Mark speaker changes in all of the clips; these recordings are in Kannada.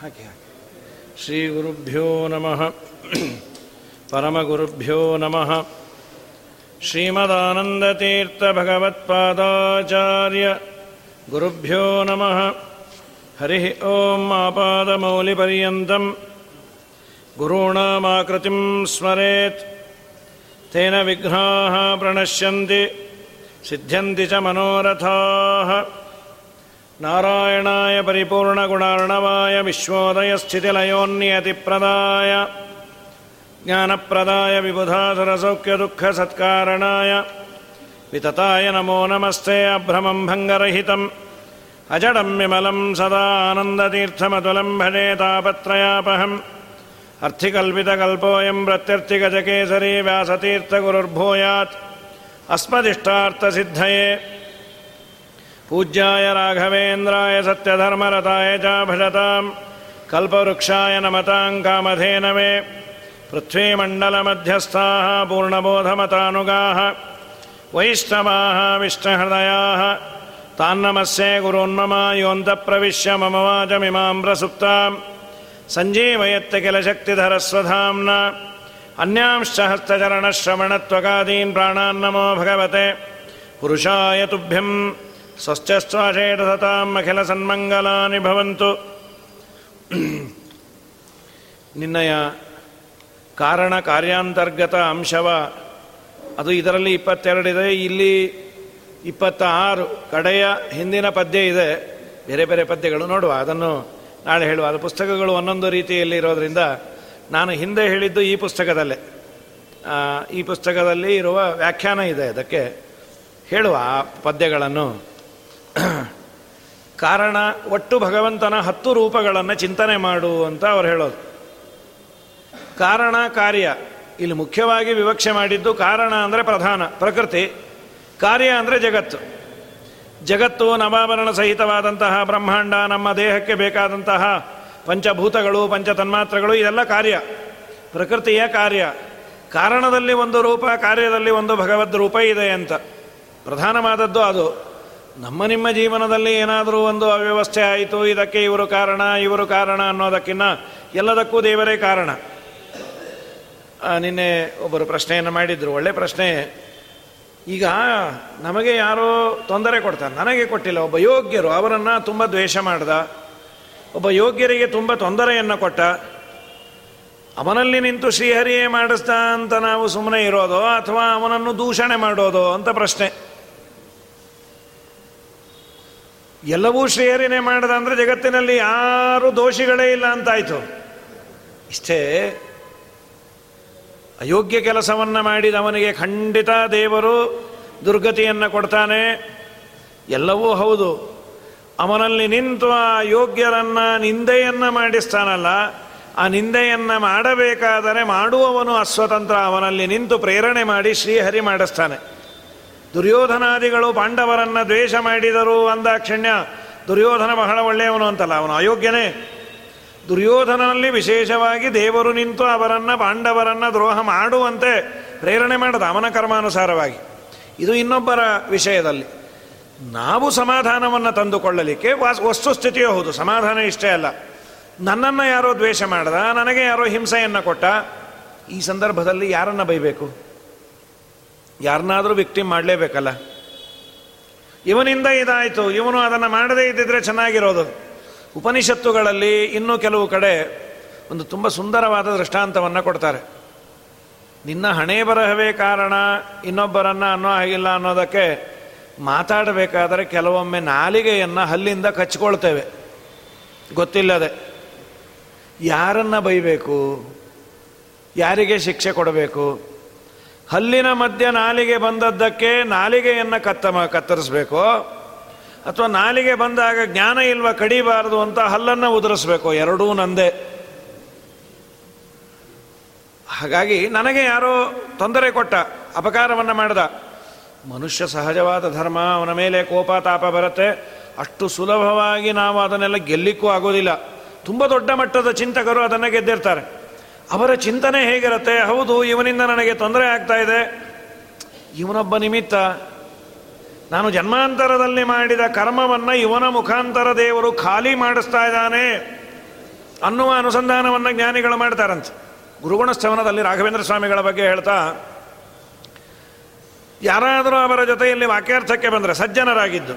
Speaker 1: ಹಾಕಿ ಹಾಕಿ ಶ್ರೀ ಗುರುಭ್ಯೋ ನಮಃ. ಪರಮಗುರುಭ್ಯೋ ನಮಃ. ಶ್ರೀಮದಾನಂದತೀರ್ಥಭಗವತ್ಪಾದಾಚಾರ್ಯ श्रीमदानन्दतीर्थभगवत्पादाचार्यगुरुभ्यो नमः हरिः ओम् आपादमौलिपर्यन्तम् गुरूणामाकृतिं स्मरेत् तेन विघ्नाः प्रणश्यन्ति सिद्ध्यन्ति च मनोरथाः नारायणाय परिपूर्णगुणार्णवाय विश्वोदयस्थितिलयोन्नियतिप्रदाय ज्ञानप्रदाय विबुधासुरसौख्यदुःखसत्कारणाय वितताय नमो नमस्ते अभ्रमं भङ्गरहितम् अजडं विमलं सदा आनन्दतीर्थमतुलं भजे तापत्रयापहम् अर्थिकल्पितकल्पोऽयं प्रत्यर्थिगजकेसरी व्यासतीर्थगुरुर्भूयात् अस्मदिष्टार्थसिद्धये पूज्याय राघवेन्द्राय सत्यधर्मरताय च भजतां कल्पवृक्षाय नमतां कामधेनवे पृथ्वीमण्डलमध्यस्थाः पूर्णबोधमतानुगाः वैष्णवाः विष्णुहृदयाः तान्नमस्ये गुरोन्मम योऽन्तप्रविश्य मम वाचमिमां प्रसुप्तां सञ्जीवयत्य किल शक्तिधरस्वधाम्ना अन्यांश्च हस्तचरणश्रवणत्वकादीन् प्राणान्नमो भगवते पुरुषाय तुभ्यं ಸ್ವಸ್ಥಸ್ವಾಶೇಷತಾಂ ಅಖಿಲ ಸನ್ಮಂಗಲಾನಿ ಭವಂತು. ನಿನ್ನಯ ಕಾರಣ ಕಾರ್ಯಾಂತರ್ಗತ ಅಂಶವ ಅದು ಇದರಲ್ಲಿ ಇಪ್ಪತ್ತೆರಡಿದೆ, ಇಲ್ಲಿ ಇಪ್ಪತ್ತಾರು ಕಡೆಯ ಹಿಂದಿನ ಪದ್ಯ ಇದೆ. ಬೇರೆ ಬೇರೆ ಪದ್ಯಗಳು ನೋಡುವ, ಅದನ್ನು ನಾಳೆ ಹೇಳುವ. ಅದು ಪುಸ್ತಕಗಳು ಒಂದೊಂದು ರೀತಿಯಲ್ಲಿ ಇರೋದರಿಂದ ನಾನು ಹಿಂದೆ ಹೇಳಿದ್ದು ಈ ಪುಸ್ತಕದಲ್ಲೇ. ಈ ಪುಸ್ತಕದಲ್ಲಿ ಇರುವ ವ್ಯಾಖ್ಯಾನ ಇದೆ, ಅದಕ್ಕೆ ಹೇಳುವ ಆ ಪದ್ಯಗಳನ್ನು ಕಾರಣ ಒಟ್ಟು ಭಗವಂತನ ಹತ್ತು ರೂಪಗಳನ್ನು ಚಿಂತನೆ ಮಾಡು ಅಂತ ಅವ್ರು ಹೇಳೋದು. ಕಾರಣ, ಕಾರ್ಯ. ಇಲ್ಲಿ ಮುಖ್ಯವಾಗಿ ವಿವಕ್ಷೆ ಮಾಡಿದ್ದು ಕಾರಣ ಅಂದರೆ ಪ್ರಧಾನ, ಪ್ರಕೃತಿ. ಕಾರ್ಯ ಅಂದರೆ ಜಗತ್ತು. ಜಗತ್ತು ನವಾಭರಣ ಸಹಿತವಾದಂತಹ ಬ್ರಹ್ಮಾಂಡ, ನಮ್ಮ ದೇಹಕ್ಕೆ ಬೇಕಾದಂತಹ ಪಂಚಭೂತಗಳು, ಪಂಚತನ್ಮಾತ್ರಗಳು, ಇದೆಲ್ಲ ಕಾರ್ಯ. ಪ್ರಕೃತಿಯ ಕಾರ್ಯ. ಕಾರಣದಲ್ಲಿ ಒಂದು ರೂಪ, ಕಾರ್ಯದಲ್ಲಿ ಒಂದು ಭಗವದ್ ರೂಪ ಇದೆ ಅಂತ. ಪ್ರಧಾನವಾದದ್ದು ಅದು. ನಮ್ಮ ನಿಮ್ಮ ಜೀವನದಲ್ಲಿ ಏನಾದರೂ ಒಂದು ಅವ್ಯವಸ್ಥೆ ಆಯಿತು, ಇದಕ್ಕೆ ಇವರು ಕಾರಣ ಇವರು ಕಾರಣ ಅನ್ನೋದಕ್ಕಿಂತ ಎಲ್ಲದಕ್ಕೂ ದೇವರೇ ಕಾರಣ. ನಿನ್ನೆ ಒಬ್ಬರು ಪ್ರಶ್ನೆಯನ್ನು ಮಾಡಿದ್ರು. ಒಳ್ಳೆ ಪ್ರಶ್ನೆ. ಈಗ ನಮಗೆ ಯಾರೋ ತೊಂದರೆ ಕೊಡ್ತಾರೆ. ನನಗೆ ಕೊಟ್ಟಿಲ್ಲ. ಒಬ್ಬ ಯೋಗ್ಯರು ಅವರನ್ನು ತುಂಬ ದ್ವೇಷ ಮಾಡ್ದ. ಒಬ್ಬ ಯೋಗ್ಯರಿಗೆ ತುಂಬ ತೊಂದರೆಯನ್ನು ಕೊಟ್ಟ. ಅವನಲ್ಲಿ ನಿಂತು ಶ್ರೀಹರಿಯೇ ಮಾಡಿಸ್ದ ಅಂತ ನಾವು ಸುಮ್ಮನೆ ಇರೋದೋ ಅಥವಾ ಅವನನ್ನು ದೂಷಣೆ ಮಾಡೋದೋ ಅಂತ ಪ್ರಶ್ನೆ. ಎಲ್ಲವೂ ಶ್ರೇಯರಿನೇ ಮಾಡದ ಅಂದರೆ ಜಗತ್ತಿನಲ್ಲಿ ಯಾರು ದೋಷಿಗಳೇ ಇಲ್ಲ ಅಂತಾಯ್ತು. ಇಷ್ಟೇ ಅಯೋಗ್ಯ ಕೆಲಸವನ್ನು ಮಾಡಿದವನಿಗೆ ಖಂಡಿತ ದೇವರು ದುರ್ಗತಿಯನ್ನು ಕೊಡ್ತಾನೆ. ಎಲ್ಲವೂ ಹೌದು. ಅವನಲ್ಲಿ ನಿಂತು ಆ ಯೋಗ್ಯರನ್ನು ನಿಂದೆಯನ್ನು ಮಾಡಿಸ್ತಾನಲ್ಲ, ಆ ನಿಂದೆಯನ್ನು ಮಾಡಬೇಕಾದರೆ ಮಾಡುವವನು ಅಸ್ವತಂತ್ರ. ಅವನಲ್ಲಿ ನಿಂತು ಪ್ರೇರಣೆ ಮಾಡಿ ಶ್ರೀಹರಿ ಮಾಡಿಸ್ತಾನೆ. ದುರ್ಯೋಧನಾದಿಗಳು ಪಾಂಡವರನ್ನು ದ್ವೇಷ ಮಾಡಿದರು ಅಂದಾಕ್ಷಣ್ಯ ದುರ್ಯೋಧನ ಬಹಳ ಒಳ್ಳೆಯವನು ಅಂತಲ್ಲ, ಅವನು ಅಯೋಗ್ಯನೇ. ದುರ್ಯೋಧನನಲ್ಲಿ ವಿಶೇಷವಾಗಿ ದೇವರು ನಿಂತು ಅವರನ್ನು, ಪಾಂಡವರನ್ನು ದ್ರೋಹ ಮಾಡುವಂತೆ ಪ್ರೇರಣೆ ಮಾಡದ ಅವನ ಕರ್ಮಾನುಸಾರವಾಗಿ. ಇದು ಇನ್ನೊಬ್ಬರ ವಿಷಯದಲ್ಲಿ. ನಾವು ಸಮಾಧಾನವನ್ನು ತಂದುಕೊಳ್ಳಲಿಕ್ಕೆ ವಾಸ್, ವಸ್ತುಸ್ಥಿತಿಯೇ ಹೌದು, ಸಮಾಧಾನ ಇಷ್ಟೇ ಅಲ್ಲ. ನನ್ನನ್ನು ಯಾರೋ ದ್ವೇಷ ಮಾಡ್ದ, ನನಗೆ ಯಾರೋ ಹಿಂಸೆಯನ್ನು ಕೊಟ್ಟ, ಈ ಸಂದರ್ಭದಲ್ಲಿ ಯಾರನ್ನು ಬೈಬೇಕು? ಯಾರನ್ನಾದರೂ ವ್ಯಕ್ತಿ ಮಾಡಲೇಬೇಕಲ್ಲ? ಇವನಿಂದ ಇದಾಯಿತು, ಇವನು ಅದನ್ನು ಮಾಡದೇ ಇದ್ದಿದ್ರೆ ಚೆನ್ನಾಗಿರೋದು. ಉಪನಿಷತ್ತುಗಳಲ್ಲಿ ಇನ್ನೂ ಕೆಲವು ಕಡೆ ಒಂದು ತುಂಬ ಸುಂದರವಾದ ದೃಷ್ಟಾಂತವನ್ನು ಕೊಡ್ತಾರೆ. ನಿನ್ನ ಹಣೆ ಬರಹವೇ ಕಾರಣ, ಇನ್ನೊಬ್ಬರನ್ನ ಅನ್ನೋ ಹಾಗಿಲ್ಲ ಅನ್ನೋದಕ್ಕೆ ಮಾತಾಡಬೇಕಾದರೆ ಕೆಲವೊಮ್ಮೆ ನಾಲಿಗೆಯನ್ನು ಹಲ್ಲಿಂದ ಕಚ್ಕೊಳ್ತೇವೆ. ಗೊತ್ತಿಲ್ಲದೆ. ಯಾರನ್ನ ಬೈಬೇಕು? ಯಾರಿಗೆ ಶಿಕ್ಷೆ ಕೊಡಬೇಕು? ಹಲ್ಲಿನ ಮಧ್ಯ ನಾಲಿಗೆ ಬಂದದ್ದಕ್ಕೆ ನಾಲಿಗೆಯನ್ನು ಕತ್ತಮ ಕತ್ತರಿಸಬೇಕು? ಅಥವಾ ನಾಲಿಗೆ ಬಂದಾಗ ಜ್ಞಾನ ಇಲ್ವ ಕಡಿಬಾರದು ಅಂತ ಹಲ್ಲನ್ನು ಉದುರಿಸ್ಬೇಕು? ಎರಡೂ ನಂದೆ. ಹಾಗಾಗಿ ನನಗೆ ಯಾರೋ ತೊಂದರೆ ಕೊಟ್ಟ, ಅಪಕಾರವನ್ನು ಮಾಡಿದ. ಮನುಷ್ಯ ಸಹಜವಾದ ಧರ್ಮ, ಅವನ ಮೇಲೆ ಕೋಪ, ತಾಪ ಬರುತ್ತೆ. ಅಷ್ಟು ಸುಲಭವಾಗಿ ನಾವು ಅದನ್ನೆಲ್ಲ ಗೆಲ್ಲಿಕ್ಕೂ ಆಗೋದಿಲ್ಲ. ತುಂಬ ದೊಡ್ಡ ಮಟ್ಟದ ಚಿಂತಕರು ಅದನ್ನು ಗೆದ್ದಿರ್ತಾರೆ. ಅವರ ಚಿಂತನೆ ಹೇಗಿರುತ್ತೆ? ಹೌದು, ಇವನಿಂದ ನನಗೆ ತೊಂದರೆ ಆಗ್ತಾ ಇದೆ. ಇವನೊಬ್ಬ ನಿಮಿತ್ತ ನಾನು ಜನ್ಮಾಂತರದಲ್ಲಿ ಮಾಡಿದ ಕರ್ಮವನ್ನು ಇವನ ಮುಖಾಂತರ ದೇವರು ಖಾಲಿ ಮಾಡಿಸ್ತಾ ಇದ್ದಾನೆ ಅನ್ನುವ ಅನುಸಂಧಾನವನ್ನು ಜ್ಞಾನಿಗಳು ಮಾಡ್ತಾರಂತೆ. ಗುರುಗುಣಸ್ಥವನದಲ್ಲಿ ರಾಘವೇಂದ್ರ ಸ್ವಾಮಿಗಳ ಬಗ್ಗೆ ಹೇಳ್ತಾ, ಯಾರಾದರೂ ಅವರ ಜೊತೆಯಲ್ಲಿ ವಾಕ್ಯಾರ್ಥಕ್ಕೆ ಬಂದರೆ ಸಜ್ಜನರಾಗಿದ್ದು,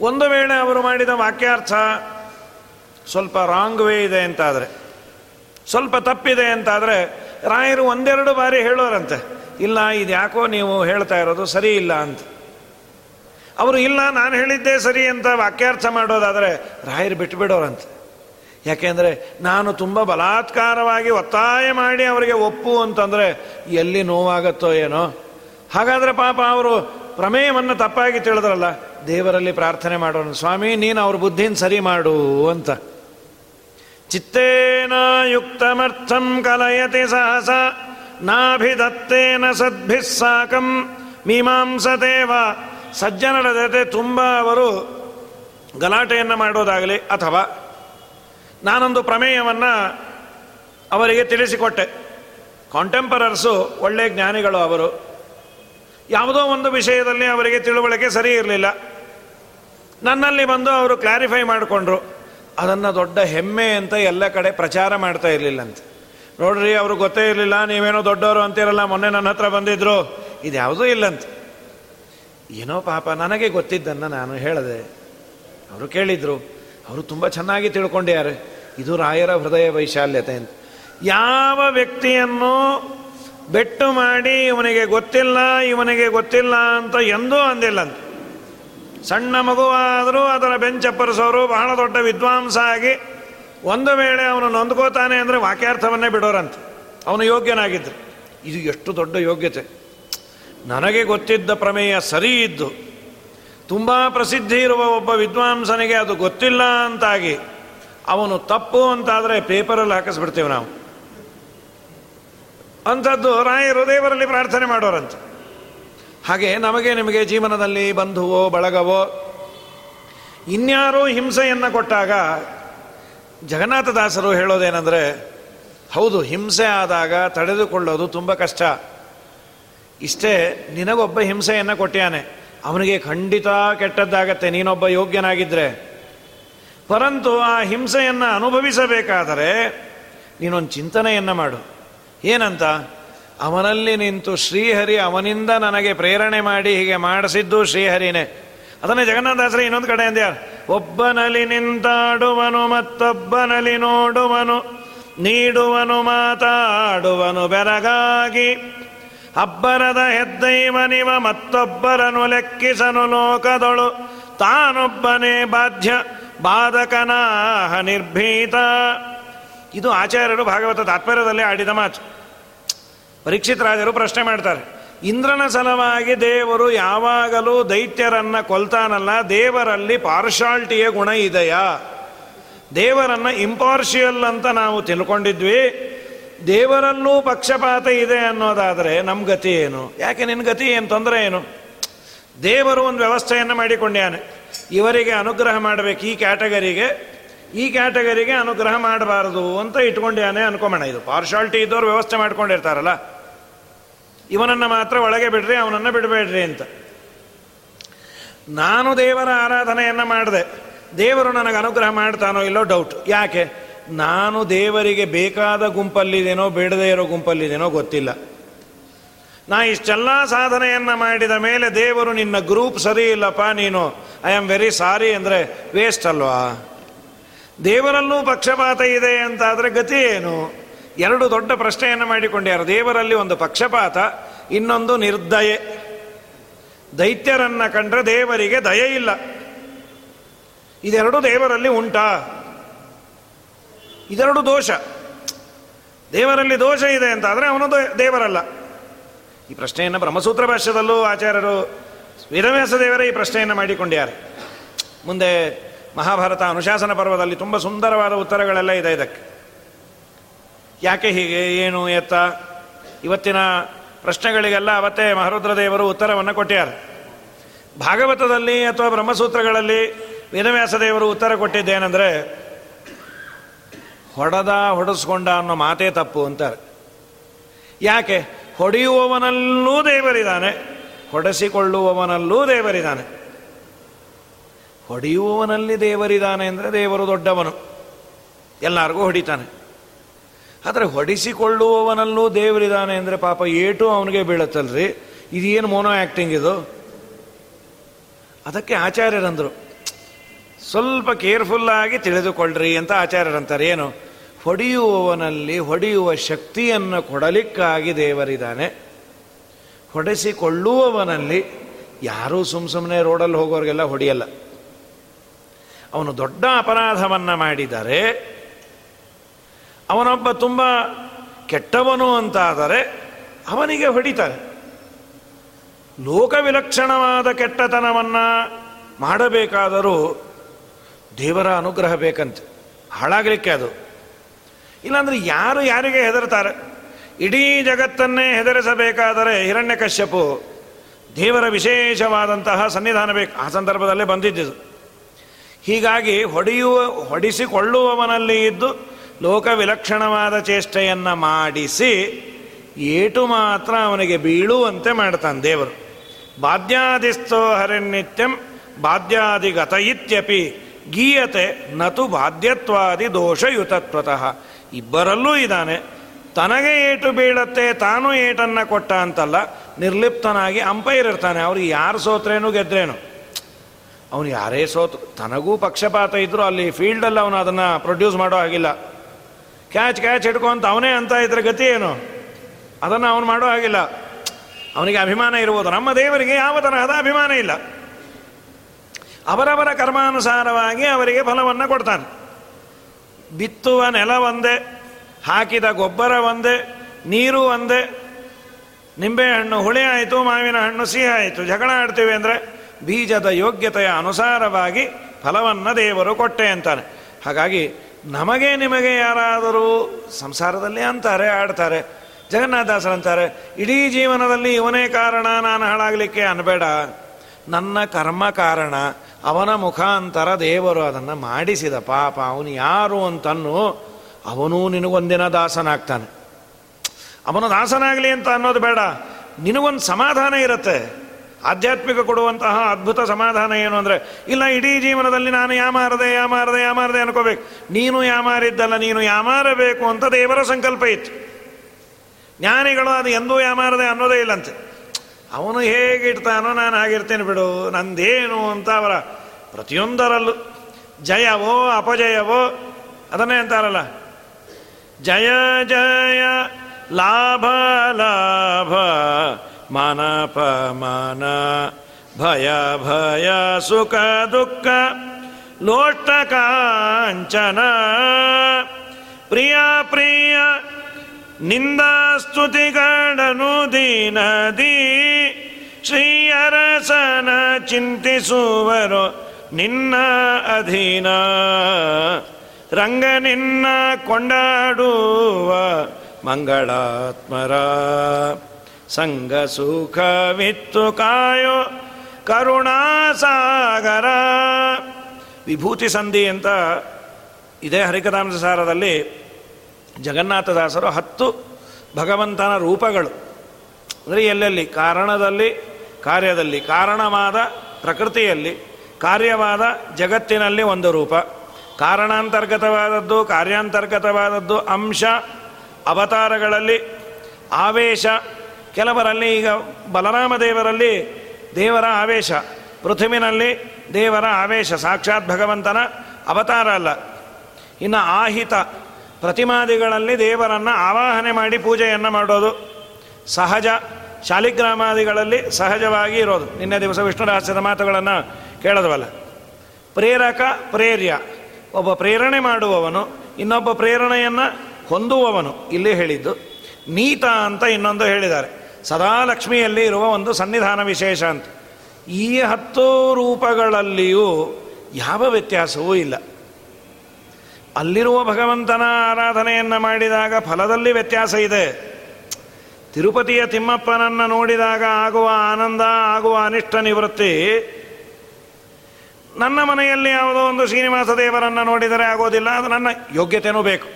Speaker 1: ಒಂದು ವೇಳೆ ಅವರು ಮಾಡಿದ ವಾಕ್ಯಾರ್ಥ ಸ್ವಲ್ಪ ರಾಂಗ್ ವೇ ಇದೆ ಅಂತಾದರೆ ಸ್ವಲ್ಪ ತಪ್ಪಿದೆ ಅಂತಾದರೆ ರಾಯರು ಒಂದೆರಡು ಬಾರಿ ಹೇಳೋರಂತೆ, ಇಲ್ಲ ಇದು ಯಾಕೋ ನೀವು ಹೇಳ್ತಾ ಇರೋದು ಸರಿ ಇಲ್ಲ ಅಂತ. ಅವರು, ಇಲ್ಲ, ನಾನು ಹೇಳಿದ್ದೇ ಸರಿ ಅಂತ ವಾಕ್ಯಾರ್ಥ ಮಾಡೋದಾದರೆ ರಾಯರು ಬಿಟ್ಟುಬಿಡೋರಂತೆ ಯಾಕೆಂದರೆ ನಾನು ತುಂಬ ಬಲಾತ್ಕಾರವಾಗಿ ಒತ್ತಾಯ ಮಾಡಿ ಅವರಿಗೆ ಒಪ್ಪು ಅಂತಂದರೆ ಎಲ್ಲಿ ನೋವಾಗತ್ತೋ ಏನೋ. ಹಾಗಾದರೆ ಪಾಪ ಅವರು ಪ್ರಮೇಯವನ್ನು ತಪ್ಪಾಗಿ ತಿಳಿದ್ರಲ್ಲ, ದೇವರಲ್ಲಿ ಪ್ರಾರ್ಥನೆ ಮಾಡೋಣ ಸ್ವಾಮಿ, ನೀನು ಅವ್ರ ಬುದ್ಧಿನ ಸರಿ ಮಾಡು ಅಂತ. ಚಿತ್ತೇನ ಯುಕ್ತಮರ್ಥಂ ಕಲಯತಿ ಸಹಸ ನಾಭಿದತ್ತೇನ ಸದ್ಭಿಸ್ ಸಾಕಂ ಮೀಮಾಂಸದೇವ ಸಜ್ಜನರ ಜೊತೆ ತುಂಬ ಅವರು ಗಲಾಟೆಯನ್ನು ಮಾಡೋದಾಗಲಿ ಅಥವಾ ನಾನೊಂದು ಪ್ರಮೇಯವನ್ನು ಅವರಿಗೆ ತಿಳಿಸಿಕೊಟ್ಟೆ. ಕಾಂಟೆಂಪರರ್ಸು ಒಳ್ಳೆಯ ಜ್ಞಾನಿಗಳು ಅವರು. ಯಾವುದೋ ಒಂದು ವಿಷಯದಲ್ಲಿ ಅವರಿಗೆ ತಿಳುವಳಿಕೆ ಸರಿ ಇರಲಿಲ್ಲ. ನನ್ನಲ್ಲಿ ಬಂದು ಅವರು ಕ್ಲಾರಿಫೈ ಮಾಡಿಕೊಂಡ್ರು. ಅದನ್ನು ದೊಡ್ಡ ಹೆಮ್ಮೆ ಅಂತ ಎಲ್ಲ ಕಡೆ ಪ್ರಚಾರ ಮಾಡ್ತಾ ಇರಲಿಲ್ಲಂತೆ. ನೋಡ್ರಿ, ಅವರು ಗೊತ್ತೇ ಇರಲಿಲ್ಲ, ನೀವೇನೋ ದೊಡ್ಡವರು ಅಂತಿರಲ್ಲ, ಮೊನ್ನೆ ನನ್ನ ಹತ್ರ ಬಂದಿದ್ರು. ಇದು ಯಾವುದೂ ಇಲ್ಲಂತ. ಏನೋ ಪಾಪ, ನನಗೆ ಗೊತ್ತಿದ್ದನ್ನು ನಾನು ಹೇಳಿದೆ. ಅವರು ಕೇಳಿದರು, ಅವರು ತುಂಬ ಚೆನ್ನಾಗಿ ತಿಳ್ಕೊಂಡಿದ್ದಾರೆ. ಇದು ರಾಯರ ಹೃದಯ ವೈಶಾಲ್ಯತೆ ಅಂತ. ಯಾವ ವ್ಯಕ್ತಿಯನ್ನು ಬೆಟ್ಟು ಮಾಡಿ, ಇವನಿಗೆ ಗೊತ್ತಿಲ್ಲ ಇವನಿಗೆ ಗೊತ್ತಿಲ್ಲ ಅಂತ ಎಂದೂ ಅಂದಿಲ್ಲ ಅಂತ ಸಣ್ಣ ಮಗುವಾದರೂ ಅದರ ಬೆಂಚಪ್ಪರಿಸೋರು ಬಹಳ ದೊಡ್ಡ ವಿದ್ವಾಂಸ ಆಗಿ ಒಂದು ವೇಳೆ ಅವನು ನೊಂದ್ಕೋತಾನೆ ಅಂದರೆ ವಾಕ್ಯಾರ್ಥವನ್ನೇ ಬಿಡೋರಂತೆ. ಅವನು ಯೋಗ್ಯನಾಗಿದ್ದರು ಇದು ಎಷ್ಟು ದೊಡ್ಡ ಯೋಗ್ಯತೆ. ನನಗೆ ಗೊತ್ತಿದ್ದ ಪ್ರಮೇಯ ಸರಿ ಇದ್ದು, ತುಂಬ ಪ್ರಸಿದ್ಧಿ ಇರುವ ಒಬ್ಬ ವಿದ್ವಾಂಸನಿಗೆ ಅದು ಗೊತ್ತಿಲ್ಲ ಅಂತಾಗಿ ಅವನು ತಪ್ಪು ಅಂತಾದರೆ ಪೇಪರಲ್ಲಿ ಹಾಕಿಸ್ಬಿಡ್ತೇವೆ ನಾವು. ಅಂಥದ್ದು ರಾಯರು ದೇವರಲ್ಲಿ ಪ್ರಾರ್ಥನೆ ಮಾಡೋರಂತೆ. ಹಾಗೆ ನಮಗೆ ನಿಮಗೆ ಜೀವನದಲ್ಲಿ ಬಂಧುವೋ ಬಳಗವೋ, ಇನ್ಯಾರೋ ಹಿಂಸೆಯನ್ನು ಕೊಟ್ಟಾಗ ಜಗನ್ನಾಥದಾಸರು ಹೇಳೋದೇನೆಂದರೆ, ಹೌದು, ಹಿಂಸೆ ಆದಾಗ ತಡೆದುಕೊಳ್ಳೋದು ತುಂಬ ಕಷ್ಟ. ಇಷ್ಟೇ, ನಿನಗೊಬ್ಬ ಹಿಂಸೆಯನ್ನು ಕೊಟ್ಟ್ಯಾನೆ ಅವನಿಗೆ ಖಂಡಿತ ಕೆಟ್ಟದ್ದಾಗತ್ತೆ, ನೀನೊಬ್ಬ ಯೋಗ್ಯನಾಗಿದ್ದರೆ ಪರಂತು ಆ ಹಿಂಸೆಯನ್ನು ಅನುಭವಿಸಬೇಕಾದರೆ ನೀನೊಂದು ಚಿಂತನೆಯನ್ನು ಮಾಡು. ಏನಂತ? ಅವನಲ್ಲಿ ನಿಂತು ಶ್ರೀಹರಿ ಅವನಿಂದ ನನಗೆ ಪ್ರೇರಣೆ ಮಾಡಿ ಹೀಗೆ ಮಾಡಿಸಿದ್ದು ಶ್ರೀಹರಿನೇ. ಅದನ್ನೇ ಜಗನ್ನಾಥಾಸರಿ ಇನ್ನೊಂದು ಕಡೆ ಅಂದ್ಯಾರ ಒಬ್ಬನಲ್ಲಿ ನಿಂತಾಡುವನು, ಮತ್ತೊಬ್ಬನಲ್ಲಿ ನೋಡುವನು, ನೀಡುವನು, ಮಾತಾಡುವನು ಬೆರಗಾಗಿ. ಅಬ್ಬರದ ಹೆದ್ದೈವನಿವ ಮತ್ತೊಬ್ಬರನು ಲೆಕ್ಕಿಸನು ಲೋಕದೊಳು. ತಾನೊಬ್ಬನೇ ಬಾಧ್ಯ, ಬಾಧಕನಾಹ ನಿರ್ಭೀತ. ಇದು ಆಚಾರ್ಯರು ಭಾಗವತ ತಾತ್ಪರ್ಯದಲ್ಲಿ ಆಡಿದ ಮಾತು. ಪರೀಕ್ಷಿತ್ ರಾಜರು ಪ್ರಶ್ನೆ ಮಾಡ್ತಾರೆ. ಇಂದ್ರನ ಸಲವಾಗಿ ದೇವರು ಯಾವಾಗಲೂ ದೈತ್ಯರನ್ನು ಕೊಲ್ತಾನಲ್ಲ, ದೇವರಲ್ಲಿ ಪಾರ್ಶಾಲ್ಟಿಯ ಗುಣ ಇದೆಯಾ? ದೇವರನ್ನ ಇಂಪಾರ್ಷಿಯಲ್ ಅಂತ ನಾವು ತಿಳ್ಕೊಂಡಿದ್ವಿ. ದೇವರಲ್ಲೂ ಪಕ್ಷಪಾತ ಇದೆ ಅನ್ನೋದಾದರೆ ನಮ್ಮ ಗತಿ ಏನು? ಯಾಕೆ ನಿನ್ನ ಗತಿ ಏನು ತೊಂದರೆ ಏನು? ದೇವರು ಒಂದು ವ್ಯವಸ್ಥೆಯನ್ನು ಮಾಡಿಕೊಂಡ್ಯಾನೆ. ಇವರಿಗೆ ಅನುಗ್ರಹ ಮಾಡಬೇಕು ಈ ಕ್ಯಾಟಗರಿಗೆ. ಈ ಕ್ಯಾಟಗರಿಗೆ ಅನುಗ್ರಹ ಮಾಡಬಾರದು ಅಂತ ಇಟ್ಕೊಂಡ್ಯಾನೆ ಅನ್ಕೊಂಬೋಣ. ಇದು ಪಾರ್ಶಾಲ್ಟಿ ಇದ್ದವ್ರು ವ್ಯವಸ್ಥೆ ಮಾಡ್ಕೊಂಡಿರ್ತಾರಲ್ಲ, ಇವನನ್ನು ಮಾತ್ರ ಒಳಗೆ ಬಿಡ್ರಿ, ಅವನನ್ನು ಬಿಡಬೇಡ್ರಿ ಅಂತ. ನಾನು ದೇವರ ಆರಾಧನೆಯನ್ನು ಮಾಡಿದೆ. ದೇವರು ನನಗೆ ಅನುಗ್ರಹ ಮಾಡ್ತಾನೋ ಇಲ್ಲೋ ಡೌಟ್ ಯಾಕೆ? ನಾನು ದೇವರಿಗೆ ಬೇಕಾದ ಗುಂಪಲ್ಲಿದೇನೋ, ಬೇಡದೇ ಇರೋ ಗುಂಪಲ್ಲಿದೇನೋ ಗೊತ್ತಿಲ್ಲ. ನಾ ಇಷ್ಟೆಲ್ಲ ಸಾಧನೆಯನ್ನು ಮಾಡಿದ ಮೇಲೆ ದೇವರು ನಿನ್ನ ಗ್ರೂಪ್ ಸರಿ ಇಲ್ಲಪ್ಪ ನೀನು. ಐ ಆಮ್ ವೆರಿ ಸಾರಿ ಅಂದರೆ ವೇಸ್ಟ್ ಅಲ್ವಾ? ದೇವರಲ್ಲೂ ಪಕ್ಷಪಾತ ಇದೆ ಅಂತಾದರೆ ಗತಿ ಏನು? ಎರಡು ದೊಡ್ಡ ಪ್ರಶ್ನೆಯನ್ನು ಮಾಡಿಕೊಂಡ್ಯಾರು. ದೇವರಲ್ಲಿ ಒಂದು ಪಕ್ಷಪಾತ, ಇನ್ನೊಂದು ನಿರ್ದಯೆ. ದೈತ್ಯರನ್ನ ಕಂಡ್ರೆ ದೇವರಿಗೆ ದಯೆ ಇಲ್ಲ. ಇದೆರಡು ದೇವರಲ್ಲಿ ಉಂಟಾ? ಇದೆರಡು ದೋಷ. ದೇವರಲ್ಲಿ ದೋಷ ಇದೆ ಅಂತಾದರೆ ಅವನು ದೇವರಲ್ಲ. ಈ ಪ್ರಶ್ನೆಯನ್ನು ಬ್ರಹ್ಮಸೂತ್ರ ಭಾಷ್ಯದಲ್ಲೂ ಆಚಾರ್ಯರು ವೇದವ್ಯಾಸ ದೇವರೇ ಈ ಪ್ರಶ್ನೆಯನ್ನು ಮಾಡಿಕೊಂಡ್ಯಾರೆ. ಮುಂದೆ ಮಹಾಭಾರತ ಅನುಶಾಸನ ಪರ್ವದಲ್ಲಿ ತುಂಬ ಸುಂದರವಾದ ಉತ್ತರಗಳೆಲ್ಲ ಇದೆ ಇದಕ್ಕೆ. ಯಾಕೆ ಹೀಗೆ, ಏನು, ಎತ್ತ? ಇವತ್ತಿನ ಪ್ರಶ್ನೆಗಳಿಗೆಲ್ಲ ಅವತ್ತೇ ಮಹರುದ್ರದೇವರು ಉತ್ತರವನ್ನು ಕೊಟ್ಟಿದ್ದಾರೆ. ಭಾಗವತದಲ್ಲಿ ಅಥವಾ ಬ್ರಹ್ಮಸೂತ್ರಗಳಲ್ಲಿ ವೇದವ್ಯಾಸ ದೇವರು ಉತ್ತರ ಕೊಟ್ಟಿದ್ದೇನೆಂದರೆ, ಹೊಡೆದ ಹೊಡೆಸ್ಕೊಂಡ ಅನ್ನೋ ಮಾತೇ ತಪ್ಪು ಅಂತಾರೆ. ಯಾಕೆ? ಹೊಡೆಯುವವನಲ್ಲೂ ದೇವರಿದ್ದಾನೆ, ಹೊಡೆಸಿಕೊಳ್ಳುವವನಲ್ಲೂ ದೇವರಿದ್ದಾನೆ. ಹೊಡೆಯುವವನಲ್ಲಿ ದೇವರಿದ್ದಾನೆ ಅಂದರೆ ದೇವರು ದೊಡ್ಡವನು. ಎಲ್ಲರಿಗೂ ಹೊಡಿತಾನೆ. ಆದರೆ ಹೊಡಿಸಿಕೊಳ್ಳುವವನಲ್ಲೂ ದೇವರಿದ್ದಾನೆ ಅಂದರೆ ಪಾಪ ಏಟು ಅವನಿಗೆ ಬೀಳತ್ತಲ್ರಿ? ಇದೇನು ಮೋನೋ ಆ್ಯಕ್ಟಿಂಗ್ ಇದು? ಅದಕ್ಕೆ ಆಚಾರ್ಯರಂದರು, ಸ್ವಲ್ಪ ಕೇರ್ಫುಲ್ಲಾಗಿ ತಿಳಿದುಕೊಳ್ಳ್ರಿ ಅಂತ ಆಚಾರ್ಯರಂತಾರೆ. ಏನು? ಹೊಡೆಯುವವನಲ್ಲಿ ಹೊಡೆಯುವ ಶಕ್ತಿಯನ್ನು ಕೊಡಲಿಕ್ಕಾಗಿ ದೇವರಿದ್ದಾನೆ. ಹೊಡೆಸಿಕೊಳ್ಳುವವನಲ್ಲಿ ಯಾರೂ ಸುಮ್ಮ ಸುಮ್ಮನೆ ರೋಡಲ್ಲಿ ಹೋಗೋರಿಗೆಲ್ಲ ಹೊಡೆಯಲ್ಲ. ಅವನು ದೊಡ್ಡ ಅಪರಾಧವನ್ನು ಮಾಡಿದರೆ, ಅವನೊಬ್ಬ ತುಂಬ ಕೆಟ್ಟವನು ಅಂತಾದರೆ ಅವನಿಗೆ ಹೊಡಿತಾರೆ. ಲೋಕವಿಲಕ್ಷಣವಾದ ಕೆಟ್ಟತನವನ್ನು ಮಾಡಬೇಕಾದರೂ ದೇವರ ಅನುಗ್ರಹ ಬೇಕಂತೆ. ಹಾಳಾಗಲಿಕ್ಕೆ ಅದು. ಇಲ್ಲಾಂದರೆ ಯಾರು ಯಾರಿಗೆ ಹೆದರ್ತಾರೆ? ಇಡೀ ಜಗತ್ತನ್ನೇ ಹೆದರಿಸಬೇಕಾದರೆ ಹಿರಣ್ಯಕಶ್ಯಪು ದೇವರ ವಿಶೇಷವಾದಂತಹ ಸನ್ನಿಧಾನ ಬೇಕು. ಆ ಸಂದರ್ಭದಲ್ಲೇ ಬಂದಿದ್ದು ಹೀಗಾಗಿ ಹೊಡೆಯುವ, ಹೊಡಿಸಿಕೊಳ್ಳುವವನಲ್ಲಿ ಇದ್ದು ಲೋಕ ವಿಲಕ್ಷಣವಾದ ಚೇಷ್ಟೆಯನ್ನು ಮಾಡಿಸಿ ಏಟು ಮಾತ್ರ ಅವನಿಗೆ ಬೀಳುವಂತೆ ಮಾಡ್ತಾನೆ ದೇವರು. ಬಾಧ್ಯಾದಿಸ್ತೋ ಹರಿನಿತ್ಯಂ ಬಾಧ್ಯಾದಿಗತ ಇತ್ಯಪಿ ಗೀಯತೆ ನತು ಬಾಧ್ಯತ್ವಾದಿ ದೋಷಯುತತ್ವತಃ. ಇಬ್ಬರಲ್ಲೂ ಇದ್ದಾನೆ. ತನಗೆ ಏಟು ಬೀಳತ್ತೆ, ತಾನು ಏಟನ್ನು ಕೊಟ್ಟ ಅಂತಲ್ಲ ನಿರ್ಲಿಪ್ತನಾಗಿ ಅಂಪೈರ್ ಇರ್ತಾನೆ. ಅವ್ರಿಗೆ ಯಾರು ಸೋತ್ರೇನು ಗೆದ್ರೇನು? ಅವನು ಯಾರೇ ಸೋತು ತನಗೂ ಪಕ್ಷಪಾತ ಇದ್ದರೂ ಅಲ್ಲಿ ಫೀಲ್ಡಲ್ಲಿ ಅವನು ಅದನ್ನು ಪ್ರೊಡ್ಯೂಸ್ ಮಾಡೋ ಹಾಗಿಲ್ಲ. ಕ್ಯಾಚ್ ಕ್ಯಾಚ್ ಹಿಡ್ಕೊಂತ ಅವನೇ ಅಂತ ಇದ್ರೆ ಗತಿ ಏನು? ಅದನ್ನು ಅವನು ಮಾಡೋ ಹಾಗಿಲ್ಲ. ಅವನಿಗೆ ಅಭಿಮಾನ ಇರ್ಬೋದು. ನಮ್ಮ ದೇವರಿಗೆ ಯಾವ ತರಹದ ಅಭಿಮಾನ ಇಲ್ಲ. ಅವರವರ ಕರ್ಮಾನುಸಾರವಾಗಿ ಅವರಿಗೆ ಫಲವನ್ನು ಕೊಡ್ತಾನೆ. ಬಿತ್ತುವ ನೆಲ ಒಂದೇ, ಹಾಕಿದ ಗೊಬ್ಬರ ಒಂದೇ, ನೀರು ಒಂದೇ. ನಿಂಬೆಹಣ್ಣು ಹುಳಿ ಆಯಿತು, ಮಾವಿನ ಹಣ್ಣು ಸಿಹಿ ಆಯಿತು. ಜಗಳ ಆಡ್ತೀವಿ ಅಂದರೆ ಬೀಜದ ಯೋಗ್ಯತೆಯ ಅನುಸಾರವಾಗಿ ಫಲವನ್ನು ದೇವರು ಕೊಟ್ಟೆ ಅಂತಾನೆ. ಹಾಗಾಗಿ ನಮಗೆ ನಿಮಗೆ ಯಾರಾದರೂ ಸಂಸಾರದಲ್ಲಿ ಅಂತಾರೆ, ಆಡ್ತಾರೆ ಜಗನ್ನಾಥದಾಸರಂತಾರೆ ಇಡೀ ಜೀವನದಲ್ಲಿ ಇವನೇ ಕಾರಣ, ನಾನು ಹಾಳಾಗಲಿಕ್ಕೆ ಅನ್ಬೇಡ. ನನ್ನ ಕರ್ಮ ಕಾರಣ, ಅವನ ಮುಖಾಂತರ ದೇವರು ಅದನ್ನು ಮಾಡಿಸಿದ ಪಾಪ, ಅವನು ಯಾರು ಅಂತನ್ನು ಅವನೂ ನಿನಗೊಂದಿನ ದಾಸನಾಗ್ತಾನೆ. ಅವನು ದಾಸನಾಗಲಿ ಅಂತ ಅನ್ನೋದು ಬೇಡ. ನಿನಗೊಂದು ಸಮಾಧಾನ ಇರುತ್ತೆ. ಆಧ್ಯಾತ್ಮಿಕ ಕೊಡುವಂತಹ ಅದ್ಭುತ ಸಮಾಧಾನ ಏನು ಅಂದರೆ, ಇಲ್ಲ, ಇಡೀ ಜೀವನದಲ್ಲಿ ನಾನು ಯಾಮಾರದೆ ಯಾಮಾರದೆ ಯಾಮಾರದೆ ಅನ್ಕೋಬೇಕು. ನೀನು ಯಾಮಾರಿದ್ದಲ್ಲ ನೀನು ಯಾಮಾರಬೇಕು ಅಂತ ದೇವರ ಸಂಕಲ್ಪ ಇತ್ತು. ಜ್ಞಾನಿಗಳು ಅದು ಎಂದೂ ಯಾಮಾರದೆ ಅನ್ನೋದೇ ಇಲ್ಲಂತೆ. ಅವನು ಹೇಗಿಡ್ತಾನೋ ನಾನು ಆಗಿರ್ತೇನೆ ಬಿಡು, ನಂದೇನು ಅಂತ ಅವರ ಪ್ರತಿಯೊಂದರಲ್ಲೂ, ಜಯವೋ, ಅಪಜಯವೋ, ಅದನ್ನೇ ಅಂತಾರಲ್ಲ. ಜಯ ಜಯ, ಲಾಭ ಲಾಭ ಮಾನ ಭಯ ಭಯ, ಸುಖ ದುಃಖ ಲೋಟ ಕಾಂಚನ, ಪ್ರಿಯ ಪ್ರಿಯ ನಿಂದಾಸ್ತುತಿಗಡನು ದೀನದಿ, ಶ್ರೀಯರಸನ ಚಿಂತಿಸುವರು ನಿನ್ನ ಅಧೀನ. ರಂಗ ನಿನ್ನ ಕೊಂಡಾಡುವ ಮಂಗಳಾತ್ಮರ. ಸಂಗ ಸುಖವಿತ್ತು ಕಾಯೋ ಕರುಣಾಸಾಗರ. ವಿಭೂತಿ ಸಂಧಿ ಅಂತ ಇದೇ ಹರಿಕಥಾಂಸಾರದಲ್ಲಿ ಜಗನ್ನಾಥದಾಸರು ಹತ್ತು ಭಗವಂತನ ರೂಪಗಳು. ಅಂದರೆ ಎಲ್ಲೆಲ್ಲಿ? ಕಾರಣದಲ್ಲಿ, ಕಾರ್ಯದಲ್ಲಿ. ಕಾರಣವಾದ ಪ್ರಕೃತಿಯಲ್ಲಿ, ಕಾರ್ಯವಾದ ಜಗತ್ತಿನಲ್ಲಿ ಒಂದು ರೂಪ. ಕಾರಣಾಂತರ್ಗತವಾದದ್ದು, ಕಾರ್ಯಾಂತರ್ಗತವಾದದ್ದು ಅಂಶ, ಅವತಾರಗಳಲ್ಲಿ ಆವೇಶ ಕೆಲವರಲ್ಲಿ ಈಗ ಬಲರಾಮ ದೇವರಲ್ಲಿ ದೇವರ ಆವೇಶ. ಪೃಥ್ವಿನಲ್ಲಿ ದೇವರ ಆವೇಶ, ಸಾಕ್ಷಾತ್ ಭಗವಂತನ ಅವತಾರ ಅಲ್ಲ. ಇನ್ನು ಆಹಿತ ಪ್ರತಿಮಾದಿಗಳಲ್ಲಿ ದೇವರನ್ನು ಆವಾಹನೆ ಮಾಡಿ ಪೂಜೆಯನ್ನು ಮಾಡೋದು. ಸಹಜ ಶಾಲಿಗ್ರಾಮಾದಿಗಳಲ್ಲಿ ಸಹಜವಾಗಿ ಇರೋದು. ನಿನ್ನೆ ದಿವಸ ವಿಷ್ಣು ರಹಸ್ಯದ ಮಾತುಗಳನ್ನು ಕೇಳೋದವಲ್ಲ. ಪ್ರೇರಕ ಪ್ರೇರ್ಯ. ಒಬ್ಬ ಪ್ರೇರಣೆ ಮಾಡುವವನು, ಇನ್ನೊಬ್ಬ ಪ್ರೇರಣೆಯನ್ನು ಹೊಂದುವವನು. ಇಲ್ಲಿ ಹೇಳಿದ್ದು, ನೀತ ಅಂತ ಇನ್ನೊಂದು ಹೇಳಿದ್ದಾರೆ. ಸದಾ ಲಕ್ಷ್ಮಿಯಲ್ಲಿ ಇರುವ ಒಂದು ಸನ್ನಿಧಾನ ವಿಶೇಷ ಅಂತ. ಈ ಹತ್ತು ರೂಪಗಳಲ್ಲಿಯೂ ಯಾವ ವ್ಯತ್ಯಾಸವೂ ಇಲ್ಲ. ಅಲ್ಲಿರುವ ಭಗವಂತನ ಆರಾಧನೆಯನ್ನು ಮಾಡಿದಾಗ ಫಲದಲ್ಲಿ ವ್ಯತ್ಯಾಸ ಇದೆ. ತಿರುಪತಿಯ ತಿಮ್ಮಪ್ಪನನ್ನು ನೋಡಿದಾಗ ಆಗುವ ಆನಂದ, ಆಗುವ ಅನಿಷ್ಟ ನಿವೃತ್ತಿ. ನನ್ನ ಮನೆಯಲ್ಲಿ ಯಾವುದೋ ಒಂದು ಶ್ರೀನಿವಾಸ ದೇವರನ್ನು ನೋಡಿದರೆ ಆಗೋದಿಲ್ಲ, ಅದು ನನ್ನ ಯೋಗ್ಯತೆಯೂ ಬೇಕು.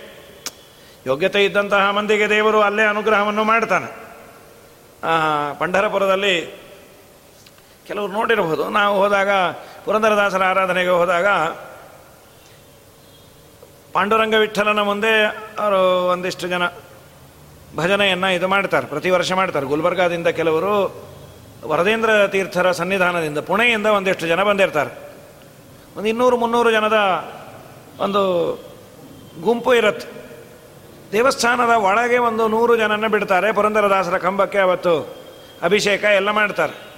Speaker 1: ಯೋಗ್ಯತೆ ಇದ್ದಂತಹ ಮಂದಿಗೆ ದೇವರು ಅಲ್ಲೇ ಅನುಗ್ರಹವನ್ನು ಮಾಡ್ತಾನೆ. ಪಂಢರಪುರದಲ್ಲಿ ಕೆಲವರು ನೋಡಿರಬಹುದು. ನಾವು ಹೋದಾಗ ಪುರಂದರದಾಸರ ಆರಾಧನೆಗೆ ಹೋದಾಗ ಪಾಂಡುರಂಗ ವಿಠಲನ ಮುಂದೆ ಅವರು ಒಂದಿಷ್ಟು ಜನ ಭಜನೆಯನ್ನು ಇದು ಮಾಡ್ತಾರೆ, ಪ್ರತಿ ವರ್ಷ ಮಾಡ್ತಾರೆ. ಗುಲ್ಬರ್ಗಾದಿಂದ ಕೆಲವರು ವರದೇಂದ್ರ ತೀರ್ಥರ ಸನ್ನಿಧಾನದಿಂದ ಪುಣೆಯಿಂದ ಒಂದಿಷ್ಟು ಜನ ಬಂದಿರ್ತಾರೆ. ಒಂದು ಇನ್ನೂರು ಮುನ್ನೂರು ಜನದ ಒಂದು ಗುಂಪು ಇರುತ್ತೆ. ದೇವಸ್ಥಾನದ ಒಳಗೆ ಒಂದು ನೂರು ಜನನ ಬಿಡ್ತಾರೆ. ಪುರಂದರದಾಸರ ಕಂಬಕ್ಕೆ ಅವತ್ತು ಅಭಿಷೇಕ ಎಲ್ಲ ಮಾಡ್ತಾರೆ.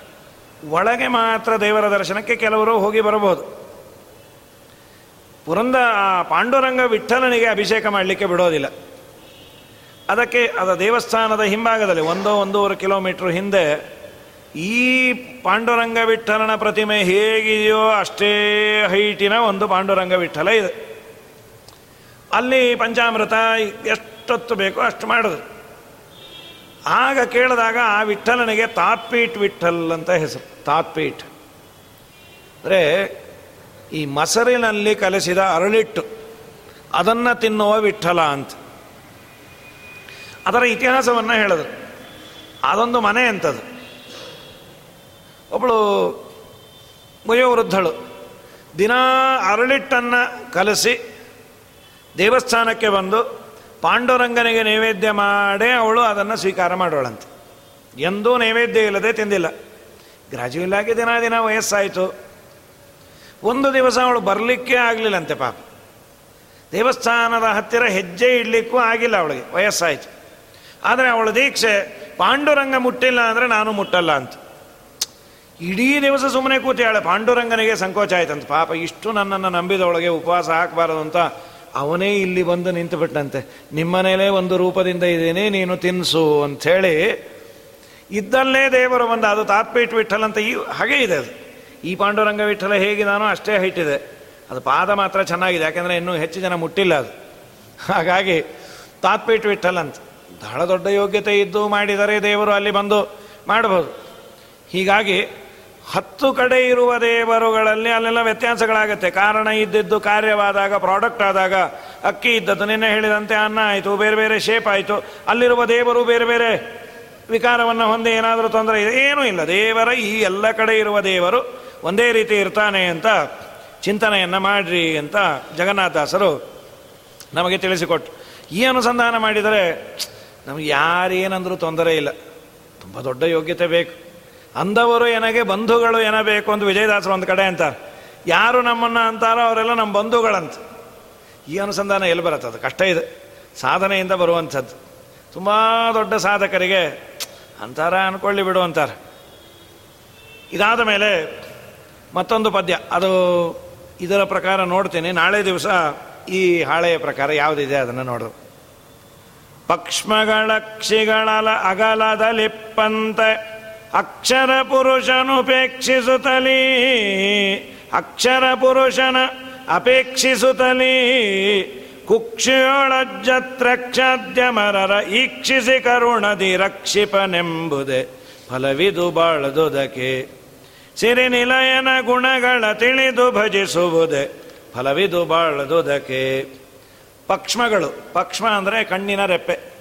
Speaker 1: ಒಳಗೆ ಮಾತ್ರ ದೇವರ ದರ್ಶನಕ್ಕೆ ಕೆಲವರು ಹೋಗಿ ಬರಬಹುದು. ಪುರಂದ ಪಾಂಡುರಂಗ ವಿಠಲನಿಗೆ ಅಭಿಷೇಕ ಮಾಡಲಿಕ್ಕೆ ಬಿಡೋದಿಲ್ಲ. ಅದಕ್ಕೆ, ಅದ ದೇವಸ್ಥಾನದ ಹಿಂಭಾಗದಲ್ಲಿ, ಒಂದೋ ಒಂದೂವರೆ ಕಿಲೋಮೀಟ್ರ್ ಹಿಂದೆ ಈ ಪಾಂಡುರಂಗ ವಿಠಲನ ಪ್ರತಿಮೆ ಹೇಗಿದೆಯೋ ಅಷ್ಟೇ ಹೈಟಿನ ಒಂದು ಪಾಂಡುರಂಗ ವಿಠಲ ಇದೆ. ಅಲ್ಲಿ ಪಂಚಾಮೃತ ಎಷ್ಟೊತ್ತು ಬೇಕೋ ಅಷ್ಟು ಮಾಡಿದ್ರು ಆಗ ಕೇಳಿದಾಗ ಆ ವಿಠಲನಿಗೆ ತಾತ್ಪೀಠ್ ವಿಠಲ್ ಅಂತ ಹೆಸರು, ತಾತ್ಪೀಠ್. ಅಂದರೆ ಈ ಮಸರಿನಲ್ಲಿ ಕಲಸಿದ ಅರಳಿಟ್ಟು, ಅದನ್ನು ತಿನ್ನುವ ವಿಠಲ ಅಂತ. ಅದರ ಇತಿಹಾಸವನ್ನು ಹೇಳಿದ್ರು. ಅದೊಂದು ಮನೆ ಅಂತದು. ಒಬ್ಬಳು ವಯೋವೃದ್ಧಳು ದಿನಾ ಅರಳಿಟ್ಟನ್ನು ಕಲಸಿ ದೇವಸ್ಥಾನಕ್ಕೆ ಬಂದು ಪಾಂಡುರಂಗನಿಗೆ ನೈವೇದ್ಯ ಮಾಡೇ ಅವಳು ಅದನ್ನು ಸ್ವೀಕಾರ ಮಾಡೋಳಂತೆ ಎಂದೂ ನೈವೇದ್ಯ ಇಲ್ಲದೆ ತಿಂದಿಲ್ಲ. ಗ್ರಾಜುಯಲ್ ಆಗಿ ದಿನ ದಿನ ವಯಸ್ಸಾಯಿತು. ಒಂದು ದಿವಸ ಅವಳು ಬರಲಿಕ್ಕೆ ಆಗಲಿಲ್ಲಂತೆ ಪಾಪ. ದೇವಸ್ಥಾನದ ಹತ್ತಿರ ಹೆಜ್ಜೆ ಇಡಲಿಕ್ಕೂ ಆಗಿಲ್ಲ ಅವಳಿಗೆ, ವಯಸ್ಸಾಯಿತು. ಆದರೆ ಅವಳ ದೀಕ್ಷೆ, ಪಾಂಡುರಂಗ ಮುಟ್ಟಿಲ್ಲ ಅಂದರೆ ನಾನು ಮುಟ್ಟಲ್ಲ ಅಂತ. ಇಡೀ ದಿವಸ ಸುಮ್ಮನೆ ಕೂತಿಯಾಳೆ ಪಾಂಡುರಂಗನಿಗೆ ಸಂಕೋಚ ಆಯ್ತಂತ. ಪಾಪ, ಇಷ್ಟು ನನ್ನನ್ನು ನಂಬಿದವಳಿಗೆ ಉಪವಾಸ ಹಾಕಬಾರದು ಅಂತ ಅವನೇ ಇಲ್ಲಿ ಬಂದು ನಿಂತುಬಿಟ್ಟಂತೆ. ನಿಮ್ಮನೇಲೇ ಒಂದು ರೂಪದಿಂದ ಇದ್ದೇನೆ ನೀನು ತಿನ್ಸು ಅಂಥೇಳಿ ಇದ್ದಲ್ಲೇ ದೇವರು ಬಂದ. ಅದು ತಾತ್ಪೀಠ ವಿಠಲ್ ಅಂತ ಈ ಹಾಗೆ ಇದೆ ಅದು. ಈ ಪಾಂಡುರಂಗ ವಿಠಲ ಹೇಗಿದಾನೋ ಅಷ್ಟೇ ಹೈಟಿದೆ ಅದು ಪಾದ ಮಾತ್ರ ಚೆನ್ನಾಗಿದೆ, ಯಾಕೆಂದರೆ ಇನ್ನೂ ಹೆಚ್ಚು ಜನ ಮುಟ್ಟಿಲ್ಲ ಅದು. ಹಾಗಾಗಿ ತಾತ್ಪೀಠ ವಿಠಲ್ ಅಂತ. ಬಹಳ ದೊಡ್ಡ ಯೋಗ್ಯತೆ ಇದ್ದು ಮಾಡಿದರೆ ದೇವರು ಅಲ್ಲಿ ಬಂದು ಮಾಡಬಹುದು ಹೀಗಾಗಿ ಹತ್ತು ಕಡೆ ಇರುವ ದೇವರುಗಳಲ್ಲಿ ಅಲ್ಲೆಲ್ಲ ವ್ಯತ್ಯಾಸಗಳಾಗುತ್ತೆ. ಕಾರಣ ಇದ್ದಿದ್ದು ಕಾರ್ಯವಾದಾಗ ಪ್ರಾಡಕ್ಟ್ ಆದಾಗ, ಅಕ್ಕಿ ಇದ್ದದ್ದು. ನಿನ್ನೆ ಹೇಳಿದಂತೆ ಅನ್ನ ಆಯಿತು, ಬೇರೆ ಬೇರೆ ಶೇಪ್ ಆಯಿತು. ಅಲ್ಲಿರುವ ದೇವರು ಬೇರೆ ಬೇರೆ ವಿಕಾರವನ್ನು ಹೊಂದಿ ಏನಾದರೂ ತೊಂದರೆ ಇದೆ? ಏನೂ ಇಲ್ಲ. ದೇವರ ಈ ಎಲ್ಲ ಕಡೆ ಇರುವ ದೇವರು ಒಂದೇ ರೀತಿ ಇರ್ತಾನೆ ಅಂತ ಚಿಂತನೆಯನ್ನು ಮಾಡ್ರಿ ಅಂತ ಜಗನ್ನಾಥದಾಸರು ನಮಗೆ ತಿಳಿಸಿಕೊಟ್ಟು ಈ ಅನುಸಂಧಾನ ಮಾಡಿದರೆ ನಮಗೆ ಯಾರೇನಂದರೂ ತೊಂದರೆ ಇಲ್ಲ. ತುಂಬ ದೊಡ್ಡ ಯೋಗ್ಯತೆ ಬೇಕು. ಅಂದವರು ಏನಾಗೆ ಬಂಧುಗಳು ಏನಬೇಕು ಅಂತ ವಿಜಯದಾಸರು ಒಂದು ಕಡೆ ಅಂತಾರೆ. ಯಾರು ನಮ್ಮನ್ನು ಅಂತಾರೋ ಅವರೆಲ್ಲ ನಮ್ಮ ಬಂಧುಗಳಂತ. ಈ ಅನುಸಂಧಾನ ಎಲ್ಲಿ ಬರುತ್ತೆ? ಅದು ಕಷ್ಟ ಇದೆ. ಸಾಧನೆಯಿಂದ ಬರುವಂಥದ್ದು. ತುಂಬ ದೊಡ್ಡ ಸಾಧಕರಿಗೆ ಅಂತಾರ ಅನ್ಕೊಳ್ಳಿ ಬಿಡು ಅಂತಾರೆ. ಇದಾದ ಮೇಲೆ ಮತ್ತೊಂದು ಪದ್ಯ. ಅದು ಇದರ ಪ್ರಕಾರ ನೋಡ್ತೀನಿ. ನಾಳೆ ದಿವಸ ಈ ಹಾಳೆಯ ಪ್ರಕಾರ ಯಾವುದಿದೆ ಅದನ್ನು ನೋಡು. ಪಕ್ಷ್ಮಗಳ ಕ್ಷಿಗಳಲ ಅಗಲದಲಿಪ್ಪಂತ ಅಕ್ಷರ ಪುರುಷನುಪೇಕ್ಷಿಸುತ್ತಲೀ, ಅಕ್ಷರ ಪುರುಷನ ಅಪೇಕ್ಷಿಸುತ್ತಲೀ ಮರರ ಈಕ್ಷಿಸಿ ಕರುಣದಿ ರಕ್ಷಿಪನೆಂಬುದೇ ಫಲವಿದು ಬಾಳದುದಕ್ಕೆ ಸಿರಿ ನಿಲಯನ ಗುಣಗಳ ತಿಳಿದು ಭಜಿಸುವುದೇ ಫಲವಿದು ಬಾಳದುದಕ್ಕೆ ಪಕ್ಷ್ಮಗಳು, ಪಕ್ಷ್ಮ ಅಂದರೆ ಕಣ್ಣಿನ ರೆಪ್ಪೆ.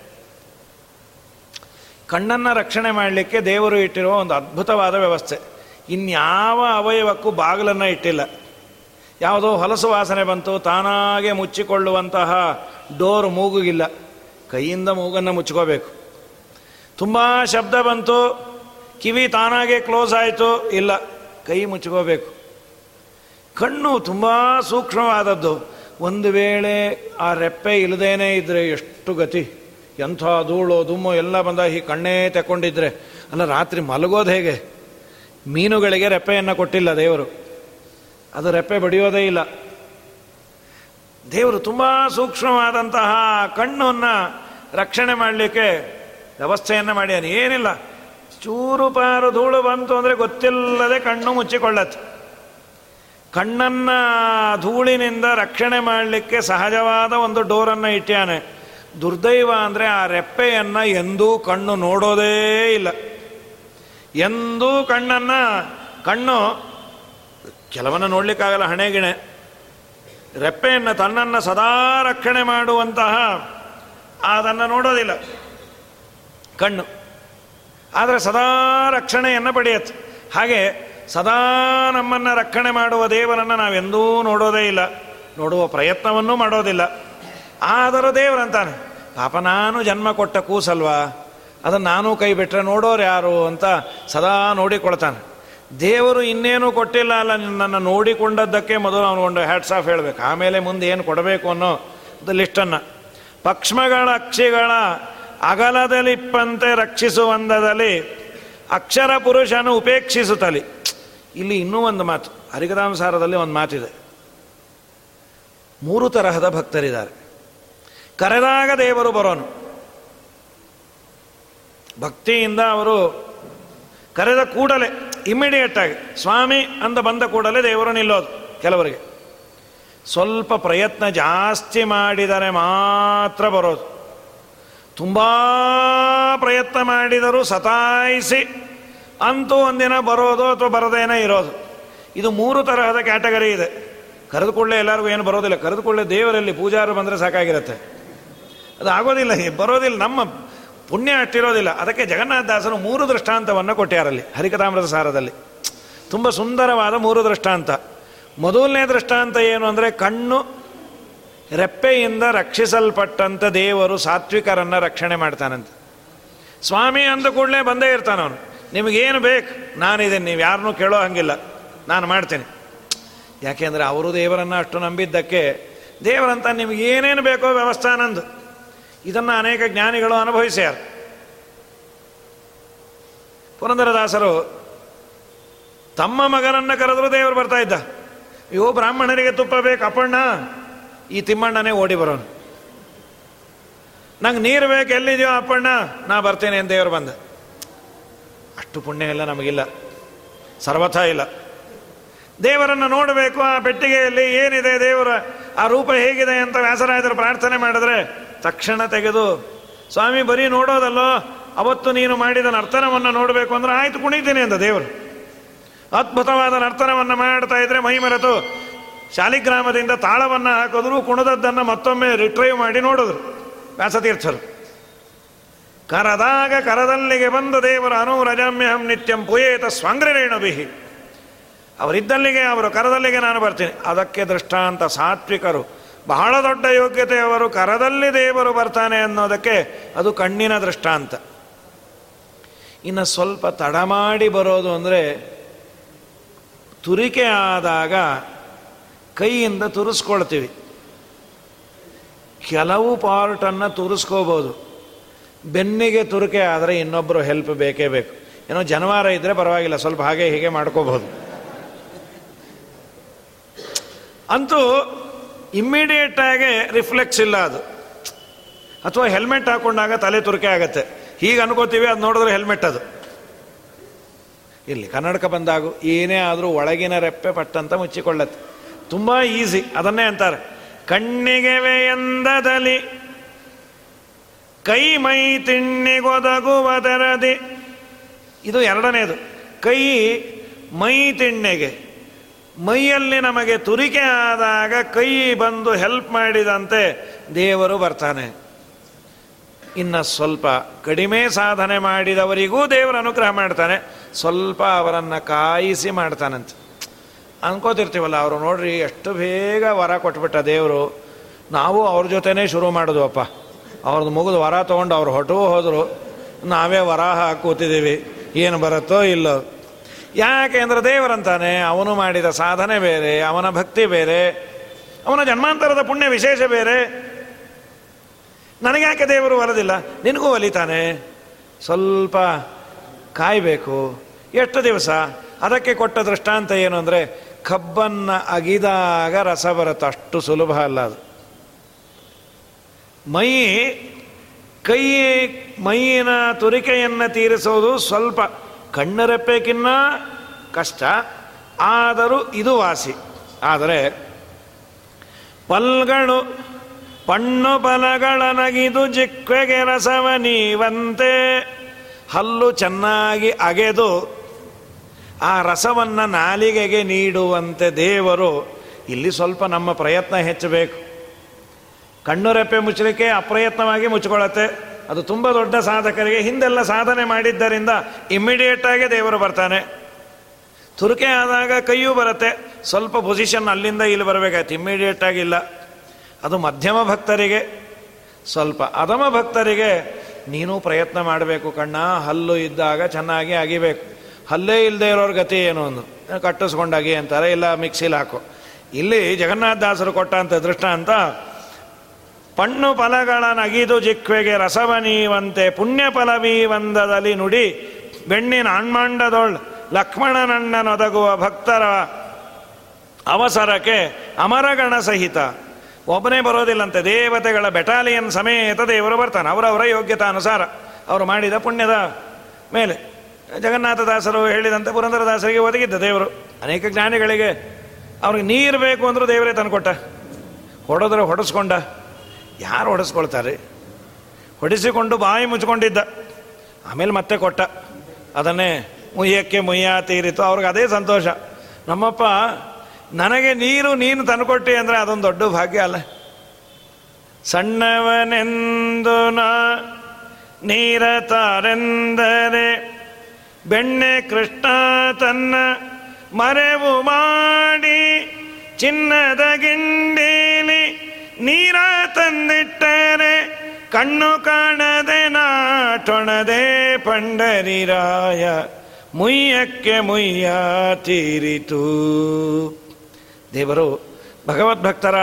Speaker 1: ಕಣ್ಣನ್ನು ರಕ್ಷಣೆ ಮಾಡಲಿಕ್ಕೆ ದೇವರು ಇಟ್ಟಿರುವ ಒಂದು ಅದ್ಭುತವಾದ ವ್ಯವಸ್ಥೆ. ಇನ್ಯಾವ ಅವಯವಕ್ಕೂ ಬಾಗಿಲನ್ನು ಇಟ್ಟಿಲ್ಲ. ಯಾವುದೋ ಹೊಲಸು ವಾಸನೆ ಬಂತು, ತಾನಾಗೆ ಮುಚ್ಚಿಕೊಳ್ಳುವಂತಹ ಡೋರ್ ಮೂಗುಗಿಲ್ಲ. ಕೈಯಿಂದ ಮೂಗನ್ನು ಮುಚ್ಕೋಬೇಕು. ತುಂಬ ಶಬ್ದ ಬಂತು, ಕಿವಿ ತಾನಾಗೆ ಕ್ಲೋಸ್ ಆಯಿತು, ಇಲ್ಲ, ಕೈ ಮುಚ್ಕೋಬೇಕು. ಕಣ್ಣು ತುಂಬ ಸೂಕ್ಷ್ಮವಾದದ್ದು. ಒಂದು ವೇಳೆ ಆ ರೆಪ್ಪೆ ಇಲ್ಲದೇನೆ ಇದ್ದರೆ ಎಷ್ಟು ಗತಿ. ಎಂಥ ಧೂಳು ದುಮ್ಮು ಎಲ್ಲ ಬಂದ ಈ ಕಣ್ಣೇ ತಕ್ಕೊಂಡಿದ್ರೆ. ಅಲ್ಲ, ರಾತ್ರಿ ಮಲಗೋದು ಹೇಗೆ? ಮೀನುಗಳಿಗೆ ರೆಪ್ಪೆಯನ್ನು ಕೊಟ್ಟಿಲ್ಲ ದೇವರು. ಅದು ರೆಪ್ಪೆ ಬಡಿಯೋದೇ ಇಲ್ಲ. ದೇವರು ತುಂಬ ಸೂಕ್ಷ್ಮವಾದಂತಹ ಕಣ್ಣನ್ನು ರಕ್ಷಣೆ ಮಾಡಲಿಕ್ಕೆ ವ್ಯವಸ್ಥೆಯನ್ನು ಮಾಡ್ಯಾನೆ. ಏನಿಲ್ಲ. ಚೂರು ಪಾರು ಧೂಳು ಬಂತು ಅಂದರೆ ಗೊತ್ತಿಲ್ಲದೆ ಕಣ್ಣು ಮುಚ್ಚಿಕೊಳ್ಳತ್ತೆ. ಕಣ್ಣನ್ನು ಧೂಳಿನಿಂದ ರಕ್ಷಣೆ ಮಾಡಲಿಕ್ಕೆ ಸಹಜವಾದ ಒಂದು ಡೋರನ್ನು ಇಟ್ಟ್ಯಾನೆ ದುರ್ದೈವ ಅಂದರೆ ಆ ರೆಪ್ಪೆಯನ್ನು ಎಂದೂ ಕಣ್ಣು ನೋಡೋದೇ ಇಲ್ಲ. ಎಂದೂ ಕಣ್ಣನ್ನು ಕಣ್ಣು ಕೆಲವನ್ನ ನೋಡಲಿಕ್ಕಾಗಲ್ಲ, ಹಣೆಗಿಣೆ. ರೆಪ್ಪೆಯನ್ನು ತನ್ನನ್ನು ಸದಾ ರಕ್ಷಣೆ ಮಾಡುವಂತಹ ಅದನ್ನು ನೋಡೋದಿಲ್ಲ. ಕಣ್ಣು. ಆದರೆ ಸದಾ ರಕ್ಷಣೆಯನ್ನು ಪಡೆಯುತ್ತೆ. ಹಾಗೆ ಸದಾ ನಮ್ಮನ್ನು ರಕ್ಷಣೆ ಮಾಡುವ ದೇವರನ್ನು ನಾವೆಂದೂ ನೋಡೋದೇ ಇಲ್ಲ. ನೋಡುವ ಪ್ರಯತ್ನವನ್ನೂ ಮಾಡೋದಿಲ್ಲ. ಆದರೂ ದೇವರಂತಾನೆ. ಪಾಪ ನಾನು ಜನ್ಮ ಕೊಟ್ಟ ಕೂಸಲ್ವಾ? ಅದನ್ನು ನಾನು ಕೈ ಬಿಟ್ಟರೆ ನೋಡೋರು ಯಾರು ಅಂತ ಸದಾ ನೋಡಿಕೊಳ್ತಾನೆ. ದೇವರು ಇನ್ನೇನು ಕೊಟ್ಟಿಲ್ಲ ಅಲ್ಲ ನನ್ನ ನೋಡಿಕೊಂಡದ್ದಕ್ಕೆ ಮೊದಲು ಒಂದು ಹ್ಯಾಟ್ಸ್ ಆಫ್ ಹೇಳಬೇಕು. ಆಮೇಲೆ ಮುಂದೆ ಏನು ಕೊಡಬೇಕು ಅನ್ನೋ ಲಿಸ್ಟನ್ನು ಪಕ್ಷ್ಮಗಳ ಅಕ್ಷಿಗಳ ಅಗಲದಲ್ಲಿಪ್ಪಂತೆ ರಕ್ಷಿಸುವಂದದಲ್ಲಿ ಅಕ್ಷರ ಪುರುಷನು ಉಪೇಕ್ಷಿಸುತ್ತಲಿ. ಇಲ್ಲಿ ಇನ್ನೂ ಒಂದು ಮಾತು. ಹರಿಕದಾಂಸಾರದಲ್ಲಿ ಒಂದು ಮಾತಿದೆ. ಮೂರು ತರಹದ ಭಕ್ತರಿದ್ದಾರೆ. ಕರೆದಾಗ ದೇವರು ಬರೋನು. ಭಕ್ತಿಯಿಂದ ಅವರು ಕರೆದ ಕೂಡಲೇ ಇಮ್ಮಿಡಿಯೇಟ್ ಆಗಿ, ಸ್ವಾಮಿ ಅಂತ ಬಂದ ಕೂಡಲೇ ದೇವರು ನಿಲ್ಲೋದು ಕೆಲವರಿಗೆ. ಸ್ವಲ್ಪ ಪ್ರಯತ್ನ ಜಾಸ್ತಿ ಮಾಡಿದರೆ ಮಾತ್ರ ಬರೋದು. ತುಂಬ ಪ್ರಯತ್ನ ಮಾಡಿದರೂ ಸತಾಯಿಸಿ ಅಂತೂ ಒಂದಿನ ಬರೋದು ಅಥವಾ ಬರದೇನೇ ಇರೋದು. ಇದು ಮೂರು ತರಹದ ಕ್ಯಾಟಗರಿ ಇದೆ. ಕರೆದುಕೊಳ್ಳೆ ಎಲ್ಲರಿಗೂ ಏನು ಬರೋದಿಲ್ಲ. ಕರೆದುಕೊಳ್ಳೆ ದೇವರಲ್ಲಿ ಪೂಜಾರು ಬಂದರೆ ಸಾಕಾಗಿರುತ್ತೆ. ಅದು ಆಗೋದಿಲ್ಲ ಬರೋದಿಲ್ಲ, ನಮ್ಮ ಪುಣ್ಯ ಅಷ್ಟಿರೋದಿಲ್ಲ ಅದಕ್ಕೆ ಜಗನ್ನಾಥದಾಸರು ಮೂರು ದೃಷ್ಟಾಂತವನ್ನು ಕೊಟ್ಟಾರಲ್ಲಿ ಹರಿಕಥಾಮೃತ ಸಾರದಲ್ಲಿ. ತುಂಬ ಸುಂದರವಾದ ಮೂರು ದೃಷ್ಟಾಂತ. ಮೊದಲನೇ ದೃಷ್ಟಾಂತ ಏನು ಅಂದರೆ, ಕಣ್ಣು ರೆಪ್ಪೆಯಿಂದ ರಕ್ಷಿಸಲ್ಪಟ್ಟಂಥ ದೇವರು ಸಾತ್ವಿಕರನ್ನು ರಕ್ಷಣೆ ಮಾಡ್ತಾನಂತೆ. ಸ್ವಾಮಿ ಅಂದ ಕೂಡಲೇ ಬಂದೇ ಇರ್ತಾನವನು ನಿಮಗೇನು ಬೇಕು? ನಾನಿದ್ದೀನಿ, ನೀವು ಯಾರನ್ನೂ ಕೇಳೋ ಹಂಗಿಲ್ಲ. ನಾನು ಮಾಡ್ತೇನೆ. ಯಾಕೆಂದರೆ ಅವರು ದೇವರನ್ನು ಅಷ್ಟು ನಂಬಿದ್ದಕ್ಕೆ ದೇವರಂತ ನಿಮಗೇನೇನು ಬೇಕೋ ವ್ಯವಸ್ಥೆ ನಂದು. ಇದನ್ನು ಅನೇಕ ಜ್ಞಾನಿಗಳು ಅನುಭವಿಸ್ಯಾರ. ಪುರಂದರದಾಸರು, ತಮ್ಮ ಮಗನನ್ನು ಕರೆದರೂ ದೇವರು ಬರ್ತಾ ಇದ್ದ. ಅಯ್ಯೋ, ಬ್ರಾಹ್ಮಣರಿಗೆ ತುಪ್ಪ ಬೇಕು, ಅಪ್ಪಣ್ಣ. ಈ ತಿಮ್ಮಣ್ಣನೇ ಓಡಿ ಬರೋನು. ನಂಗೆ ನೀರು ಬೇಕು, ಎಲ್ಲಿದೆಯೋ ಅಪ್ಪಣ್ಣ, ನಾ ಬರ್ತೇನೆ ಅಂತ ದೇವರು ಬಂದ. ಅಷ್ಟು ಪುಣ್ಯ ಎಲ್ಲ ನಮಗಿಲ್ಲ. ಸರ್ವಥ ಇಲ್ಲ. ದೇವರನ್ನು ನೋಡಬೇಕು, ಆ ಪೆಟ್ಟಿಗೆಯಲ್ಲಿ ಏನಿದೆ ದೇವರ, ಆ ರೂಪ ಹೇಗಿದೆ ಅಂತ ವ್ಯಾಸರಾಯದರು ಪ್ರಾರ್ಥನೆ ಮಾಡಿದ್ರೆ ತಕ್ಷಣ ತೆಗೆದು, ಸ್ವಾಮಿ, ಬರೀ ನೋಡೋದಲ್ಲೋ? ಅವತ್ತು ನೀನು ಮಾಡಿದ ನರ್ತನವನ್ನು ನೋಡಬೇಕು ಅಂದ್ರೆ ಆಯ್ತು, ಕುಣಿತೀನಿ ಅಂತ ದೇವರು. ಅದ್ಭುತವಾದ ನರ್ತನವನ್ನು ಮಾಡ್ತಾ ಇದ್ರೆ ಮೈ ಮರೆತು ಶಾಲಿಗ್ರಾಮದಿಂದ ತಾಳವನ್ನು ಹಾಕಿದ್ರು, ಕುಣದದ್ದನ್ನು ಮತ್ತೊಮ್ಮೆ ರಿಟ್ರೈವ್ ಮಾಡಿ ನೋಡಿದ್ರು ವ್ಯಾಸತೀರ್ಥರು. ಕರದಾಗ ಕರದಲ್ಲಿಗೆ ಬಂದ ದೇವರ ಅನುರಜಮ್ಯಹಂ ನಿತ್ಯಂ ಪುಯೇತ ಬಿಹಿ. ಅವರಿದ್ದಲ್ಲಿಗೆ, ಅವರು ಕರದಲ್ಲಿಗೆ ನಾನು ಬರ್ತೀನಿ. ಅದಕ್ಕೆ ದೃಷ್ಟಾಂತ ಸಾತ್ವಿಕರು. ಬಹಳ ದೊಡ್ಡ ಯೋಗ್ಯತೆಯವರು ಕರದಲ್ಲಿ ದೇವರು ಬರ್ತಾನೆ ಅನ್ನೋದಕ್ಕೆ ಅದು ಕಣ್ಣಿನ ದೃಷ್ಟಾಂತ. ಇನ್ನು ಸ್ವಲ್ಪ ತಡ ಮಾಡಿ ಬರೋದು ಅಂದರೆ ತುರಿಕೆ ಆದಾಗ ಕೈಯಿಂದ ತುರಿಸ್ಕೊಳ್ತೀವಿ. ಕೆಲವು ಪಾರ್ಟನ್ನು ತುರಿಸ್ಕೋಬೋದು. ಬೆನ್ನಿಗೆ ತುರಿಕೆ ಆದರೆ ಇನ್ನೊಬ್ಬರು ಹೆಲ್ಪ್ ಬೇಕೇ ಬೇಕು. ಏನೋ ಜನವಾರ ಇದ್ದರೆ ಪರವಾಗಿಲ್ಲ, ಸ್ವಲ್ಪ ಹಾಗೆ ಹೀಗೆ ಮಾಡ್ಕೋಬಹುದು ಅಂತೂ ಇಮ್ಮಿಡಿಯೇಟ್ ಆಗಿ ರಿಫ್ಲೆಕ್ಸ್ ಇಲ್ಲ ಅದು. ಅಥವಾ ಹೆಲ್ಮೆಟ್ ಹಾಕೊಂಡಾಗ ತಲೆ ತುರಿಕೆ ಆಗತ್ತೆ. ಹೀಗೆ ಅನ್ಕೋತೀವಿ, ಅದು ನೋಡಿದ್ರೆ ಹೆಲ್ಮೆಟ್ ಅದು. ಇಲ್ಲಿ ಕನ್ನಡಕ ಬಂದಾಗು ಏನೇ ಆದರೂ ಒಳಗಿನ ರೆಪ್ಪೆ ಪಟ್ಟಂತ ಮುಚ್ಚಿಕೊಳ್ಳತ್ತೆ. ತುಂಬ ಈಸಿ ಅದನ್ನೇ ಅಂತಾರೆ. ಕಣ್ಣಿಗೆ ಎಂದದಲ್ಲಿ ಕೈ ಮೈ ತಿಣ್ಣಿಗೊದಗುವದರದಿ ಇದು ಎರಡನೇದು. ಕೈ ಮೈ ತಿಣ್ಣೆಗೆ. ಮೈಯಲ್ಲಿ ನಮಗೆ ತುರಿಕೆ ಆದಾಗ ಕೈ ಬಂದು ಹೆಲ್ಪ್ ಮಾಡಿದಂತೆ ದೇವರು ಬರ್ತಾನೆ. ಇನ್ನು ಸ್ವಲ್ಪ ಕಡಿಮೆ ಸಾಧನೆ ಮಾಡಿದವರಿಗೂ ದೇವರು ಅನುಗ್ರಹ ಮಾಡ್ತಾನೆ. ಸ್ವಲ್ಪ ಅವರನ್ನು ಕಾಯಿಸಿ ಮಾಡ್ತಾನಂತೆ. ಅನ್ಕೋತಿರ್ತೀವಲ್ಲ, ಅವರು ನೋಡ್ರಿ ಎಷ್ಟು ಬೇಗ ವರ ಕೊಟ್ಬಿಟ್ಟ ದೇವರು. ನಾವು ಅವ್ರ ಜೊತೆನೇ ಶುರು ಮಾಡೋದು ಅಪ್ಪ ಅವ್ರದ್ದು ಮುಗಿದು ವರ ತೊಗೊಂಡು ಅವ್ರು ಹೊಟ್ಟು ಹೋದರು. ನಾವೇ ವರ ಹಾಕೂತಿದ್ದೀವಿ ಏನು ಬರುತ್ತೋ ಇಲ್ಲೋ. ಯಾಕೆ ಅಂದರೆ ದೇವರಂತಾನೆ? ಅವನು ಮಾಡಿದ ಸಾಧನೆ ಬೇರೆ, ಅವನ ಭಕ್ತಿ ಬೇರೆ, ಅವನ ಜನ್ಮಾಂತರದ ಪುಣ್ಯ ವಿಶೇಷ ಬೇರೆ. ನನಗ್ಯಾಕೆ ದೇವರು ಒಲದಿಲ್ಲ ನಿನಗೂ ಒಲಿತಾನೆ. ಸ್ವಲ್ಪ ಕಾಯಬೇಕು. ಎಷ್ಟು ದಿವಸ? ಅದಕ್ಕೆ ಕೊಟ್ಟ ದೃಷ್ಟಾಂತ ಏನು ಅಂದರೆ, ಕಬ್ಬನ್ನು ಅಗಿದಾಗ ರಸ ಬರುತ್ತೆ. ಅಷ್ಟು ಸುಲಭ ಅಲ್ಲ ಅದು. ಮೈ, ಕೈ, ಮೈಯಿನ ತುರಿಕೆಯನ್ನು ತೀರಿಸೋದು ಸ್ವಲ್ಪ. ಕಣ್ಣರೆಪ್ಪೆಕಿನ್ನ ಕಷ್ಟ, ಆದರೂ ಇದು ವಾಸಿ. ಆದರೆ ಪಲ್ಗಳು, ಪಣ್ಣು ನಗಿದು ಜಿಕ್ವೆಗೆ ರಸವ ನೀವಂತೆ, ಹಲ್ಲು ಚೆನ್ನಾಗಿ ಅಗೆದು ಆ ರಸವನ್ನು ನಾಲಿಗೆಗೆ ನೀಡುವಂತೆ ದೇವರು ಇಲ್ಲಿ ಸ್ವಲ್ಪ ನಮ್ಮ ಪ್ರಯತ್ನ ಹೆಚ್ಚಬೇಕು. ಕಣ್ಣು ರೆಪ್ಪೆ ಮುಚ್ಚಲಿಕ್ಕೆ ಅಪ್ರಯತ್ನವಾಗಿ ಮುಚ್ಚಿಕೊಳ್ಳುತ್ತೆ. ಅದು ತುಂಬ ದೊಡ್ಡ ಸಾಧಕರಿಗೆ ಹಿಂದೆಲ್ಲ ಸಾಧನೆ ಮಾಡಿದ್ದರಿಂದ ಇಮ್ಮಿಡಿಯೇಟಾಗಿ ದೇವರು ಬರ್ತಾನೆ. ತುರುಕೆ ಆದಾಗ ಕೈಯೂ ಬರುತ್ತೆ. ಸ್ವಲ್ಪ ಪೊಸಿಷನ್ ಅಲ್ಲಿಂದ ಇಲ್ಲಿ ಬರಬೇಕಾಯ್ತು. ಇಮ್ಮಿಡಿಯೇಟ್ ಆಗಿಲ್ಲ ಅದು ಮಧ್ಯಮ ಭಕ್ತರಿಗೆ, ಸ್ವಲ್ಪ ಅಧಮ ಭಕ್ತರಿಗೆ ನೀನು ಪ್ರಯತ್ನ ಮಾಡಬೇಕು ಕಣ್ಣ. ಹಲ್ಲು ಇದ್ದಾಗ ಚೆನ್ನಾಗಿ ಅಗಿಬೇಕು. ಹಲ್ಲೇ ಇಲ್ಲದೆ ಇರೋರ ಗತಿ ಏನು ಒಂದು ಕಟ್ಟಿಸ್ಕೊಂಡಾಗಿ ಅಂತಾರೆ. ಇಲ್ಲ, ಮಿಕ್ಸಿಲಿ ಹಾಕು. ಇಲ್ಲಿ ಜಗನ್ನಾಥದಾಸರು ಕೊಟ್ಟಂಥ ದೃಷ್ಟಾಂತ ಪಣ್ಣು ಫಲಗಳ ನಗಿದು ಜಿಕ್ವೆಗೆ ರಸವನೀವಂತೆ ಪುಣ್ಯ ಫಲವೀವಂದದಲ್ಲಿ ನುಡಿ ಬೆಣ್ಣಿನ ಅಣ್ಮಾಂಡದೊಳ್ ಲಕ್ಷ್ಮಣನಣ್ಣನೊದಗುವ ಭಕ್ತರ ಅವಸರಕ್ಕೆ ಅಮರಗಣ ಸಹಿತ. ಒಬ್ಬನೇ ಬರೋದಿಲ್ಲಂತೆ, ದೇವತೆಗಳ ಬೆಟಾಲಿಯನ್ ಸಮೇತ ದೇವರು ಬರ್ತಾನೆ, ಅವರವರ ಯೋಗ್ಯತಾನುಸಾರ ಅವರು ಮಾಡಿದ ಪುಣ್ಯದ ಮೇಲೆ. ಜಗನ್ನಾಥದಾಸರು ಹೇಳಿದಂತೆ ಪುರಂದರದಾಸರಿಗೆ ಒದಗಿದ್ದ ದೇವರು. ಅನೇಕ ಜ್ಞಾನಿಗಳಿಗೆ ಅವ್ರಿಗೆ ನೀರು ಬೇಕು ಅಂದರೂ ದೇವರೇ ತಂದುಕೊಟ್ಟ. ಹೊಡೆದ್ರೆ ಹೊಡೆಸ್ಕೊಂಡ. ಯಾರು ಹೊಡೆಸ್ಕೊಳ್ತಾರೆ? ಹೊಡಿಸಿಕೊಂಡು ಬಾಯಿ ಮುಚ್ಕೊಂಡಿದ್ದ ಆಮೇಲೆ ಮತ್ತೆ ಕೊಟ್ಟ. ಅದನ್ನೇ ಮುಯ್ಯಕ್ಕೆ ಮುಯ್ಯ ತೀರಿತು. ಅವ್ರಿಗೆ ಅದೇ ಸಂತೋಷ. ನಮ್ಮಪ್ಪ, ನನಗೆ ನೀರು ನೀನು ತಂದುಕೊಟ್ಟಿ ಅಂದರೆ ಅದೊಂದು ದೊಡ್ಡ ಭಾಗ್ಯ ಅಲ್ಲ. ಸಣ್ಣವನೆಂದು ನಾ ನೀರ ತಾರೆಂದರೆ ಬೆಣ್ಣೆ ಕೃಷ್ಣ ತನ್ನ ಮರೆವು ಮಾಡಿ ಚಿನ್ನದ ಗಿಂಡೇಲಿ ನೀರ ತಂದಿಟ್ಟರೆ ಕಣ್ಣು ಕಾಣದೆ ನಾಟೊಣದೆ ಪಂಡರಿರಾಯ, ಮುಯ್ಯಕ್ಕೆ ಮುಯ್ಯ ತೀರಿತು. ದೇವರು ಭಗವದ್ಭಕ್ತರ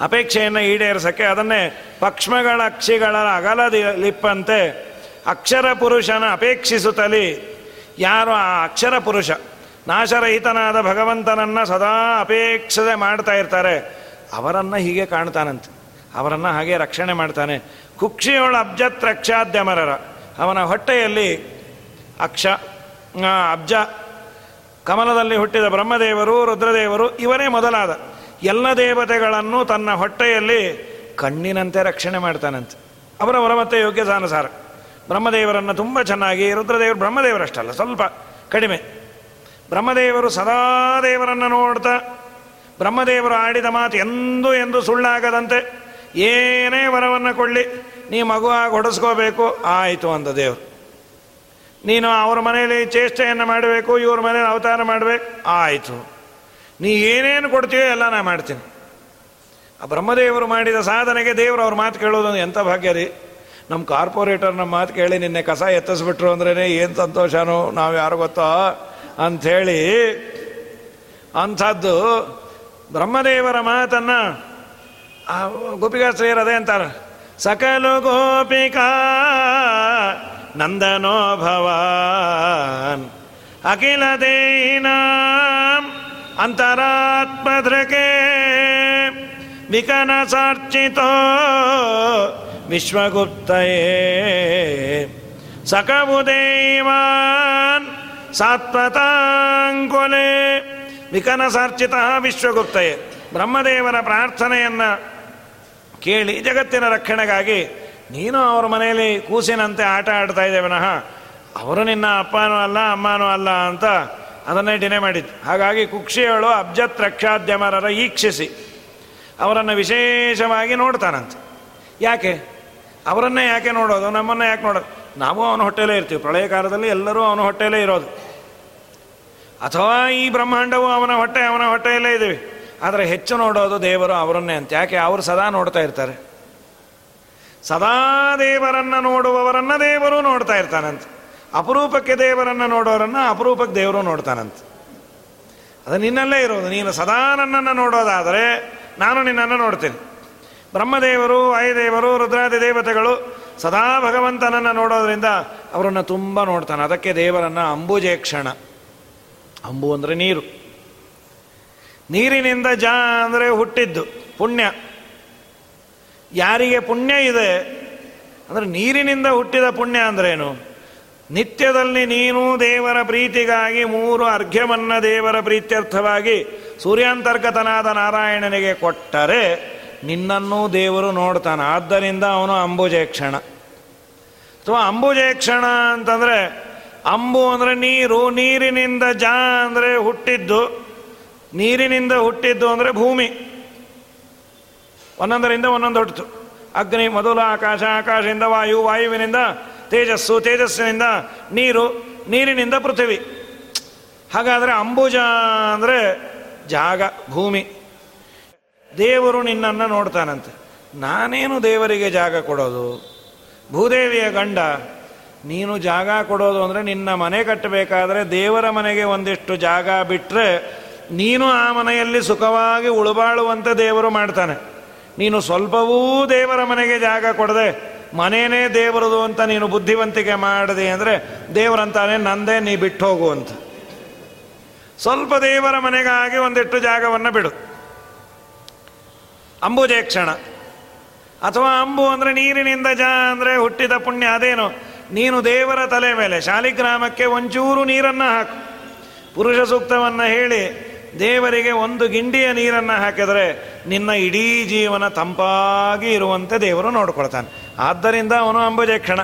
Speaker 1: ಅಪೇಕ್ಷೆಯನ್ನು ಈಡೇರಿಸಕ್ಕೆ ಅದನ್ನೇ ಪಕ್ಷ್ಮಗಳ ಅಕ್ಷಿಗಳ ಅಗಲ ಲಿಪ್ಪಂತೆ ಅಕ್ಷರ ಪುರುಷನ ಅಪೇಕ್ಷಿಸುತ್ತಲಿ. ಯಾರು ಆ ಅಕ್ಷರ ಪುರುಷ? ನಾಶರಹಿತನಾದ ಭಗವಂತನನ್ನು ಸದಾ ಅಪೇಕ್ಷೆ ಮಾಡ್ತಾ ಇರ್ತಾರೆ. ಅವರನ್ನು ಹೀಗೆ ಕಾಣ್ತಾನಂತೆ. ಅವರನ್ನು ಹಾಗೆ ರಕ್ಷಣೆ ಮಾಡ್ತಾನೆ. ಕುಕ್ಷಿಯೊಳ ಅಬ್ಜತ್ ರಕ್ಷಾದ್ಯಮರರ. ಅವನ ಹೊಟ್ಟೆಯಲ್ಲಿ ಅಕ್ಷ ಅಬ್ಜ, ಕಮಲದಲ್ಲಿ ಹುಟ್ಟಿದ ಬ್ರಹ್ಮದೇವರು, ರುದ್ರದೇವರು ಇವರೇ ಮೊದಲಾದ. ಎಲ್ಲ ದೇವತೆಗಳನ್ನು ತನ್ನ ಹೊಟ್ಟೆಯಲ್ಲಿ ಕಣ್ಣಿನಂತೆ ರಕ್ಷಣೆ ಮಾಡ್ತಾನಂತೆ. ಅವರವರ ಮತ್ತೆ ಯೋಗ್ಯತಾನುಸಾರ ಬ್ರಹ್ಮದೇವರನ್ನು ತುಂಬ ಚೆನ್ನಾಗಿ ರುದ್ರದೇವರು ಬ್ರಹ್ಮದೇವರಷ್ಟಲ್ಲ, ಸ್ವಲ್ಪ ಕಡಿಮೆ. ಬ್ರಹ್ಮದೇವರು ಸದಾ ದೇವರನ್ನು ನೋಡ್ತಾ ಬ್ರಹ್ಮದೇವರು ಆಡಿದ ಮಾತು ಎಂದು ಎಂದು ಸುಳ್ಳಾಗದಂತೆ ಏನೇ ವರವನ್ನು ಕೊಡಲಿ, ನೀ ಮಗುವಾಗಿ ಹೊಡೆಸ್ಕೋಬೇಕು, ಆಯಿತು ಅಂದ ದೇವರು. ನೀನು ಅವ್ರ ಮನೆಯಲ್ಲಿ ಚೇಷ್ಟೆಯನ್ನು ಮಾಡಬೇಕು, ಇವ್ರ ಮನೇಲಿ ಅವತಾರ ಮಾಡಬೇಕು, ಆಯಿತು. ನೀ ಏನೇನು ಕೊಡ್ತೀಯೋ ಎಲ್ಲ ನಾ ಮಾಡ್ತೀನಿ. ಆ ಬ್ರಹ್ಮದೇವರು ಮಾಡಿದ ಸಾಧನೆಗೆ ದೇವರು ಅವ್ರ ಮಾತು ಕೇಳೋದು ಎಂಥ ಭಾಗ್ಯ ರೀ? ನಮ್ಮ ಕಾರ್ಪೊರೇಟರ್ ನಮ್ಮ ಮಾತು ಕೇಳಿ ನಿನ್ನೆ ಕಸ ಎತ್ತಿಸ್ಬಿಟ್ರು ಅಂದ್ರೇ ಏನು ಸಂತೋಷನೋ, ನಾವು ಯಾರು ಗೊತ್ತೋ? ಅಂಥೇಳಿ ಅಂಥದ್ದು ಬ್ರಹ್ಮದೇವರ ಮಾತನ್ನು ಗೋಪಿಕಾಶ್ರೀಯರು ಅದೇ ಅಂತಾರೆ ಸಕಲು ಗೋಪಿಕಾ ನಂದನೋ ಭವಾನ್ ಅಖಿಲ ದೇನಾಂ ಅಂತರಾತ್ಮಧೃಕೆ ವಿಕನ ಸಾರ್ಚಿತೋ ವಿಶ್ವಗುಪ್ತಯೇ ಸಕವು ದೇವಾನ್ ಸಾತ್ವತಾಂಕೊಲೆ ವಿಕನ ಸಾರ್ಚಿತ ವಿಶ್ವಗುಪ್ತಯೇ. ಬ್ರಹ್ಮದೇವರ ಪ್ರಾರ್ಥನೆಯನ್ನು ಕೇಳಿ ಜಗತ್ತಿನ ರಕ್ಷಣೆಗಾಗಿ ನೀನು ಅವರ ಮನೆಯಲ್ಲಿ ಕೂಸಿನಂತೆ ಆಟ ಆಡ್ತಾ ಇದ್ದೇವನಃ ಅವರು ನಿನ್ನ ಅಪ್ಪನೂ ಅಲ್ಲ, ಅಮ್ಮನೂ ಅಲ್ಲ ಅಂತ ಅದನ್ನೇ ಡಿನೆ ಮಾಡಿದ್ದು. ಹಾಗಾಗಿ ಕುಕ್ಷಿಯಳು ಅಬ್ಜತ್ ರಕ್ಷಾದ್ಯಮರರ ಈಕ್ಷಿಸಿ, ಅವರನ್ನು ವಿಶೇಷವಾಗಿ ನೋಡ್ತಾನಂತೆ. ಯಾಕೆ? ಅವರನ್ನೇ ಯಾಕೆ ನೋಡೋದು? ನಮ್ಮನ್ನು ಯಾಕೆ ನೋಡೋದು? ನಾವು ಅವನ ಹೊಟ್ಟೆಲೇ ಇರ್ತೀವಿ. ಪ್ರಳಯ ಕಾಲದಲ್ಲಿ ಎಲ್ಲರೂ ಅವನ ಹೊಟ್ಟೆಲೇ ಇರೋದು. ಅಥವಾ ಈ ಬ್ರಹ್ಮಾಂಡವು ಅವನ ಹೊಟ್ಟೆ, ಅವನ ಹೊಟ್ಟೆಯಲ್ಲೇ ಇದ್ದೀವಿ. ಆದರೆ ಹೆಚ್ಚು ನೋಡೋದು ದೇವರು ಅವರನ್ನೇ ಅಂತ. ಯಾಕೆ? ಅವರು ಸದಾ ನೋಡ್ತಾ ಇರ್ತಾರೆ. ಸದಾ ದೇವರನ್ನು ನೋಡುವವರನ್ನ ದೇವರು ನೋಡ್ತಾ ಇರ್ತಾನಂತೆ. ಅಪರೂಪಕ್ಕೆ ದೇವರನ್ನು ನೋಡೋರನ್ನ ಅಪರೂಪಕ್ಕೆ ದೇವರು ನೋಡ್ತಾನಂತೆ. ಅದು ನಿನ್ನಲ್ಲೇ ಇರೋದು. ನೀನು ಸದಾ ನನ್ನನ್ನು ನೋಡೋದಾದರೆ ನಾನು ನಿನ್ನನ್ನು ನೋಡ್ತೀನಿ. ಬ್ರಹ್ಮದೇವರು, ವಾಯುದೇವರು, ರುದ್ರಾದಿ ದೇವತೆಗಳು ಸದಾ ಭಗವಂತನನ್ನು ನೋಡೋದ್ರಿಂದ ಅವರನ್ನು ತುಂಬ ನೋಡ್ತಾನೆ. ಅದಕ್ಕೆ ದೇವರನ್ನು ಅಂಬುಜೇಕ್ಷಣ. ಅಂಬು ಅಂದರೆ ನೀರು. ನೀರಿನಿಂದ ಜ ಅಂದರೆ ಹುಟ್ಟಿದ್ದು, ಪುಣ್ಯ. ಯಾರಿಗೆ ಪುಣ್ಯ ಇದೆ, ಅಂದರೆ ನೀರಿನಿಂದ ಹುಟ್ಟಿದ ಪುಣ್ಯ ಅಂದ್ರೇನು ನಿತ್ಯದಲ್ಲಿ ನೀನು ದೇವರ ಪ್ರೀತಿಗಾಗಿ, ಮೂರು ಅರ್ಘ್ಯವನ್ನ ದೇವರ ಪ್ರೀತ್ಯರ್ಥವಾಗಿ ಸೂರ್ಯಾಂತರ್ಗತನಾದ ನಾರಾಯಣನಿಗೆ ಕೊಟ್ಟರೆ ನಿನ್ನನ್ನು ದೇವರು ನೋಡ್ತಾನೆ. ಆದ್ದರಿಂದ ಅವನು ಅಂಬುಜೇಕ್ಷಣ ಅಥವಾ ಅಂಬುಜೇಕ್ಷಣ ಅಂತಂದರೆ ಅಂಬು ಅಂದರೆ ನೀರು, ನೀರಿನಿಂದ ಜ ಅಂದರೆ ಹುಟ್ಟಿದ್ದು, ನೀರಿನಿಂದ ಹುಟ್ಟಿದ್ದು ಅಂದರೆ ಭೂಮಿ. ಒಂದೊಂದರಿಂದ ಒಂದೊಂದು ಹುಟ್ಟಿತು. ಅಗ್ನಿ ಮೊದಲ ಆಕಾಶ, ಆಕಾಶದಿಂದ ವಾಯು, ವಾಯುವಿನಿಂದ ತೇಜಸ್ಸು, ತೇಜಸ್ಸಿನಿಂದ ನೀರು, ನೀರಿನಿಂದ ಪೃಥ್ವಿ. ಹಾಗಾದರೆ ಅಂಬುಜ ಅಂದರೆ ಜಾಗ, ಭೂಮಿ. ದೇವರು ನಿನ್ನನ್ನು ನೋಡ್ತಾನಂತೆ. ನಾನೇನು ದೇವರಿಗೆ ಜಾಗ ಕೊಡೋದು? ಭೂದೇವಿಯ ಗಂಡ ನೀನು ಜಾಗ ಕೊಡೋದು ಅಂದರೆ ನಿನ್ನ ಮನೆ ಕಟ್ಟಬೇಕಾದ್ರೆ ದೇವರ ಮನೆಗೆ ಒಂದಿಷ್ಟು ಜಾಗ ಬಿಟ್ಟರೆ ನೀನು ಆ ಮನೆಯಲ್ಲಿ ಸುಖವಾಗಿ ಉಳುಬಾಳುವಂತೆ ದೇವರು ಮಾಡ್ತಾನೆ. ನೀನು ಸ್ವಲ್ಪವೂ ದೇವರ ಮನೆಗೆ ಜಾಗ ಕೊಡದೆ ಮನೇನೇ ದೇವರದು ಅಂತ ನೀನು ಬುದ್ಧಿವಂತಿಕೆ ಮಾಡಿದೆ ಅಂದರೆ ದೇವರಂತಾನೆ ನಂದೇ ನೀ ಬಿಟ್ಟು ಹೋಗು ಅಂತ. ಸ್ವಲ್ಪ ದೇವರ ಮನೆಗಾಗಿ ಒಂದಿಟ್ಟು ಜಾಗವನ್ನು ಬಿಡು. ಅಂಬುಜೇ ಕ್ಷಣ ಅಥವಾ ಅಂಬು ಅಂದರೆ ನೀರಿನಿಂದ ಜ ಅಂದರೆ ಹುಟ್ಟಿದ ಪುಣ್ಯ ಅದೇನು? ನೀನು ದೇವರ ತಲೆ ಮೇಲೆ ಶಾಲಿಗ್ರಾಮಕ್ಕೆ ಒಂಚೂರು ನೀರನ್ನು ಹಾಕು. ಪುರುಷ ಸೂಕ್ತವನ್ನು ಹೇಳಿ ದೇವರಿಗೆ ಒಂದು ಗಿಂಡಿಯ ನೀರನ್ನು ಹಾಕಿದರೆ ನಿನ್ನ ಇಡೀ ಜೀವನ ತಂಪಾಗಿ ಇರುವಂತೆ ದೇವರು ನೋಡ್ಕೊಳ್ತಾನೆ. ಆದ್ದರಿಂದ ಅವನು ಅಂಬುಜೆ ಕ್ಷಣ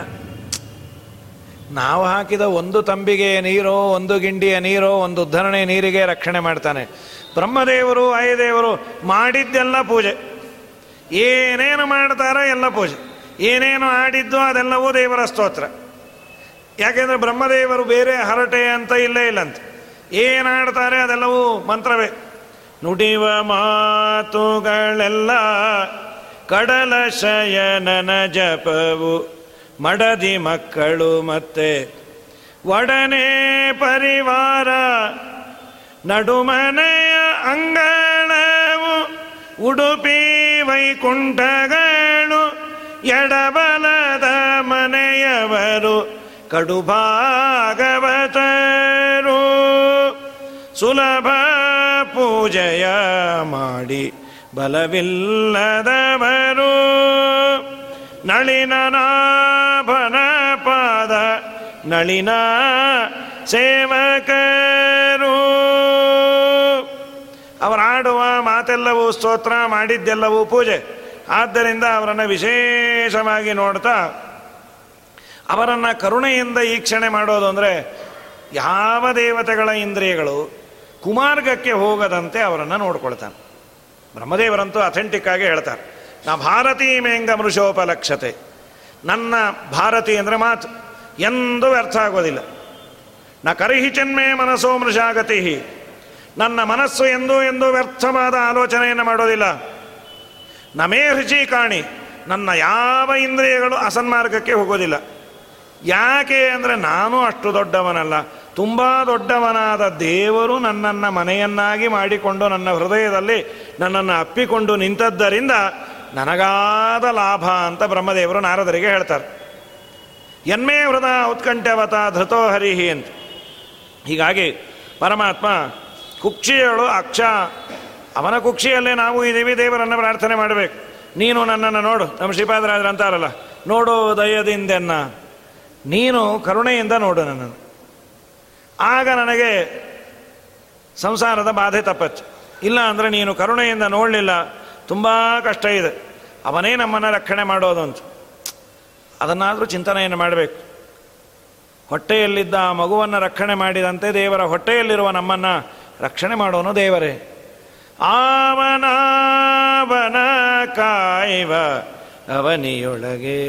Speaker 1: ನಾವು ಹಾಕಿದ ಒಂದು ತಂಬಿಗೆಯ ನೀರೋ, ಒಂದು ಗಿಂಡಿಯ ನೀರೋ, ಒಂದು ಉದ್ಧರಣೆ ನೀರಿಗೆ ರಕ್ಷಣೆ ಮಾಡ್ತಾನೆ. ಬ್ರಹ್ಮದೇವರು ಐದೇವರು ಮಾಡಿದ್ದೆಲ್ಲ ಪೂಜೆ. ಏನೇನು ಮಾಡ್ತಾರೋ ಎಲ್ಲ ಪೂಜೆ. ಏನೇನು ಆಡಿದ್ದು ಅದೆಲ್ಲವೂ ದೇವರ ಸ್ತೋತ್ರ. ಯಾಕೆಂದರೆ ಬ್ರಹ್ಮದೇವರು ಬೇರೆ ಹರಟೆ ಅಂತ ಇಲ್ಲೇ ಇಲ್ಲಂತ. ಏನಾಡ್ತಾರೆ ಅದೆಲ್ಲವೂ ಮಂತ್ರವೇ. ನುಡಿವ ಮಾತುಗಳೆಲ್ಲ ಕಡಲ ಶಯನನ ಜಪವು. ಮಡದಿ ಮಕ್ಕಳು ಮತ್ತೆ ಒಡನೆ ಪರಿವಾರ. ನಡುಮನೆಯ ಅಂಗಳವು ಉಡುಪಿ ವೈಕುಂಠಗಳು. ಎಡಬಲದ ಮನೆಯವರು, ಕಡುಭಾಗವತರು. ಸುಲಭ ಪೂಜೆಯ ಮಾಡಿ ಬಲವಿಲ್ಲದವರು. ನಳಿನನಾಭನ ಪಾದ, ನಳಿನ ಸೇವಕರು. ಅವರಾಡುವ ಮಾತೆಲ್ಲವೂ ಸ್ತೋತ್ರ ಮಾಡಿದ್ದೆಲ್ಲವೂ ಪೂಜೆ. ಆದ್ದರಿಂದ ಅವರನ್ನು ವಿಶೇಷವಾಗಿ ನೋಡ್ತಾ ಅವರನ್ನು ಕರುಣೆಯಿಂದ ಈಕ್ಷಣೆ ಮಾಡೋದು ಅಂದರೆ ಯಾವ ದೇವತೆಗಳ ಇಂದ್ರಿಯಗಳು ಕುಮಾರ್ಗಕ್ಕೆ ಹೋಗದಂತೆ ಅವರನ್ನು ನೋಡ್ಕೊಳ್ತಾನೆ. ಬ್ರಹ್ಮದೇವರಂತೂ ಅಥೆಂಟಿಕ್ ಆಗಿ ಹೇಳ್ತಾರೆ. ನಾ ಭಾರತೀ ಮೇಂಗ ಮೃಷೋಪಲಕ್ಷತೆ. ನನ್ನ ಭಾರತಿ ಅಂದರೆ ಮಾತು. ಎಂದು ವ್ಯರ್ಥ ಆಗೋದಿಲ್ಲ. ನ ಕರಿಹಿ ಚೆನ್ಮೆ ಮನಸ್ಸೋ ಮೃಷಾಗತಿ ನನ್ನ ಮನಸ್ಸು ಎಂದೂ ಎಂದೂ ವ್ಯರ್ಥವಾದ ಆಲೋಚನೆಯನ್ನು ಮಾಡೋದಿಲ್ಲ. ನಮೇ ರುಚಿ ಕಾಣಿ. ನನ್ನ ಯಾವ ಇಂದ್ರಿಯಗಳು ಅಸನ್ಮಾರ್ಗಕ್ಕೆ ಹೋಗೋದಿಲ್ಲ. ಯಾಕೆ ಅಂದರೆ ನಾನು ಅಷ್ಟು ದೊಡ್ಡವನಲ್ಲ. ತುಂಬ ದೊಡ್ಡವನಾದ ದೇವರು ನನ್ನನ್ನು ಮನೆಯನ್ನಾಗಿ ಮಾಡಿಕೊಂಡು ನನ್ನ ಹೃದಯದಲ್ಲಿ ನನ್ನನ್ನು ಅಪ್ಪಿಕೊಂಡು ನಿಂತದ್ದರಿಂದ ನನಗಾದ ಲಾಭ ಅಂತ ಬ್ರಹ್ಮದೇವರು ನಾರದರಿಗೆ ಹೇಳ್ತಾರೆ. ಎನ್ಮೇ ಹೃದ ಉತ್ಕಂಠವತ ಧೃತೋ ಹರಿಹಿ ಅಂತ. ಹೀಗಾಗಿ ಪರಮಾತ್ಮ ಕುಕ್ಷಿಯಳು ಅಕ್ಷ, ಅವನ ಕುಕ್ಷಿಯಲ್ಲೇ ನಾವು ಇದ್ದೀವಿ, ದೇವರನ್ನು ಪ್ರಾರ್ಥನೆ ಮಾಡಬೇಕು. ನೀನು ನನ್ನನ್ನು ನೋಡು. ನಮ್ಮ ಶ್ರೀಪಾದರಾಜರು ಅಂತಾರಲ್ಲ, ನೋಡು ದಯದಿಂದೆನ್ನ. ನೀನು ಕರುಣೆಯಿಂದ ನೋಡು ನನ್ನನ್ನು. ಆಗ ನನಗೆ ಸಂಸಾರದ ಬಾಧೆ ತಪ್ಪತ್ತು. ಇಲ್ಲ ಅಂದರೆ ನೀನು ಕರುಣೆಯಿಂದ ನೋಡಲಿಲ್ಲ, ತುಂಬ ಕಷ್ಟ ಇದೆ. ಅವನೇ ನಮ್ಮನ್ನು ರಕ್ಷಣೆ ಮಾಡೋದು ಅಂತ. ಅದನ್ನಾದರೂ ಚಿಂತನೆಯನ್ನು ಮಾಡಬೇಕು. ಹೊಟ್ಟೆಯಲ್ಲಿದ್ದ ಆ ಮಗುವನ್ನು ರಕ್ಷಣೆ ಮಾಡಿದಂತೆ ದೇವರ ಹೊಟ್ಟೆಯಲ್ಲಿರುವ ನಮ್ಮನ್ನು ರಕ್ಷಣೆ ಮಾಡೋನು ದೇವರೇ. ಆವನಾವನ ಕಾಯುವ ಅವನಿಯೊಳಗೆ.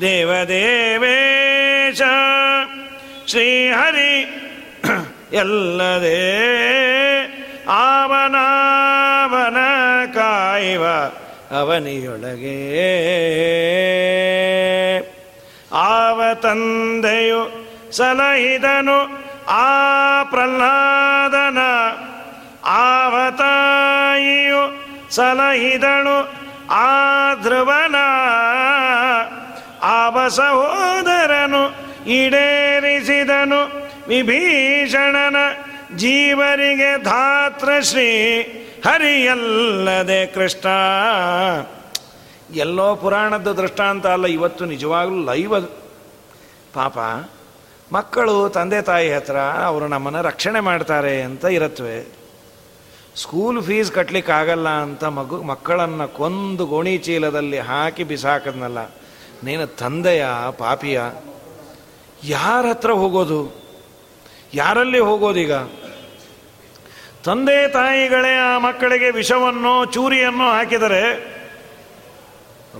Speaker 1: ದೇವದೇವೇಶ ಶ್ರೀಹರಿ ಎಲ್ಲದೆ ಆವನಾವನ ಕಾಯುವ ಅವನಿಯೊಳಗೆ. ಆವ ತಂದೆಯು ಸಲಹಿದನು ಆ ಪ್ರಹ್ಲಾದನ ಆವತಾಯಿಯು ಸಲಹಿದಳು ಆ ಧ್ರುವನ ಆವ ಸಹೋದರನು ಈಡೇರಿಸಿದನು ವಿಭೀಷಣನ ಜೀವರಿಗೆ ಧಾತ್ರ ಶ್ರೀ ಹರಿಯಲ್ಲದೆ ಕೃಷ್ಣ. ಎಲ್ಲೋ ಪುರಾಣದ ದೃಷ್ಟಾಂತ ಅಲ್ಲ, ಇವತ್ತು ನಿಜವಾಗ್ಲೂ ಲೈವ್ ಪಾಪ ಮಕ್ಕಳು ತಂದೆ ತಾಯಿ ಹತ್ರ ಅವರು ನಮ್ಮನ್ನು ರಕ್ಷಣೆ ಮಾಡ್ತಾರೆ ಅಂತ ಇರತ್ವೆ. ಸ್ಕೂಲ್ ಫೀಸ್ ಕಟ್ಟಲಿಕ್ಕಾಗಲ್ಲ ಅಂತ ಮಗು, ಮಕ್ಕಳನ್ನು ಕೊಂದು ಗೋಣಿ ಚೀಲದಲ್ಲಿ ಹಾಕಿ ಬಿಸಾಕದ್ನಲ್ಲ. ನೀನು ತಂದೆಯ ಪಾಪಿಯ. ಯಾರ ಹತ್ರ ಹೋಗೋದು? ಯಾರಲ್ಲಿ ಹೋಗೋದೀಗ? ತಂದೆ ತಾಯಿಗಳೇ ಆ ಮಕ್ಕಳಿಗೆ ವಿಷವನ್ನು, ಚೂರಿಯನ್ನು ಹಾಕಿದರೆ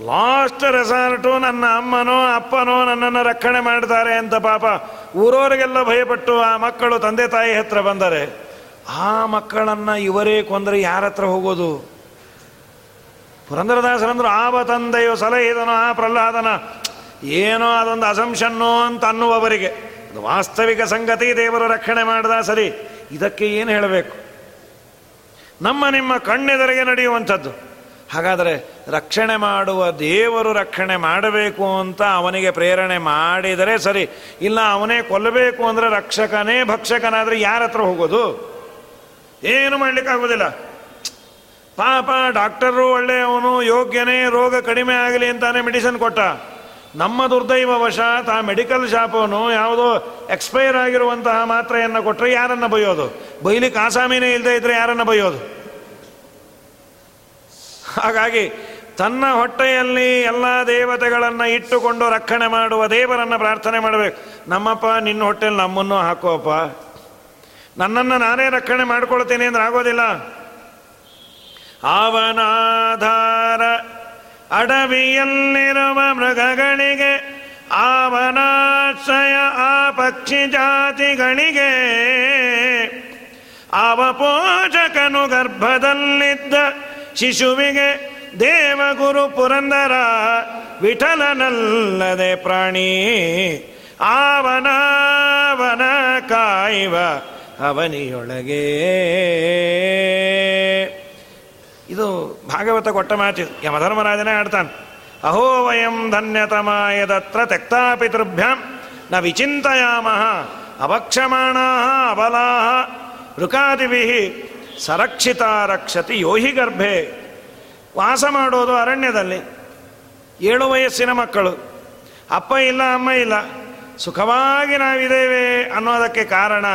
Speaker 1: ಲಾಸ್ಟ್ ರೆಸಾರ್ಟು ನನ್ನ ಅಮ್ಮನೋ, ಅಪ್ಪನೋ ನನ್ನನ್ನು ರಕ್ಷಣೆ ಮಾಡ್ತಾರೆ ಅಂತ ಪಾಪ ಊರವರಿಗೆಲ್ಲ ಭಯಪಟ್ಟು ಆ ಮಕ್ಕಳು ತಂದೆ ತಾಯಿ ಹತ್ರ ಬಂದರೆ, ಆ ಮಕ್ಕಳನ್ನು ಇವರೇ ಕೊಂದರೆ ಯಾರ ಹತ್ರ ಹೋಗೋದು? ಪುರಂದರದಾಸರಂದ್ರು ಆವ ತಂದೆಯೋ ಸಲಹಿದನೋ, ಆ ಪ್ರಹ್ಲಾದನ, ಏನೋ ಅದೊಂದು ಅಸಂಶನ್ನು ಅಂತ ಅನ್ನುವವರಿಗೆ. ಅದು ವಾಸ್ತವಿಕ ಸಂಗತಿ, ದೇವರು ರಕ್ಷಣೆ ಮಾಡಿದ ಸರಿ. ಇದಕ್ಕೆ ಏನು ಹೇಳಬೇಕು? ನಮ್ಮ ನಿಮ್ಮ ಕಣ್ಣೆದರಿಗೆ ನಡೆಯುವಂಥದ್ದು. ಹಾಗಾದರೆ ರಕ್ಷಣೆ ಮಾಡುವ ದೇವರು ರಕ್ಷಣೆ ಮಾಡಬೇಕು ಅಂತ ಅವನಿಗೆ ಪ್ರೇರಣೆ ಮಾಡಿದರೆ ಸರಿ. ಇಲ್ಲ, ಅವನೇ ಕೊಲ್ಲಬೇಕು ಅಂದರೆ ರಕ್ಷಕನೇ ಭಕ್ಷಕನಾದರೆ ಯಾರ ಹತ್ರ ಹೋಗೋದು? ಏನು ಮಾಡಲಿಕ್ಕಾಗೋದಿಲ್ಲ. ಪಾಪ ಡಾಕ್ಟರು ಒಳ್ಳೆಯವನು, ಯೋಗ್ಯನೇ, ರೋಗ ಕಡಿಮೆ ಆಗಲಿ ಅಂತಾನೆ ಮೆಡಿಸಿನ್ ಕೊಟ್ಟ. ನಮ್ಮ ದುರ್ದೈವವಶಾತ್ ಆ ಮೆಡಿಕಲ್ ಶಾಪವನು ಯಾವುದೋ ಎಕ್ಸ್ಪೈರ್ ಆಗಿರುವಂತಹ ಮಾತ್ರೆಯನ್ನು ಕೊಟ್ಟರೆ ಯಾರನ್ನು ಬೈಯೋದು ಬೈಲಿಕ್ಕೆ ಆಸಾಮಿನೇ ಇಲ್ಲದೆ ಇದ್ದರೆ ಯಾರನ್ನು ಬೈಯೋದು ಹಾಗಾಗಿ ತನ್ನ ಹೊಟ್ಟೆಯಲ್ಲಿ ಎಲ್ಲ ದೇವತೆಗಳನ್ನು ಇಟ್ಟುಕೊಂಡು ರಕ್ಷಣೆ ಮಾಡುವ ದೇವರನ್ನು ಪ್ರಾರ್ಥನೆ ಮಾಡಬೇಕು. ನಮ್ಮಪ್ಪ, ನಿನ್ನ ಹೊಟ್ಟೆಯಲ್ಲಿ ನಮ್ಮನ್ನು ಹಾಕೋಪ್ಪ. ನನ್ನನ್ನು ನಾನೇ ರಕ್ಷಣೆ ಮಾಡ್ಕೊಳ್ತೀನಿ ಅಂದ್ರೆ ಆಗೋದಿಲ್ಲ. ಅವನಾಧಾರ ಅಡವಿಯಲ್ಲಿರುವ ಮೃಗಗಳಿಗೆ ಅವನಾಶ್ರಯ ಆ ಪಕ್ಷಿ ಜಾತಿಗಳಿಗೆ ಅವ ಪೋಷಕನು ಗರ್ಭದಲ್ಲಿದ್ದ ಶಿಶುವಿಗೆ ದೇವಗುರು ಪುರಂದರ ವಿಠಲನಲ್ಲದೆ ಪ್ರಾಣಿ. ಆವನಾವನ ಕಾಯುವ ಅವನಿಯೊಳಗೆ. ಇದು ಭಾಗವತ ಕೊಟ್ಟ ಮಾತು ಯಮಧರ್ಮರಾಜನೇ ಆಡ್ತಾನೆ ಅಹೋ ವಯಂ ಧನ್ಯತಮಾಯದತ್ರ ಪಿತೃಭ್ಯಾಂ ನ ವಿಚಿಂತೆಯಾಮ ಅವಕ್ಷಮಾಣ ಅಬಲಾ ಋಕಾದಿಭಿ ಸರಕ್ಷಿತ ರಕ್ಷತಿ ಯೋಹಿ ಗರ್ಭೆ. ವಾಸ ಮಾಡೋದು ಅರಣ್ಯದಲ್ಲಿ. ಏಳು ವಯಸ್ಸಿನ ಮಕ್ಕಳು. ಅಪ್ಪ ಇಲ್ಲ, ಅಮ್ಮ ಇಲ್ಲ. ಸುಖವಾಗಿ ನಾವಿದ್ದೇವೆ ಅನ್ನೋದಕ್ಕೆ ಕಾರಣ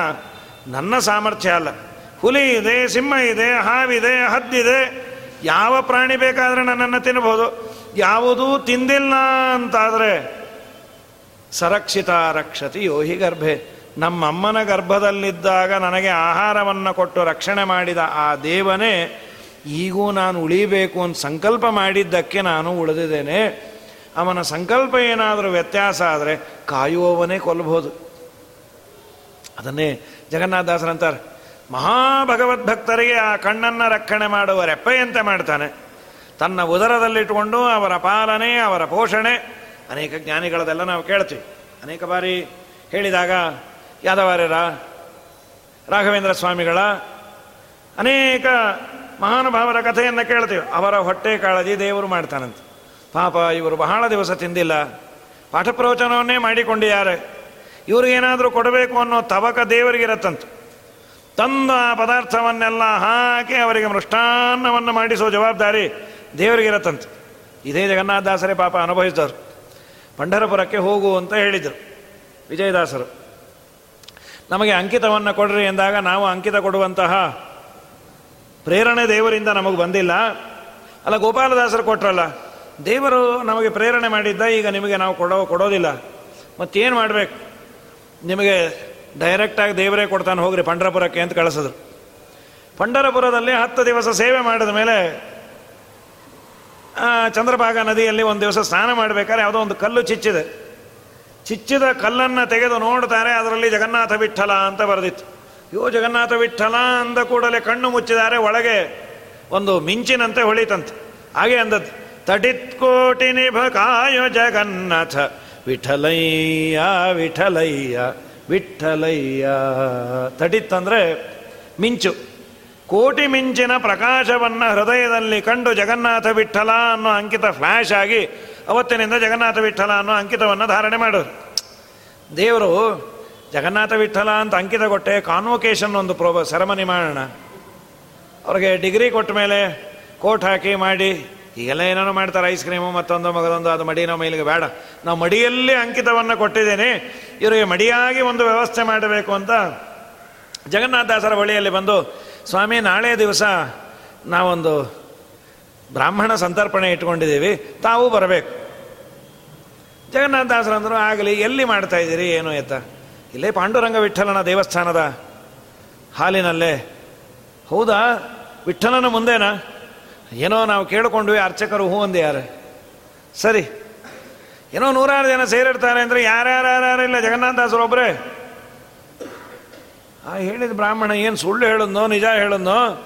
Speaker 1: ನನ್ನ ಸಾಮರ್ಥ್ಯ ಅಲ್ಲ. ಹುಲಿ ಇದೆ, ಸಿಂಹ ಇದೆ, ಹಾವಿದೆ, ಹದ್ದಿದೆ. ಯಾವ ಪ್ರಾಣಿ ಬೇಕಾದರೆ ನನ್ನನ್ನು ತಿನ್ನಬಹುದು ಯಾವುದೂ ತಿಂದಿಲ್ಲ ಅಂತಾದರೆ ಸರಕ್ಷಿತ ರಕ್ಷತಿ ಯೋಹಿ ಗರ್ಭೆ. ನಮ್ಮಮ್ಮನ ಗರ್ಭದಲ್ಲಿದ್ದಾಗ ನನಗೆ ಆಹಾರವನ್ನು ಕೊಟ್ಟು ರಕ್ಷಣೆ ಮಾಡಿದ ಆ ದೇವನೇ, ಈಗೂ ನಾನು ಉಳಿಬೇಕು ಅಂತ ಸಂಕಲ್ಪ ಮಾಡಿದ್ದಕ್ಕೆ ನಾನು ಉಳಿದಿದ್ದೇನೆ. ಅವನ ಸಂಕಲ್ಪ ಏನಾದರೂ ವ್ಯತ್ಯಾಸ ಆದರೆ ಕಾಯುವವನೇ ಕೊಲ್ಲಬಹುದು ಅದನ್ನೇ ಜಗನ್ನಾಥದಾಸರಂತಾರೆ ಮಹಾಭಗವದ್ಭಕ್ತರಿಗೆ ಆ ಕಣ್ಣನ್ನು ರಕ್ಷಣೆ ಮಾಡುವ ರೆಪ್ಪೆಯಂತೆ ಮಾಡ್ತಾನೆ. ತನ್ನ ಉದರದಲ್ಲಿಟ್ಟುಕೊಂಡು ಅವರ ಪಾಲನೆ, ಅವರ ಪೋಷಣೆ, ಅನೇಕ ಜ್ಞಾನಿಗಳದೆಲ್ಲ ನಾವು ಕೇಳ್ತೀವಿ. ಅನೇಕ ಬಾರಿ ಹೇಳಿದಾಗ ಯಾದವಾರ್ಯರ, ರಾಘವೇಂದ್ರ ಸ್ವಾಮಿಗಳ ಅನೇಕ ಮಹಾನುಭಾವರ ಕಥೆಯನ್ನು ಕೇಳ್ತೀವಿ. ಅವರ ಹೊಟ್ಟೆ ಕಾಳಜಿ ದೇವರು ಮಾಡ್ತಾನಂತೆ. ಪಾಪ ಇವರು ಬಹಳ ದಿವಸ ತಿಂದಿಲ್ಲ. ಪಾಠ ಪ್ರವಚನವನ್ನೇ ಮಾಡಿಕೊಂಡಿದ್ದಾರೆ ಇವ್ರಿಗೇನಾದರೂ ಕೊಡಬೇಕು ಅನ್ನೋ ತವಕ ದೇವರಿಗಿರತ್ತಂತೆ. ತಂದ ಪದಾರ್ಥವನ್ನೆಲ್ಲ ಹಾಕಿ ಅವರಿಗೆ ಮೃಷ್ಟಾನ್ನವನ್ನು ಮಾಡಿಸೋ ಜವಾಬ್ದಾರಿ ದೇವರಿಗಿರತ್ತಂತೆ. ಇದೇ ಜಗನ್ನಾಥದಾಸರೇ ಪಾಪ ಅನುಭವಿಸಿದವರು. ಪಂಢರಪುರಕ್ಕೆ ಹೋಗು ಅಂತ ಹೇಳಿದರು. ವಿಜಯದಾಸರು. ನಮಗೆ ಅಂಕಿತವನ್ನು ಕೊಡ್ರಿ ಎಂದಾಗ ನಾವು ಅಂಕಿತ ಕೊಡುವಂತಹ ಪ್ರೇರಣೆ ದೇವರಿಂದ ನಮಗೆ ಬಂದಿಲ್ಲ. ಅಲ್ಲ, ಗೋಪಾಲದಾಸರು ಕೊಟ್ರಲ್ಲ, ದೇವರು ನಮಗೆ ಪ್ರೇರಣೆ ಮಾಡಿದ್ದ, ಈಗ ನಿಮಗೆ ನಾವು ಕೊಡೋ, ಕೊಡೋದಿಲ್ಲ. ಮತ್ತೇನು ಮಾಡಬೇಕು? ನಿಮಗೆ ಡೈರೆಕ್ಟಾಗಿ ದೇವರೇ ಕೊಡ್ತಾನೆ ಹೋಗ್ರಿ, ಪಂಡರಪುರಕ್ಕೆ ಅಂತ ಕಳಿಸಿದ್ರು. ಪಂಡರಪುರದಲ್ಲಿ ಹತ್ತು ದಿವಸ ಸೇವೆ ಮಾಡಿದ ಮೇಲೆ ಚಂದ್ರಭಾಗ ನದಿಯಲ್ಲಿ ಒಂದು ದಿವಸ ಸ್ನಾನ ಮಾಡಬೇಕಾದ್ರೆ ಯಾವುದೋ ಒಂದು ಕಲ್ಲು ಚಿಚ್ಚಿದೆ. ಚಿಚ್ಚಿದ ಕಲ್ಲನ್ನು ತೆಗೆದು ನೋಡ್ತಾರೆ, ಅದರಲ್ಲಿ ಜಗನ್ನಾಥ ವಿಠಲ ಅಂತ ಬರೆದಿತ್ತು. ಯೋ ಜಗನ್ನಾಥ ವಿಠಲ ಅಂದ ಕೂಡಲೇ ಕಣ್ಣು ಮುಚ್ಚಿದ್ದಾರೆ, ಒಳಗೆ ಒಂದು ಮಿಂಚಿನಂತೆ ಹೊಳಿತಂತೆ. ಹಾಗೆ ಅಂದದ್ದು ತಟಿತ್ಕೋಟಿ ನಿಭ ಕಾಯೋ ಜಗನ್ನಾಥ, ವಿಠಲಯ್ಯ ವಿಠಲಯ್ಯ ವಿಠಲಯ್ಯ. ತಡಿತ್ತಂದರೆ ಮಿಂಚು. ಕೋಟಿ ಮಿಂಚಿನ ಪ್ರಕಾಶವನ್ನು ಹೃದಯದಲ್ಲಿ ಕಂಡು ಜಗನ್ನಾಥ ವಿಠಲ ಅನ್ನೋ ಅಂಕಿತ ಫ್ಲ್ಯಾಶ್ ಆಗಿ ಅವತ್ತಿನಿಂದ ಜಗನ್ನಾಥ ವಿಠಲ ಅನ್ನೋ ಅಂಕಿತವನ್ನು ಧಾರಣೆ ಮಾಡೋರು. ದೇವರು, ಜಗನ್ನಾಥ ವಿಠಲ ಅಂತ ಅಂಕಿತ ಕೊಟ್ಟೆ ಕಾನ್ವೊಕೇಶನ್ ಒಂದು ಪ್ರೋಬ ಸೆರೆಮನಿ ಮಾಡೋಣ. ಅವ್ರಿಗೆ ಡಿಗ್ರಿ ಕೊಟ್ಟ ಮೇಲೆ ಕೋಟ್ ಹಾಕಿ ಮಾಡಿ, ಈಗೆಲ್ಲ ಏನೇನೋ ಮಾಡ್ತಾರೆ ಐಸ್ ಕ್ರೀಮು ಮತ್ತೊಂದು, ಮಗದೊಂದು, ಅದು ಮಡಿನ ಮೈಲಿಗೆ ಬೇಡ. ನಾವು ಮಡಿಯಲ್ಲಿ ಅಂಕಿತವನ್ನು ಕೊಟ್ಟಿದ್ದೇನೆ. ಇವರಿಗೆ ಮಡಿಯಾಗಿ ಒಂದು ವ್ಯವಸ್ಥೆ ಮಾಡಬೇಕು ಅಂತ ಜಗನ್ನಾಥದಾಸರ ಬಳಿಯಲ್ಲಿ ಬಂದು, ಸ್ವಾಮಿ, ನಾಳೆ ದಿವಸ ನಾವೊಂದು ಬ್ರಾಹ್ಮಣ ಸಂತರ್ಪಣೆ ಇಟ್ಕೊಂಡಿದ್ದೀವಿ, ತಾವು ಬರಬೇಕು. ಜಗನ್ನಾಥದಾಸರಂದರು ಆಗಲಿ, ಎಲ್ಲಿ ಮಾಡ್ತಾ ಇದ್ದೀರಿ, ಏನು ಎತ್ತ? ಇಲ್ಲೇ ಪಾಂಡುರಂಗ ವಿಠಲನ ದೇವಸ್ಥಾನದ ಹಾಲಿನಲ್ಲೇ. ಹೌದಾ? ವಿಠಲನ ಮುಂದೆನಾ? ಏನೋ ನಾವು ಕೇಳಿಕೊಂಡ್ವಿ, ಅರ್ಚಕರು ಹೂ ಯಾರು? ಸರಿ. ಏನೋ ನೂರಾರು ಜನ ಸೇರಿರ್ತಾರೆ ಅಂದರೆ ಯಾರ್ಯಾರು ಇಲ್ಲ ಜಗನ್ನಾಥದಾಸರು ಒಬ್ಬರೇ ಆ ಹೇಳಿದ ಬ್ರಾಹ್ಮಣ ಏನು ಸುಳ್ಳು ಹೇಳದ್ನೋ, ನಿಜ ಹೇಳದ್ನೋ?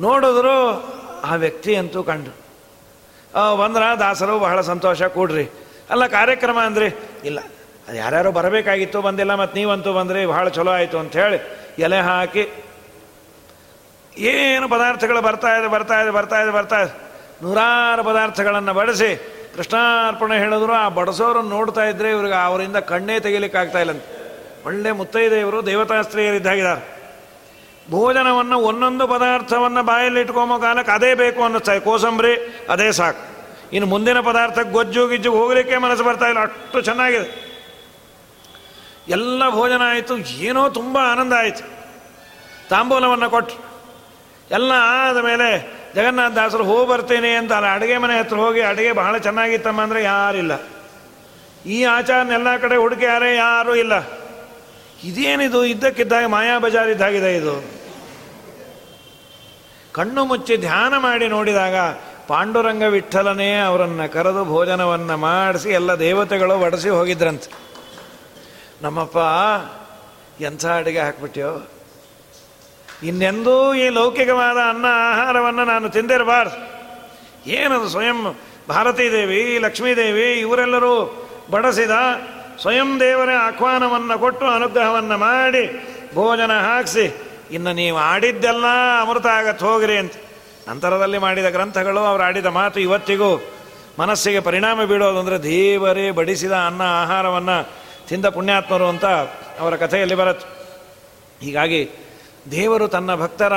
Speaker 1: ನೋಡಿದ್ರು ಆ ವ್ಯಕ್ತಿ ಅಂತೂ ಕಂಡು ಬಂದ್ರ? ದಾಸರು, ಬಹಳ ಸಂತೋಷ, ಕೊಡ್ರಿ. ಅಲ್ಲ, ಕಾರ್ಯಕ್ರಮ ಅಂದ್ರಿ? ಇಲ್ಲ, ಅದು ಯಾರ್ಯಾರು ಬರಬೇಕಾಗಿತ್ತು, ಬಂದಿಲ್ಲ ಮತ್ತು ನೀವಂತೂ ಬಂದ್ರಿ, ಬಹಳ ಚಲೋ ಆಯಿತು ಅಂತ ಹೇಳಿ ಎಲೆ ಹಾಕಿ ಏನು ಪದಾರ್ಥಗಳು ಬರ್ತಾ ಇದೆ ಬರ್ತಾ ಇದೆ ಬರ್ತಾ ಇದೆ ಬರ್ತಾ ಇದೆ. ನೂರಾರು ಪದಾರ್ಥಗಳನ್ನು ಬಡಿಸಿ ಕೃಷ್ಣಾರ್ಪಣೆ ಹೇಳಿದ್ರು. ಆ ಬಡಸೋರನ್ನು ನೋಡ್ತಾ ಇದ್ರೆ ಇವ್ರಿಗೆ ಅವರಿಂದ ಕಣ್ಣೇ ತೆಗಿಲಿಕ್ಕೆ ಆಗ್ತಾ ಇಲ್ಲ ಒಳ್ಳೆ ಮುತ್ತೈದೆ ಇವರು ದೇವತಾ ಸ್ತ್ರೀಯರಿದ್ದಾಗಿದ್ದಾರೆ ಭೋಜನವನ್ನು ಒಂದೊಂದು ಪದಾರ್ಥವನ್ನು ಬಾಯಲ್ಲಿ ಇಟ್ಕೊಂಬೋ ಕಾಲಕ್ಕೆ ಅದೇ ಬೇಕು ಅನ್ನಿಸ್ತಾಯಿ ಕೋಸಂಬರಿ, ಅದೇ ಸಾಕು. ಇನ್ನು ಮುಂದಿನ ಪದಾರ್ಥಕ್ಕೆ ಗೊಜ್ಜು, ಗಿಜ್ಜು ಹೋಗಲಿಕ್ಕೆ ಮನಸ್ಸು ಬರ್ತಾ ಇಲ್ಲ, ಅಷ್ಟು ಚೆನ್ನಾಗಿದೆ. ಎಲ್ಲ ಭೋಜನ ಆಯಿತು, ಏನೋ ತುಂಬ ಆನಂದ ಆಯಿತು. ತಾಂಬೂಲವನ್ನು ಕೊಟ್ಟು ಎಲ್ಲ ಆದ ಮೇಲೆ ಜಗನ್ನಾಥ ದಾಸರು ಹೋಗಿ ಬರ್ತೇನೆ ಅಂತ ಅಲ್ಲ, ಅಡುಗೆ ಮನೆ ಹತ್ರ ಹೋಗಿ ಅಡುಗೆ ಬಹಳ ಚೆನ್ನಾಗಿತ್ತಮ್ಮ ಅಂದರೆ ಯಾರಿಲ್ಲ ಈ ಆಚಾರನೆಲ್ಲ ಕಡೆ ಹುಡುಕಿ ಯಾರೇ ಯಾರೂ ಇಲ್ಲ. ಇದೇನಿದು? ಇದ್ದಕ್ಕಿದ್ದಾಗ ಮಾಯಾ ಬಜಾರ್ ಇದ್ದಾಗಿದೆ ಇದು. ಕಣ್ಣು ಮುಚ್ಚಿ ಧ್ಯಾನ ಮಾಡಿ ನೋಡಿದಾಗ ಪಾಂಡುರಂಗ ವಿಠಲನೇ ಅವರನ್ನು ಕರೆದು ಭೋಜನವನ್ನು ಮಾಡಿಸಿ ಎಲ್ಲ ದೇವತೆಗಳು ಒಡಸಿ ಹೋಗಿದ್ರಂತೆ. ನಮ್ಮಪ್ಪ, ಎಂಥ ಅಡುಗೆ ಹಾಕ್ಬಿಟ್ಯೋ? ಇನ್ನೆಂದೂ ಈ ಲೌಕಿಕವಾದ ಅನ್ನ ಆಹಾರವನ್ನು ನಾನು ತಿಂದಿರಬಾರ್ದು. ಏನದು ಸ್ವಯಂ ಭಾರತೀ ದೇವಿ ಲಕ್ಷ್ಮೀದೇವಿ, ಇವರೆಲ್ಲರೂ ಬಡಸಿದ ಸ್ವಯಂ ದೇವರ ಆಹ್ವಾನವನ್ನು ಕೊಟ್ಟು ಅನುಗ್ರಹವನ್ನು ಮಾಡಿ ಭೋಜನ ಹಾಕಿಸಿ ಇನ್ನು ನೀವು ಆಡಿದ್ದೆಲ್ಲ ಅಮೃತ ಆಗತ್ತೆ ಹೋಗ್ರಿ ಅಂತ. ನಂತರದಲ್ಲಿ ಮಾಡಿದ ಗ್ರಂಥಗಳು, ಅವರು ಆಡಿದ ಮಾತು ಇವತ್ತಿಗೂ ಮನಸ್ಸಿಗೆ ಪರಿಣಾಮ ಬೀಳೋದು ಅಂದರೆ ದೇವರೇ ಬಡಿಸಿದ ಅನ್ನ ಆಹಾರವನ್ನು ತಿಂದ ಪುಣ್ಯಾತ್ಮರು ಅಂತ ಅವರ ಕಥೆಯಲ್ಲಿ ಬರುತ್ತೆ. ಹೀಗಾಗಿ ದೇವರು ತನ್ನ ಭಕ್ತರ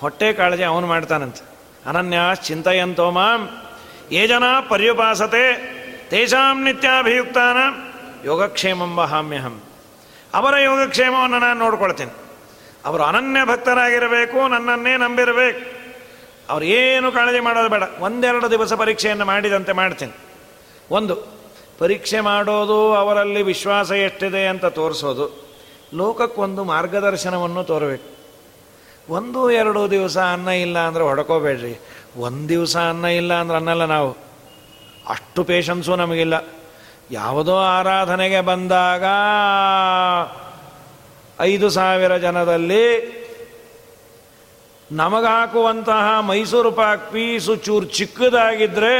Speaker 1: ಹೊಟ್ಟೆ ಕಾಳಜಿ ಅವನು ಮಾಡ್ತಾನಂತೆ. ಅನನ್ಯ ಚಿಂತೆಯಂತೋ ಮಾಂ ಏ ಜನ ಪರ್ಯುಪಾಸತೆ, ತೇಷಾಂ ನಿತ್ಯಾಭಿಯುಕ್ತಾನ ಯೋಗಕ್ಷೇಮಂಬ ಹಾಮ್ಯಹಂ ಅವರ ಯೋಗಕ್ಷೇಮವನ್ನು ನಾನು ನೋಡ್ಕೊಳ್ತೇನೆ. ಅವರು ಅನನ್ಯ ಭಕ್ತರಾಗಿರಬೇಕು, ನನ್ನನ್ನೇ ನಂಬಿರಬೇಕು. ಅವ್ರು ಏನು ಕಾಳಜಿ ಮಾಡೋದು ಬೇಡ. ಒಂದೆರಡು ದಿವಸ ಪರೀಕ್ಷೆಯನ್ನು ಮಾಡಿದಂತೆ ಮಾಡ್ತೀನಿ. ಒಂದು, ಪರೀಕ್ಷೆ ಮಾಡೋದು ಅವರಲ್ಲಿ ವಿಶ್ವಾಸ ಎಷ್ಟಿದೆ ಅಂತ ತೋರಿಸೋದು. ಲೋಕಕ್ಕೊಂದು ಮಾರ್ಗದರ್ಶನವನ್ನು ತೋರಬೇಕು. ಒಂದು, ಎರಡು ದಿವಸ ಅನ್ನ ಇಲ್ಲ ಅಂದರೆ ಹೊಡ್ಕೋಬೇಡ್ರಿ. ಒಂದು ದಿವಸ ಅನ್ನ ಇಲ್ಲ ಅಂದ್ರೆ ಅನ್ನಲ್ಲ ನಾವು. ಅಷ್ಟು ಪೇಷನ್ಸು ನಮಗಿಲ್ಲ. ಯಾವುದೋ ಆರಾಧನೆಗೆ ಬಂದಾಗ ಐದು ಸಾವಿರ ಜನದಲ್ಲಿ ನಮಗಾಕುವಂತಹ ಮೈಸೂರು ಪಾಕ್ ಪೀಸು ಚೂರು ಚಿಕ್ಕದಾಗಿದ್ದರೆ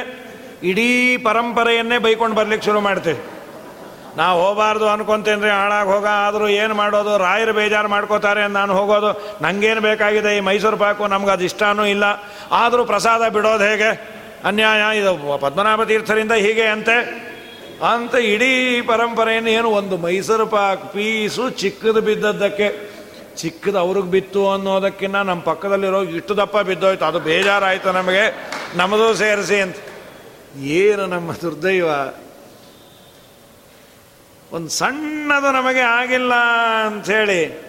Speaker 1: ಇಡೀ ಪರಂಪರೆಯನ್ನೇ ಬೈಕೊಂಡು ಬರ್ಲಿಕ್ಕೆ ಶುರು ಮಾಡ್ತೇವೆ ನಾವು ಹೋಗಬಾರ್ದು ಅನ್ಕೊಂತೇನ್ರಿ, ಹಾಳಾಗಿ ಹೋಗ, ಆದರೂ ಏನು ಮಾಡೋದು, ರಾಯರು ಬೇಜಾರು ಮಾಡ್ಕೋತಾರೆ ನಾನು ಹೋಗೋದು ನನಗೇನು ಬೇಕಾಗಿದೆ ಈ ಮೈಸೂರು ಪಾಕು ನಮ್ಗೆ ಅದು ಇಷ್ಟನೂ ಇಲ್ಲ. ಆದರೂ ಪ್ರಸಾದ ಬಿಡೋದು ಹೇಗೆ? ಅನ್ಯಾಯ, ಇದು ಪದ್ಮನಾಭ ತೀರ್ಥರಿಂದ ಹೀಗೆ ಅಂತೆ. ಅಂತ ಇಡೀ ಪರಂಪರೆಯನ್ನು ಏನು ಒಂದು ಮೈಸೂರು ಪಾಕ್ ಪೀಸು ಚಿಕ್ಕದು ಬಿದ್ದದ್ದಕ್ಕೆ, ಚಿಕ್ಕದು ಅವ್ರಿಗೆ ಬಿತ್ತು ಅನ್ನೋದಕ್ಕಿಂತ ನಮ್ಮ ಪಕ್ಕದಲ್ಲಿರೋ ಇಷ್ಟು ದಪ್ಪ ಬಿದ್ದೋಯ್ತು. ಅದು ಬೇಜಾರಾಯಿತು ನಮಗೆ. ನಮ್ಮದು ಸೇರಿಸಿ ಅಂತ. ಏನು ನಮ್ಮ ದುರ್ದೈವ? ಒಂದು ಸಣ್ಣದು ನಮಗೆ ಆಗಿಲ್ಲ ಅಂಥೇಳಿ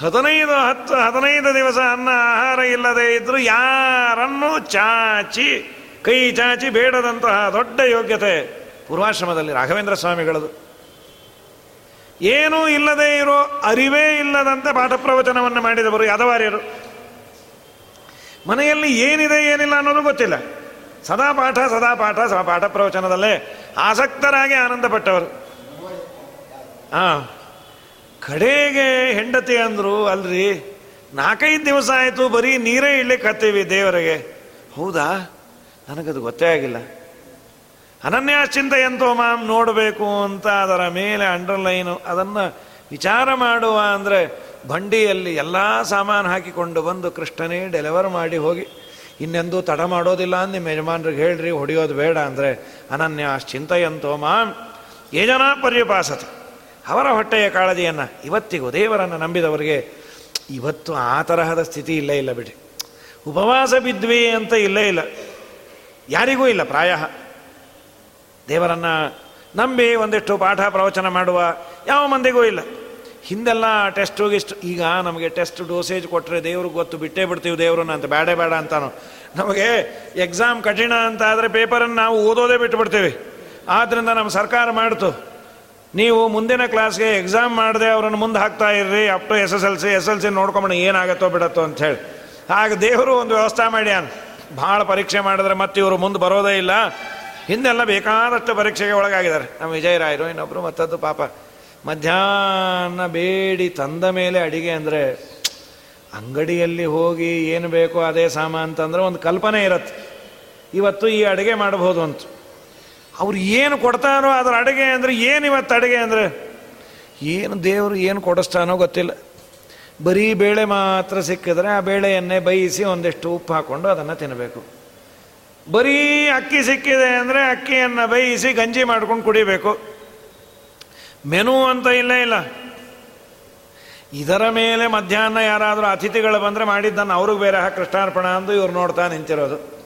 Speaker 1: ಹದಿನೈದು ಹತ್ತು, ಹದಿನೈದು ದಿವಸ ಅನ್ನ ಆಹಾರ ಇಲ್ಲದೆ ಇದ್ದರೂ ಯಾರನ್ನು ಚಾಚಿ, ಕೈ ಚಾಚಿ ಬೇಡದಂತಹ ದೊಡ್ಡ ಯೋಗ್ಯತೆ. ಪೂರ್ವಾಶ್ರಮದಲ್ಲಿ ರಾಘವೇಂದ್ರ ಸ್ವಾಮಿಗಳದು. ಏನೂ ಇಲ್ಲದೆ ಇರೋ ಅರಿವೇ ಇಲ್ಲದಂತೆ ಪಾಠ ಪ್ರವಚನವನ್ನು ಮಾಡಿದವರು ಯಾದವಾರ್ಯರು. ಮನೆಯಲ್ಲಿ ಏನಿದೆ ಏನಿಲ್ಲ ಅನ್ನೋದು ಗೊತ್ತಿಲ್ಲ. ಸದಾ ಪಾಠ ಸದಾ ಪಾಠ ಪಾಠ ಪ್ರವಚನದಲ್ಲೇ ಆಸಕ್ತರಾಗಿ ಆನಂದಪಟ್ಟವರು. ಆ, ಕಡೆಗೆ ಹೆಂಡತಿ ಅಂದರು, ಅಲ್ರಿ, ನಾಲ್ಕೈದು ದಿವಸ ಆಯಿತು ಬರೀ ನೀರೇ ಇಡ್ಲಿಕ್ಕೆ ಹತ್ತೀವಿ ದೇವರಿಗೆ. ಹೌದಾ? ನನಗದು ಗೊತ್ತೇ ಆಗಿಲ್ಲ. ಅನನ್ಯಾಶ್ಚಿಂತೆಯಂತೋ ಮಾಮ್ ನೋಡಬೇಕು ಅಂತ ಅದರ ಮೇಲೆ ಅಂಡರ್ಲೈನು ಅದನ್ನು ವಿಚಾರ ಮಾಡುವ ಅಂದರೆ ಬಂಡಿಯಲ್ಲಿ ಎಲ್ಲ ಸಾಮಾನು ಹಾಕಿಕೊಂಡು ಬಂದು ಕೃಷ್ಣನೇ ಡೆಲಿವರ್ ಮಾಡಿ ಹೋಗಿ, ಇನ್ನೆಂದೂ ತಡ ಮಾಡೋದಿಲ್ಲ ಅಂತ ನಿಮ್ಮ ಯಜಮಾನ್ರಿಗೆ ಹೇಳ್ರಿ, ಹೊಡೆಯೋದು ಬೇಡ ಅಂದರೆ ಅನನ್ಯಾಶ್ಚಿಂತೆಯಂತೋ ಮಾಂ. ಏಜನ ಪರ್ಯಪಾಸತೆ, ಅವರ ಹೊಟ್ಟೆಯ ಕಾಳಜಿಯನ್ನು ಇವತ್ತಿಗೂ ದೇವರನ್ನು ನಂಬಿದವರಿಗೆ ಇವತ್ತು ಆ ತರಹದ ಸ್ಥಿತಿ ಇಲ್ಲೇ, ಇಲ್ಲ ಬಿಡಿ. ಉಪವಾಸ ಬಿದ್ವಿ ಅಂತ ಇಲ್ಲೇ, ಇಲ್ಲ. ಯಾರಿಗೂ ಇಲ್ಲ, ಪ್ರಾಯ. ದೇವರನ್ನು ನಂಬಿ ಒಂದಿಷ್ಟು ಪಾಠ ಪ್ರವಚನ ಮಾಡುವ ಯಾವ ಮಂದಿಗೂ ಇಲ್ಲ. ಹಿಂದೆಲ್ಲ ಟೆಸ್ಟು ಗಿಸ್ಟ್ ಈಗ ನಮಗೆ ಟೆಸ್ಟ್ ಡೋಸೇಜ್ ಕೊಟ್ಟರೆ ದೇವ್ರಿಗೆ ಗೊತ್ತು, ಬಿಟ್ಟೇ ಬಿಡ್ತೀವಿ ದೇವ್ರನ್ನ ಅಂತ ಬೇಡ ಬೇಡ ಅಂತಾನು. ನಮಗೆ ಎಕ್ಸಾಮ್ ಕಠಿಣ ಅಂತ ಆದರೆ ಪೇಪರನ್ನು ನಾವು ಓದೋದೇ ಬಿಟ್ಟು ಬಿಡ್ತೀವಿ ಆದ್ದರಿಂದ ನಮ್ಮ ಸರ್ಕಾರ ಮಾಡ್ತು. ನೀವು ಮುಂದಿನ ಕ್ಲಾಸ್ಗೆ ಎಕ್ಸಾಮ್ ಮಾಡದೆ ಅವರನ್ನು ಮುಂದೆ ಹಾಕ್ತಾ ಇರ್ರಿ, up to S S L C, S L C ನೋಡ್ಕೊಂಬಣ ಏನಾಗತ್ತೋ ಬಿಡತ್ತೋ ಅಂಥೇಳಿ ಆಗ ದೇವರು ಒಂದು ವ್ಯವಸ್ಥೆ ಮಾಡ್ಯಾನ. ಭಾಳ ಪರೀಕ್ಷೆ ಮಾಡಿದ್ರೆ ಮತ್ತೆ ಇವರು ಮುಂದೆ ಬರೋದೇ ಇಲ್ಲ. ಹಿಂದೆಲ್ಲ ಬೇಕಾದಷ್ಟು ಪರೀಕ್ಷೆಗೆ ಒಳಗಾಗಿದ್ದಾರೆ. ನಮ್ಮ ವಿಜಯರಾಯರು ಇನ್ನೊಬ್ಬರು ಮತ್ತದ್ದು ಪಾಪ. ಮಧ್ಯಾಹ್ನ ಬೇಡಿ ತಂದ ಮೇಲೆ ಅಡಿಗೆ ಅಂದರೆ ಅಂಗಡಿಯಲ್ಲಿ ಹೋಗಿ ಏನು ಬೇಕೋ ಅದೇ ಸಾಮಾನು ಅಂತಂದ್ರೆ ಒಂದು ಕಲ್ಪನೆ ಇರುತ್ತೆ. ಇವತ್ತು ಈ ಅಡುಗೆ ಮಾಡಬಹುದು ಅಂತ. ಅವ್ರು ಏನು ಕೊಡ್ತಾರೋ ಅದರ ಅಡುಗೆ ಅಂದರೆ ಏನು ಇವತ್ತು ಅಡುಗೆ ಅಂದರೆ? ಏನು ದೇವರು ಏನು ಕೊಡಿಸ್ತಾನೋ ಗೊತ್ತಿಲ್ಲ. ಬರೀ ಬೇಳೆ ಮಾತ್ರ ಸಿಕ್ಕಿದ್ರೆ ಆ ಬೇಳೆಯನ್ನೇ ಬೇಯಿಸಿ ಒಂದಿಷ್ಟು ಉಪ್ಪು ಹಾಕ್ಕೊಂಡು ಅದನ್ನು ತಿನ್ನಬೇಕು ಬರೀ ಅಕ್ಕಿ ಸಿಕ್ಕಿದೆ ಅಂದರೆ ಅಕ್ಕಿಯನ್ನು ಬೇಯಿಸಿ ಗಂಜಿ ಮಾಡ್ಕೊಂಡು ಕುಡಿಬೇಕು. ಮೆನು ಅಂತ ಇಲ್ಲೇ ಇಲ್ಲ. ಇದರ ಮೇಲೆ ಮಧ್ಯಾಹ್ನ ಯಾರಾದರೂ ಅತಿಥಿಗಳು ಬಂದರೆ ಮಾಡಿದ್ದನ್ನು ಅವ್ರಿಗೆ ಬೇರೆ ಕೃಷ್ಣಾರ್ಪಣ ಅಂದು ಇವ್ರು ನೋಡ್ತಾ ನಿಂತಿರೋದು.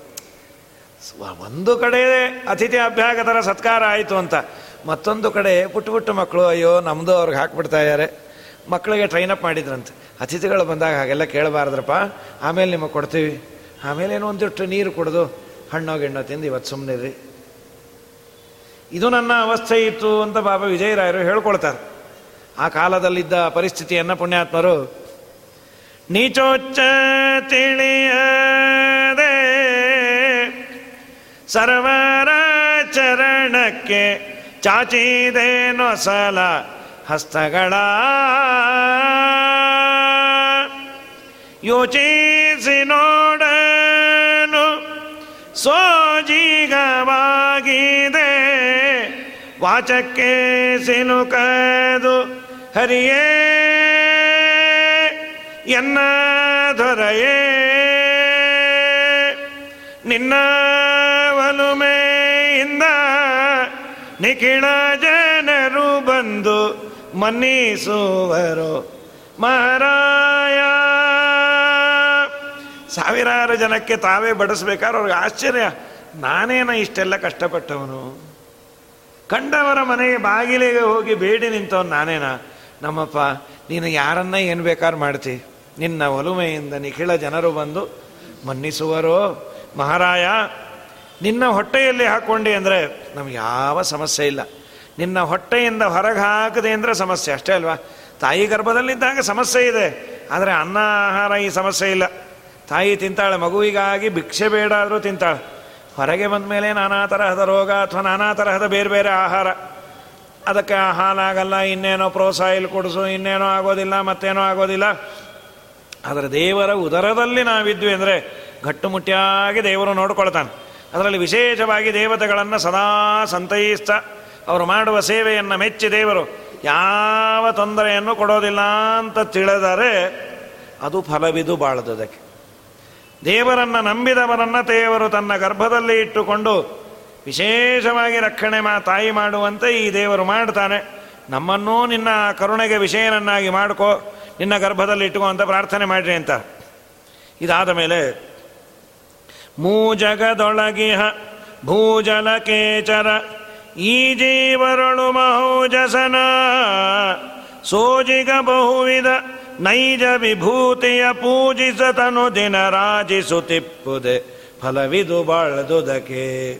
Speaker 1: ಒಂದು ಕಡೆ ಅತಿಥಿ ಅಭ್ಯಾಗತರ ಸತ್ಕಾರ ಆಯಿತು ಅಂತ. ಮತ್ತೊಂದು ಕಡೆ ಪುಟ್ಟ ಪುಟ್ಟ ಮಕ್ಕಳು ಅಯ್ಯೋ ನಮ್ಮದು ಅವ್ರಿಗೆ ಹಾಕ್ಬಿಡ್ತಾ ಇದ್ದಾರೆ ಮಕ್ಕಳಿಗೆ ಟ್ರೈನಪ್ ಮಾಡಿದ್ರಂತೆ. ಅತಿಥಿಗಳು ಬಂದಾಗ ಹಾಗೆಲ್ಲ ಕೇಳಬಾರ್ದ್ರಪ್ಪ. ಆಮೇಲೆ ನಿಮಗೆ ಕೊಡ್ತೀವಿ. ಆಮೇಲೆ ಏನೋ ಒಂದಿಷ್ಟು ನೀರು ಕುಡಿದು ಹಣ್ಣೋ ಗಿಣ್ಣೋ ತಿಂದು ಇವತ್ತು ಸುಮ್ಮನಿರಿ ಇದು ನನ್ನ ಅವಸ್ಥೆ ಇತ್ತು ಅಂತ ಬಾಬಾ ವಿಜಯರಾಯರು ಹೇಳ್ಕೊಳ್ತಾರೆ. ಆ ಕಾಲದಲ್ಲಿದ್ದ ಪರಿಸ್ಥಿತಿಯನ್ನು ಪುಣ್ಯಾತ್ಮರು, ನೀಚೋಚ್ಚ ತಿಳಿಯದೆ ಸರ್ವರ ಚರಣಕ್ಕೆ ಚಾಚಿದೇನೋ ಸಲ ಹಸ್ತಗಳ ಯೋಚಿಸಿ ನೋಡನು ಸೋಜಿಗವಾಗಿದೆ. ವಾಚಕ್ಕೆ ಸಿನುಕದು ಹರಿಯೇ. ಎನ್ನ ದೊರೆಯೇ. ನಿನ್ನ ಒಲುಮೆಯಿಂದ ನಿಖಿಳ ಜನರು ಬಂದು ಮನ್ನಿಸುವರು. ಮಹಾರಾಯ ಸಾವಿರಾರು ಜನಕ್ಕೆ ತಾವೇ ಬಡಿಸ್ಬೇಕಾದ್ರೆ ಅವ್ರಿಗೆ ಆಶ್ಚರ್ಯ. ನಾನೇನ ಇಷ್ಟೆಲ್ಲ ಕಷ್ಟಪಟ್ಟವನು? ಕಂಡವರ ಮನೆಗೆ ಬಾಗಿಲಿಗೆ ಹೋಗಿ ಬೇಡಿ ನಿಂತವನು ನಾನೇನ? ನಮ್ಮಪ್ಪ, ನೀನು ಯಾರನ್ನ ಏನು ಬೇಕಾದ್ರೂ ಮಾಡ್ತಿ. ನಿನ್ನ ಒಲುಮೆಯಿಂದ ನಿಖಿಳ ಜನರು ಬಂದು ಮನ್ನಿಸುವರೋ? ಮಹಾರಾಯ, ನಿನ್ನ ಹೊಟ್ಟೆಯಲ್ಲಿ ಹಾಕ್ಕೊಂಡಿ ಅಂದರೆ ನಮ್ಗೆ ಯಾವ ಸಮಸ್ಯೆ ಇಲ್ಲ. ನಿನ್ನ ಹೊಟ್ಟೆಯಿಂದ ಹೊರಗೆ ಹಾಕದೆ ಅಂದರೆ ಸಮಸ್ಯೆ. ಅಷ್ಟೇ ಅಲ್ವಾ? ತಾಯಿ ಗರ್ಭದಲ್ಲಿದ್ದಾಗ ಸಮಸ್ಯೆ ಇದೆ. ಆದರೆ ಅನ್ನ, ಆಹಾರ ಈ ಸಮಸ್ಯೆ ಇಲ್ಲ. ತಾಯಿ ತಿಂತಾಳೆ, ಮಗುವಿಗಾಗಿ ಭಿಕ್ಷೆ ಬೇಡ ಆದರೂ ತಿಂತಾಳೆ. ಹೊರಗೆ ಬಂದ ಮೇಲೆ ನಾನಾ ತರಹದ ರೋಗ ಅಥವಾ ನಾನಾ ತರಹದ ಬೇರೆ ಬೇರೆ ಆಹಾರ. ಅದಕ್ಕೆ ಹಾಲಾಗಲ್ಲ, ಇನ್ನೇನೋ ಪ್ರೋತ್ಸಾಹ ಕೊಡಿಸು, ಇನ್ನೇನೋ ಆಗೋದಿಲ್ಲ, ಮತ್ತೇನೋ ಆಗೋದಿಲ್ಲ. ಆದರೆ ದೇವರ ಉದರದಲ್ಲಿ ನಾವಿದ್ವಿ ಅಂದರೆ ಗಟ್ಟುಮುಟ್ಟಿಯಾಗಿ ದೇವರು ನೋಡ್ಕೊಳ್ತಾನೆ. ಅದರಲ್ಲಿ ವಿಶೇಷವಾಗಿ ದೇವತೆಗಳನ್ನು ಸದಾ ಸಂತೈಸ್ತಾ. ಅವರು ಮಾಡುವ ಸೇವೆಯನ್ನು ಮೆಚ್ಚಿ ದೇವರು ಯಾವ ತೊಂದರೆಯನ್ನು ಕೊಡೋದಿಲ್ಲ ಅಂತ ತಿಳಿದರೆ ಅದು ಫಲವಿದು ಬಾಳದಕ್ಕೆ ದೇವರನ್ನು ನಂಬಿದವರನ್ನ ದೇವರು ತನ್ನ ಗರ್ಭದಲ್ಲಿ ಇಟ್ಟುಕೊಂಡು ವಿಶೇಷವಾಗಿ ರಕ್ಷಣೆ ಮಾ, ತಾಯಿ ಮಾಡುವಂತೆ ಈ ದೇವರು ಮಾಡ್ತಾನೆ. ನಮ್ಮನ್ನೂ ನಿನ್ನ ಕರುಣೆಗೆ ವಿಷಯನನ್ನಾಗಿ ಮಾಡ್ಕೋ, ನಿನ್ನ ಗರ್ಭದಲ್ಲಿ ಇಟ್ಕೋ ಅಂತ ಪ್ರಾರ್ಥನೆ ಮಾಡ್ರಿ ಅಂತ. ಇದಾದ ಮೇಲೆ ಮೂ ಜಗದೊಳಗಿಹ ಭೂಜಲ ಕೇಚರ, ಈ ಜೀವರಳು ಮಹೋಜಸನ ಸೋಜಿಗ ಬಹುವಿಧ ನೈಜ ವಿಭೂತಿಯ ಪೂಜಿಸತನು ದಿನ ರಾಜಿಸುತ್ತಿಪ್ಪುದೆ ಫಲವಿದು ಬಾಳದುದಕ್ಕೆ.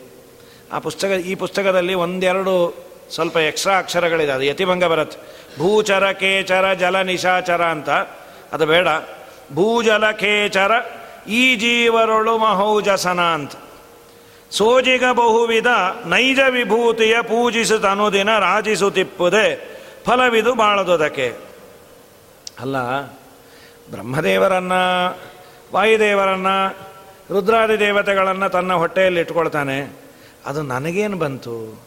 Speaker 1: ಆ ಪುಸ್ತಕ, ಈ ಪುಸ್ತಕದಲ್ಲಿ ಒಂದೆರಡು ಸ್ವಲ್ಪ ಎಕ್ಸ್ಟ್ರಾ ಅಕ್ಷರಗಳಿದೆ. ಅದು ಯತಿಭಂಗ ಬರುತ್ತೆ. ಭೂಚರ ಕೇಚರ ಜಲ ನಿಶಾಚರ ಅಂತ. ಅದು ಬೇಡ. ಭೂಜಲ ಕೇಚರ ಈ ಜೀವರೊಳು ಮಹೌಜಸನ ಅಂತ. ಸೋಜಿಗ ಬಹುವಿಧ ನೈಜ ವಿಭೂತಿಯ ದಿನ ರಾಜಿಸುತ್ತಿಪ್ಪುದೆ ಫಲವಿದು ಬಾಳದುದಕ್ಕೆ. ಅಲ್ಲ, ಬ್ರಹ್ಮದೇವರನ್ನು, ವಾಯುದೇವರನ್ನು, ರುದ್ರಾದಿ ದೇವತೆಗಳನ್ನು ತನ್ನ ಹೊಟ್ಟೆಯಲ್ಲಿ ಇಟ್ಕೊಳ್ತಾನೆ. ಅದು ನನಗೇನು ಬಂತು?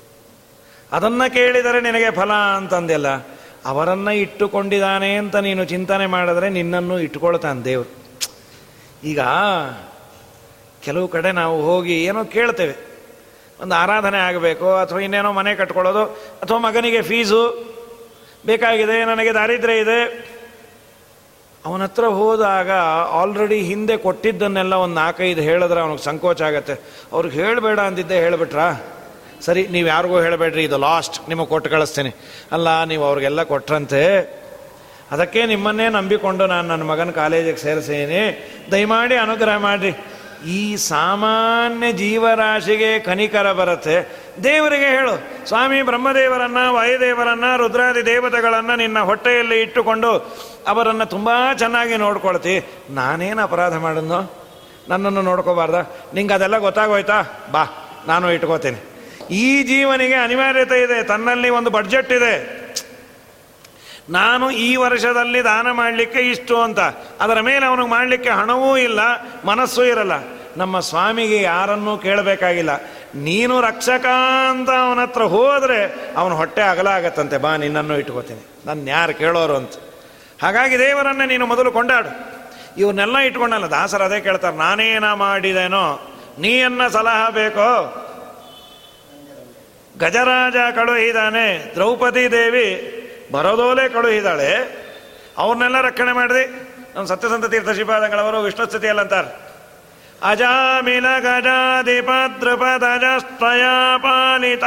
Speaker 1: ಅದನ್ನು ಕೇಳಿದರೆ ನಿನಗೆ ಫಲ ಅಂತಂದೆಲ್ಲ ಅವರನ್ನು ಇಟ್ಟುಕೊಂಡಿದ್ದಾನೆ ಅಂತ ನೀನು ಚಿಂತನೆ ಮಾಡಿದ್ರೆ ನಿನ್ನನ್ನು ಇಟ್ಕೊಳ್ತಾನೆ ದೇವರು. ಈಗ ಕೆಲವು ಕಡೆ ನಾವು ಹೋಗಿ ಏನೋ ಕೇಳ್ತೇವೆ. ಒಂದು ಆರಾಧನೆ ಆಗಬೇಕು, ಅಥವಾ ಇನ್ನೇನೋ ಮನೆ ಕಟ್ಕೊಳ್ಳೋದು, ಅಥವಾ ಮಗನಿಗೆ ಫೀಸು ಬೇಕಾಗಿದೆ, ನನಗೆ ದಾರಿದ್ರ್ಯ ಇದೆ ಅವನ ಹತ್ರ ಹೋದಾಗ ಆಲ್ರೆಡಿ ಹಿಂದೆ ಕೊಟ್ಟಿದ್ದನ್ನೆಲ್ಲ ಒಂದು ನಾಲ್ಕೈದು ಹೇಳಿದ್ರೆ ಅವನಿಗೆ ಸಂಕೋಚ ಆಗತ್ತೆ. ಅವ್ರಿಗೆ ಹೇಳಬೇಡ ಅಂದಿದ್ದೆ ಹೇಳಿಬಿಟ್ರಾ? ಸರಿ, ನೀವು ಯಾರಿಗೂ ಹೇಳಬೇಡ್ರಿ, ಇದು ಲಾಸ್ಟ್ ನಿಮಗೆ ಕೊಟ್ಟು ಕಳಿಸ್ತೀನಿ. ಅಲ್ಲ, ನೀವು ಅವ್ರಿಗೆಲ್ಲ ಕೊಟ್ರಂತೆ. ಅದಕ್ಕೆ ನಿಮ್ಮನ್ನೇ ನಂಬಿಕೊಂಡು ನಾನು ನನ್ನ ಮಗನ ಕಾಲೇಜಿಗೆ ಸೇರಿಸೀನಿ. ದಯಮಾಡಿ ಅನುಗ್ರಹ ಮಾಡಿರಿ. ಈ ಸಾಮಾನ್ಯ ಜೀವರಾಶಿಗೆ ಕನಿಕರ ಬರುತ್ತೆ. ದೇವರಿಗೆ ಹೇಳು. ಸ್ವಾಮಿ ಬ್ರಹ್ಮದೇವರನ್ನ, ವಾಯುದೇವರನ್ನ, ರುದ್ರಾದಿ ದೇವತೆಗಳನ್ನ ನಿನ್ನ ಹೊಟ್ಟೆಯಲ್ಲಿ ಇಟ್ಟುಕೊಂಡು ಅವರನ್ನು ತುಂಬ ಚೆನ್ನಾಗಿ ನೋಡ್ಕೊಳ್ತಿ. ನಾನೇನು ಅಪರಾಧ ಮಾಡೋದು ನನ್ನನ್ನು ನೋಡ್ಕೋಬಾರ್ದ. ನಿಂಗೆ ಅದೆಲ್ಲ ಗೊತ್ತಾಗೋಯ್ತಾ? ಬಾ, ನಾನು ಇಟ್ಕೋತೀನಿ. ಈ ಜೀವನಿಗೆ ಅನಿವಾರ್ಯತೆ ಇದೆ. ತನ್ನಲ್ಲಿ ಒಂದು ಬಡ್ಜೆಟ್ ಇದೆ. ನಾನು ಈ ವರ್ಷದಲ್ಲಿ ದಾನ ಮಾಡಲಿಕ್ಕೆ ಇಷ್ಟು ಅಂತ. ಅದರ ಮೇಲೆ ಅವನಿಗೆ ಮಾಡಲಿಕ್ಕೆ ಹಣವೂ ಇಲ್ಲ, ಮನಸ್ಸೂ ಇರಲ್ಲ. ನಮ್ಮ ಸ್ವಾಮಿಗೆ ಯಾರನ್ನೂ ಕೇಳಬೇಕಾಗಿಲ್ಲ. ನೀನು ರಕ್ಷಕ ಅಂತ ಅವನ ಹತ್ರ ಹೋದರೆ ಅವನ ಹೊಟ್ಟೆ ಅಗಲ ಆಗತ್ತಂತೆ. ಬಾ, ನಿನ್ನನ್ನು ಇಟ್ಕೋತೀನಿ. ನನ್ನ ಯಾರು ಕೇಳೋರು ಅಂತ. ಹಾಗಾಗಿ ದೇವರನ್ನೇ ನೀನು ಮೊದಲು ಕೊಂಡಾಡು. ಇವನ್ನೆಲ್ಲ ಇಟ್ಕೊಂಡಲ್ಲ, ದಾಸರ ಅದೇ ಕೇಳ್ತಾರೆ, ನಾನೇನ ಮಾಡಿದೇನೋ, ನೀಯನ್ನ ಸಲಹಾ ಬೇಕೋ? ಗಜರಾಜ ಕಳುಹಿದಾನೆ, ದ್ರೌಪದಿ ದೇವಿ ಬರೋದೋಲೆ ಕಳುಹಿದಾಳೆ. ಅವ್ರನ್ನೆಲ್ಲ ರಕ್ಷಣೆ ಮಾಡಿದೆ. ನಮ್ಮ ಸತ್ಯಸಂತ ತೀರ್ಥ ಶ್ರೀಪಾದಗಳವರು ವಿಷ್ಣು ಗಜಾಧಿಪದ್ರಪದಜಸ್ತಯ ಪಾಲಿತ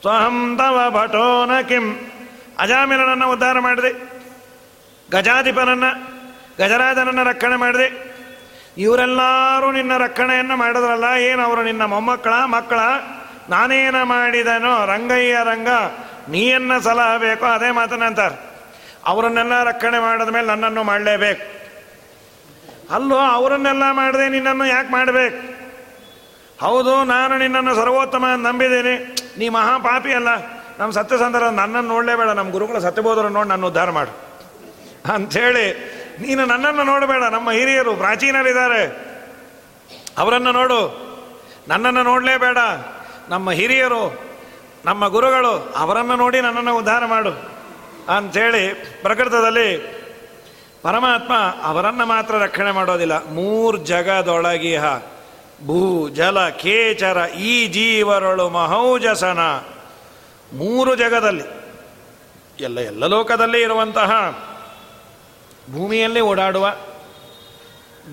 Speaker 1: ಸ್ವಹಂ ತವ ಭಟೋನ ಕಿಂ ಅಜಾಮಿಲನನ್ನು ಉದ್ಧಾರ ಮಾಡಿದೆ। ಗಜಾಧಿಪನನ್ನ, ಗಜರಾಜನನ್ನ ರಕ್ಷಣೆ ಮಾಡಿದೆ। ಇವರೆಲ್ಲರೂ ನಿನ್ನ ರಕ್ಷಣೆಯನ್ನು ಮಾಡಿದ್ರಲ್ಲ, ಏನು ಅವರು ನಿನ್ನ ಮೊಮ್ಮಕ್ಕಳ, ಮಕ್ಕಳ? ನಾನೇನ ಮಾಡಿದನೋ, ರಂಗಯ್ಯ, ರಂಗ, ನೀಯನ್ನ ಸಲಹ ಬೇಕೋ ಅದೇ ಮಾತನಂತಾರೆ ಅವರನ್ನೆಲ್ಲ ರಕ್ಷಣೆ ಮಾಡಿದ ಮೇಲೆ ನನ್ನನ್ನು ಮಾಡಲೇಬೇಕು. ಅಲ್ಲೋ, ಅವರನ್ನೆಲ್ಲ ಮಾಡಿದೆ, ನಿನ್ನನ್ನು ಯಾಕೆ ಮಾಡಬೇಕು? ಹೌದು, ನಾನು ನಿನ್ನನ್ನು ಸರ್ವೋತ್ತಮ ನಂಬಿದ್ದೀನಿ. ನೀ ಮಹಾಪಾಪಿ ಅಲ್ಲ. ನಮ್ಮ ಸತ್ಯಸಂಧರ ನನ್ನನ್ನು ನೋಡಲೇಬೇಡ. ನಮ್ಮ ಗುರುಗಳ ಸತ್ಯಬೋಧರ ನೋಡಿ ನನ್ನ ಉದ್ಧಾರ ಮಾಡು. ಅಂಥೇಳಿ, ನೀನು ನನ್ನನ್ನು ನೋಡಬೇಡ. ನಮ್ಮ ಹಿರಿಯರು ಪ್ರಾಚೀನರಿದ್ದಾರೆ. ಅವರನ್ನು ನೋಡು. ನನ್ನನ್ನು ನೋಡಲೇಬೇಡ. ನಮ್ಮ ಹಿರಿಯರು, ನಮ್ಮ ಗುರುಗಳು ಅವರನ್ನು ನೋಡಿ ನನ್ನನ್ನು ಉದ್ಧಾರ ಮಾಡು. ಅಂಥೇಳಿ, ಪ್ರಕೃತದಲ್ಲಿ ಪರಮಾತ್ಮ ಅವರನ್ನು ಮಾತ್ರ ರಕ್ಷಣೆ ಮಾಡೋದಿಲ್ಲ. ಮೂರ್ ಜಗದೊಳಗಿಹ. ಭೂ, ಜಲ, ಕೇಚರ, ಈ ಜೀವರೊಳು ಮಹೌಜಸನ. ಮೂರು ಜಗದಲ್ಲಿ. ಎಲ್ಲ ಎಲ್ಲ ಲೋಕದಲ್ಲಿ ಇರುವಂತಹ ಭೂಮಿಯಲ್ಲಿ ಓಡಾಡುವ,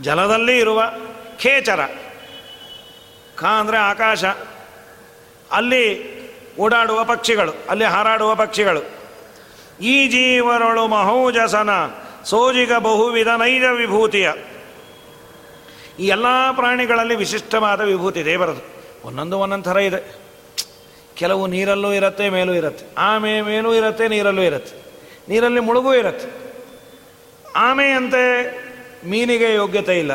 Speaker 1: ಜಲದಲ್ಲಿ ಇರುವ ಖೇಚರ ಖ ಅಂದರೆ ಆಕಾಶ. ಅಲ್ಲಿ ಓಡಾಡುವ ಪಕ್ಷಿಗಳು, ಅಲ್ಲಿ ಹಾರಾಡುವ ಪಕ್ಷಿಗಳು. ಈ ಜೀವರೊಳು ಮಹೋಜಸನ. ಸೋಜಿಗ ಬಹುವಿಧ ನೈಜ ವಿಭೂತಿಯ. ಈ ಎಲ್ಲ ಪ್ರಾಣಿಗಳಲ್ಲಿ ವಿಶಿಷ್ಟವಾದ ವಿಭೂತಿ ದೇವರದು ಒಂದೊಂದು ಒಂದೊಂದು ಥರ ಇದೆ. ಕೆಲವು ನೀರಲ್ಲೂ ಇರುತ್ತೆ, ಮೇಲೂ ಇರುತ್ತೆ. ಆಮೆ ಮೇಲೂ ಇರುತ್ತೆ, ನೀರಲ್ಲೂ ಇರುತ್ತೆ. ನೀರಲ್ಲಿ ಮುಳುಗೂ ಇರುತ್ತೆ. ಆಮೆಯಂತೆ ಮೀನಿಗೆ ಯೋಗ್ಯತೆ ಇಲ್ಲ.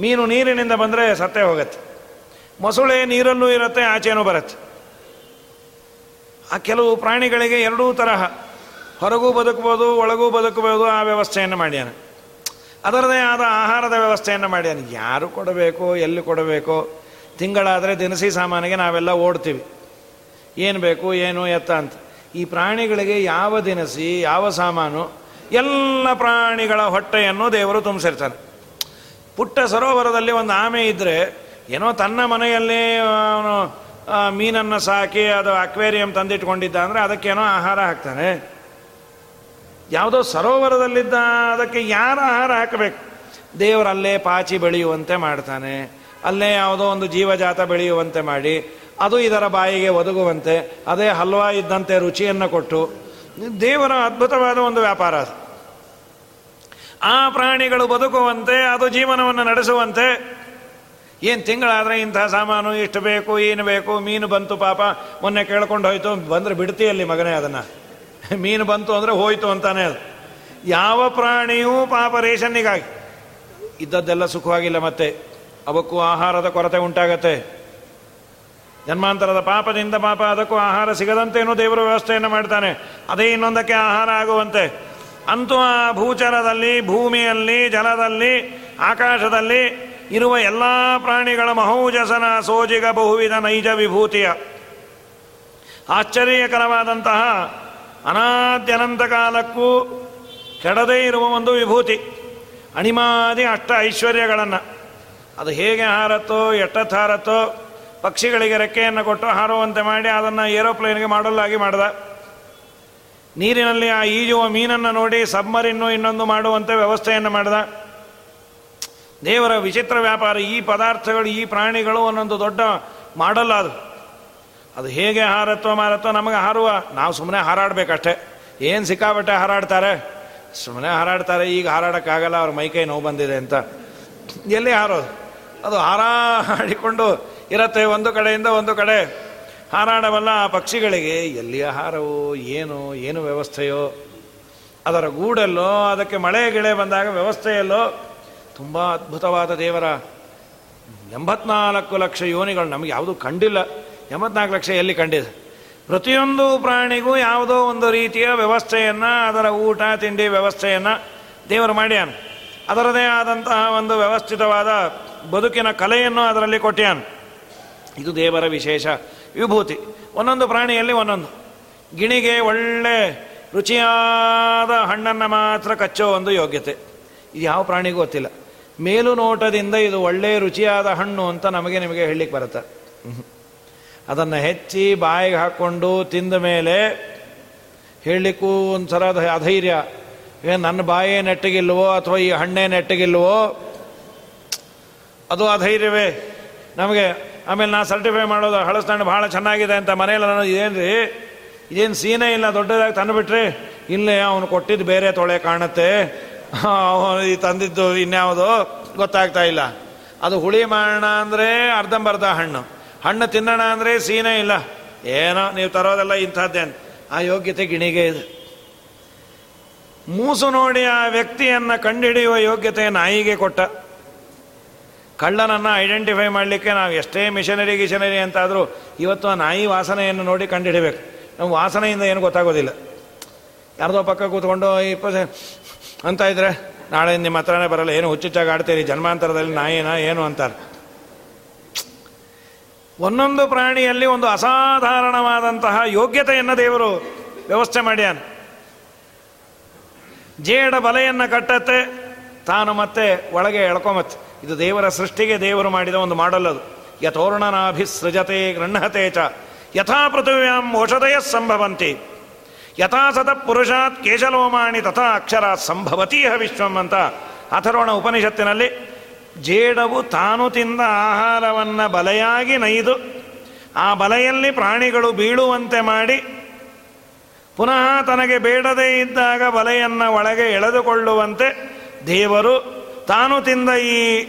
Speaker 1: ಮೀನು ನೀರಿನಿಂದ ಬಂದರೆ ಸತ್ತೇ ಹೋಗುತ್ತೆ. ಮೊಸಳೆ ನೀರಲ್ಲೂ ಇರುತ್ತೆ, ಆಚೆನೂ ಬರುತ್ತೆ. ಆ ಕೆಲವು ಪ್ರಾಣಿಗಳಿಗೆ ಎರಡೂ ತರಹ. ಹೊರಗೂ ಬದುಕಬಹುದು, ಒಳಗೂ ಬದುಕಬಹುದು ಆ ವ್ಯವಸ್ಥೆಯನ್ನು ಮಾಡ್ಯಾನೆ. ಅದರದೇ ಆದ ಆಹಾರದ ವ್ಯವಸ್ಥೆಯನ್ನು ಮಾಡ್ಯಾನೆ. ಯಾರು ಕೊಡಬೇಕು, ಎಲ್ಲಿ ಕೊಡಬೇಕು? ತಿಂಗಳಾದರೆ ದಿನಸಿ ಸಾಮಾನಿಗೆ ನಾವೆಲ್ಲ ಓಡ್ತೀವಿ. ಏನು ಬೇಕು, ಏನು, ಎತ್ತ ಅಂತ. ಈ ಪ್ರಾಣಿಗಳಿಗೆ ಯಾವ ದಿನಸಿ, ಯಾವ ಸಾಮಾನು, ಎಲ್ಲ ಪ್ರಾಣಿಗಳ ಹೊಟ್ಟೆಯನ್ನು ದೇವರು ತುಂಬಿಸಿರ್ತಾನೆ. ಪುಟ್ಟ ಸರೋವರದಲ್ಲಿ ಒಂದು ಆಮೆ ಇದ್ದರೆ ಏನೋ ತನ್ನ ಮನೆಯಲ್ಲಿ, ಅವನು ಮೀನನ್ನು ಸಾಕಿ ಅದು ಅಕ್ವೇರಿಯಂ ತಂದಿಟ್ಕೊಂಡಿದ್ದ ಅಂದರೆ ಅದಕ್ಕೇನೋ ಆಹಾರ ಹಾಕ್ತಾನೆ. ಯಾವುದೋ ಸರೋವರದಲ್ಲಿದ್ದ ಅದಕ್ಕೆ ಯಾರು ಆಹಾರ ಹಾಕಬೇಕು? ದೇವರಲ್ಲೇ ಪಾಚಿ ಬೆಳೆಯುವಂತೆ ಮಾಡ್ತಾನೆ. ಅಲ್ಲೇ ಯಾವುದೋ ಒಂದು ಜೀವಜಾತ ಬೆಳೆಯುವಂತೆ ಮಾಡಿ, ಅದು ಇದರ ಬಾಯಿಗೆ ಒದಗುವಂತೆ, ಅದೇ ಹಲ್ವಾ ಇದ್ದಂತೆ ರುಚಿಯನ್ನು ಕೊಟ್ಟು, ದೇವರ ಅದ್ಭುತವಾದ ಒಂದು ವ್ಯಾಪಾರ ಆ ಪ್ರಾಣಿಗಳು ಬದುಕುವಂತೆ, ಅದು ಜೀವನವನ್ನು ನಡೆಸುವಂತೆ. ಏನು ತಿಂಗಳಾದರೆ ಇಂಥ ಸಾಮಾನು, ಇಷ್ಟು ಬೇಕು, ಏನು ಬೇಕು, ಮೀನು ಬಂತು ಪಾಪ, ಮೊನ್ನೆ ಕೇಳ್ಕೊಂಡು ಹೋಯ್ತು, ಬಂದರೆ ಬಿಡ್ತೀಯಲ್ಲಿ ಮಗನೇ ಅದನ್ನು. ಮೀನು ಬಂತು ಅಂದರೆ ಹೋಯ್ತು ಅಂತಾನೆ ಅದು. ಯಾವ ಪ್ರಾಣಿಯೂ ಪಾಪ ರೇಷನ್ನಿಗಾಗಿ. ಇದ್ದದ್ದೆಲ್ಲ ಸುಖವಾಗಿಲ್ಲ ಮತ್ತೆ. ಅವಕ್ಕೂ ಆಹಾರದ ಕೊರತೆ ಉಂಟಾಗತ್ತೆ. ಜನ್ಮಾಂತರದ ಪಾಪದಿಂದ ಪಾಪ ಅದಕ್ಕೂ ಆಹಾರ ಸಿಗದಂತೇನೂ ದೇವರ ವ್ಯವಸ್ಥೆಯನ್ನು ಮಾಡ್ತಾನೆ. ಅದೇ ಇನ್ನೊಂದಕ್ಕೆ ಆಹಾರ ಆಗುವಂತೆ. ಅಂತೂ ಆ ಭೂಚರದಲ್ಲಿ ಭೂಮಿಯಲ್ಲಿ, ಜಲದಲ್ಲಿ, ಆಕಾಶದಲ್ಲಿ ಇರುವ ಎಲ್ಲ ಪ್ರಾಣಿಗಳ ಮಹೌಜಸನ ಸೋಜಿಗ ಬಹುವಿಧ ನೈಜ ವಿಭೂತಿಯ. ಆಶ್ಚರ್ಯಕರವಾದಂತಹ ಅನಾದ್ಯನಂತ ಕಾಲಕ್ಕೂ ಕೆಡದೇ ಇರುವ ಒಂದು ವಿಭೂತಿ, ಅಣಿಮಾದಿ ಅಷ್ಟ ಐಶ್ವರ್ಯಗಳನ್ನು. ಅದು ಹೇಗೆ ಹಾರತ್ತೋ ಎಟ್ಟತ್ ಹಾರತ್ತೋ, ಪಕ್ಷಿಗಳಿಗೆ ರೆಕ್ಕೆಯನ್ನು ಕೊಟ್ಟು ಹಾರುವಂತೆ ಮಾಡಿ ಅದನ್ನು ಏರೋಪ್ಲೇನ್ಗೆ ಮಾಡಲಾಗಿ ಮಾಡಿದ. ನೀರಿನಲ್ಲಿ ಆ ಈಜುವ ಮೀನನ್ನು ನೋಡಿ ಸಬ್ಮರಿನ್ನು ಇನ್ನೊಂದು ಮಾಡುವಂತೆ ವ್ಯವಸ್ಥೆಯನ್ನು ಮಾಡಿದ. ದೇವರ ವಿಚಿತ್ರ ವ್ಯಾಪಾರ, ಈ ಪದಾರ್ಥಗಳು, ಈ ಪ್ರಾಣಿಗಳು ಒಂದೊಂದು ದೊಡ್ಡ ಮಾಡಲ್ಲ ಅದು ಹೇಗೆ ಹಾರತ್ತೋ ಮಾರತ್ತೋ ನಮಗೆ ಹಾರುವ, ನಾವು ಸುಮ್ಮನೆ ಹಾರಾಡಬೇಕಷ್ಟೇ. ಏನು ಸಿಕ್ಕಾಬಟ್ಟೆ ಹಾರಾಡ್ತಾರೆ? ಸುಮ್ಮನೆ ಹಾರಾಡ್ತಾರೆ, ಈಗ ಹಾರಾಡೋಕ್ಕಾಗಲ್ಲ, ಅವ್ರ ಮೈಕೈ ನೋವು ಬಂದಿದೆ ಅಂತ. ಎಲ್ಲಿ ಹಾರೋದು? ಅದು ಹಾರಾಡಿಕೊಂಡು ಇರತ್ತೆ ಒಂದು ಕಡೆಯಿಂದ ಒಂದು ಕಡೆ. ಹಾರಾಡವಲ್ಲ ಆ ಪಕ್ಷಿಗಳಿಗೆ ಎಲ್ಲಿ ಆಹಾರವೋ ಏನು ಏನು ವ್ಯವಸ್ಥೆಯೋ? ಅದರ ಗೂಡಲ್ಲೋ, ಅದಕ್ಕೆ ಮಳೆ ಗಿಳೆ ಬಂದಾಗ ವ್ಯವಸ್ಥೆಯಲ್ಲೋ? ತುಂಬ ಅದ್ಭುತವಾದ ದೇವರ. ಎಂಬತ್ನಾಲ್ಕು ಲಕ್ಷ ಯೋನಿಗಳು ನಮಗೆ ಯಾವುದು ಕಂಡಿಲ್ಲ. ಎಂಬತ್ನಾಲ್ಕು ಲಕ್ಷ ಎಲ್ಲಿ ಕಂಡಿದೆ? ಪ್ರತಿಯೊಂದು ಪ್ರಾಣಿಗೂ ಯಾವುದೋ ಒಂದು ರೀತಿಯ ವ್ಯವಸ್ಥೆಯನ್ನು, ಅದರ ಊಟ, ತಿಂಡಿ ವ್ಯವಸ್ಥೆಯನ್ನು ದೇವರು ಮಾಡ್ಯಾನ. ಅದರದೇ ಆದಂತಹ ಒಂದು ವ್ಯವಸ್ಥಿತವಾದ ಬದುಕಿನ ಕಲೆಯನ್ನು ಅದರಲ್ಲಿ ಕೊಟ್ಟ್ಯಾನ ಇದು ದೇವರ ವಿಶೇಷ ವಿಭೂತಿ. ಒಂದೊಂದು ಪ್ರಾಣಿಯಲ್ಲಿ ಒಂದೊಂದು. ಗಿಣಿಗೆ ಒಳ್ಳೆ ರುಚಿಯಾದ ಹಣ್ಣನ್ನು ಮಾತ್ರ ಕಚ್ಚೋ ಒಂದು ಯೋಗ್ಯತೆ. ಇದು ಯಾವ ಪ್ರಾಣಿಗೂ ಗೊತ್ತಿಲ್ಲ. ಮೇಲು ನೋಟದಿಂದ ಇದು ಒಳ್ಳೆಯ ರುಚಿಯಾದ ಹಣ್ಣು ಅಂತ ನಮಗೆ ನಿಮಗೆ ಹೇಳಲಿಕ್ಕೆ ಬರುತ್ತೆ. ಅದನ್ನು ಹೆಚ್ಚಿ ಬಾಯಿಗೆ ಹಾಕ್ಕೊಂಡು ತಿಂದ ಮೇಲೆ ಹೇಳಲಿಕ್ಕೂ ಒಂದು ಸರ ಅಧೈರ್ಯ. ಏನು ನನ್ನ ಬಾಯೇ ನೆಟ್ಟಗಿಲ್ವೋ ಅಥವಾ ಈ ಹಣ್ಣೇ ನೆಟ್ಟಗಿಲ್ವೋ? ಅದು ಅಧೈರ್ಯವೇ. ನಮಗೆ ಆಮೇಲೆ ನಾನು ಸರ್ಟಿಫೈ ಮಾಡೋದು ಹಳಸ್ತಣ್ಣು ಭಾಳ ಚೆನ್ನಾಗಿದೆ ಅಂತ ಮನೆಯಲ್ಲಿ ನಾನು ಇದೇನು ರೀ ಇದೇನು ಸೀನೇ ಇಲ್ಲ, ದೊಡ್ಡದಾಗಿ ತಂದುಬಿಟ್ರಿ? ಇಲ್ಲೇ ಅವನು ಕೊಟ್ಟಿದ್ದು ಬೇರೆ ತೊಳೆ ಕಾಣುತ್ತೆ. ಈ ತಂದಿದ್ದು ಇನ್ಯಾವುದು ಗೊತ್ತಾಗ್ತಾ ಇಲ್ಲ. ಅದು ಹುಳಿ ಮಾಡೋಣ ಅಂದರೆ ಅರ್ಧಂಬರ್ಧ ಹಣ್ಣು. ಹಣ್ಣು ತಿನ್ನೋಣ ಅಂದರೆ ಸೀನೆ ಇಲ್ಲ. ಏನೋ ನೀವು ತರೋದೆಲ್ಲ ಇಂಥದ್ದೇನು ಆ ಯೋಗ್ಯತೆ ಗಿಣಿಗೆ ಇದೆ. ಮೂಸು ನೋಡಿ ಆ ವ್ಯಕ್ತಿಯನ್ನು ಕಂಡುಹಿಡಿಯುವ ಯೋಗ್ಯತೆ ನಾಯಿಗೆ ಕೊಟ್ಟ. ಕಳ್ಳನನ್ನು ಐಡೆಂಟಿಫೈ ಮಾಡಲಿಕ್ಕೆ ನಾವು ಎಷ್ಟೇ ಮಿಷನರಿ ಗಿಷನರಿ ಅಂತಾದರೂ ಇವತ್ತು ಆ ನಾಯಿ ವಾಸನೆಯನ್ನು ನೋಡಿ ಕಂಡುಹಿಡಬೇಕು. ನಮ್ಮ ವಾಸನೆಯಿಂದ ಏನು ಗೊತ್ತಾಗೋದಿಲ್ಲ. ಯಾರ್ದೋ ಪಕ್ಕ ಕೂತ್ಕೊಂಡು ಇಪ್ಪತ್ತು ಅಂತ ಇದ್ರೆ ನಾಳೆ ನಿಮ್ಮ ಹತ್ರನೇ ಬರಲ್ಲ. ಏನು ಹುಚ್ಚುಚ್ಚಾಗಿ ಆಡ್ತೀರಿ? ಜನ್ಮಾಂತರದಲ್ಲಿ ನಾಯಿನ, ಏನು ಅಂತಾರೆ? ಒಂದೊಂದು ಪ್ರಾಣಿಯಲ್ಲಿ ಒಂದು ಅಸಾಧಾರಣವಾದಂತಹ ಯೋಗ್ಯತೆಯನ್ನು ದೇವರು ವ್ಯವಸ್ಥೆ ಮಾಡ್ಯಾನ. ಜೇಡ ಬಲೆಯನ್ನು ಕಟ್ಟತ್ತೆ, ತಾನು ಮತ್ತೆ ಒಳಗೆ ಎಳ್ಕೊಂಬತ್ತೆ. ಇದು ದೇವರ ಸೃಷ್ಟಿಗೆ ದೇವರು ಮಾಡಿದ ಒಂದು ಮಾಡಲ್ ಅದು. ಯಥೋರ್ಣನಾಭಿಸೃಜತೆ ಗೃಹತೆ ಚ. ಯಥಾ ಪೃಥಿವ್ಯಾಂ ಔಷಧಯ ಸಂಭವಂತಿ. ಯಥಾ ಸತ ಪುರುಷಾತ್ ಕೇಶಲೋಮಾಣಿ ತಥಾ ಅಕ್ಷರ ಸಂಭವತೀಹ ವಿಶ್ವಂ ಅಂತ ಅಥರ್ವಣ ಉಪನಿಷತ್ತಿನಲ್ಲಿ ಜೇಡವು ತಾನು ತಿಂದ ಆಹಾರವನ್ನು ಬಲೆಯಾಗಿ ನೈದು. ಆ ಬಲೆಯಲ್ಲಿ ಪ್ರಾಣಿಗಳು ಬೀಳುವಂತೆ ಮಾಡಿ ಪುನಃ ತನಗೆ ಬೇಡದೇ ಇದ್ದಾಗ ಬಲೆಯನ್ನು ಒಳಗೆ ಎಳೆದುಕೊಳ್ಳುವಂತೆ ದೇವರು ತಾನು ತಿಂದ ಈ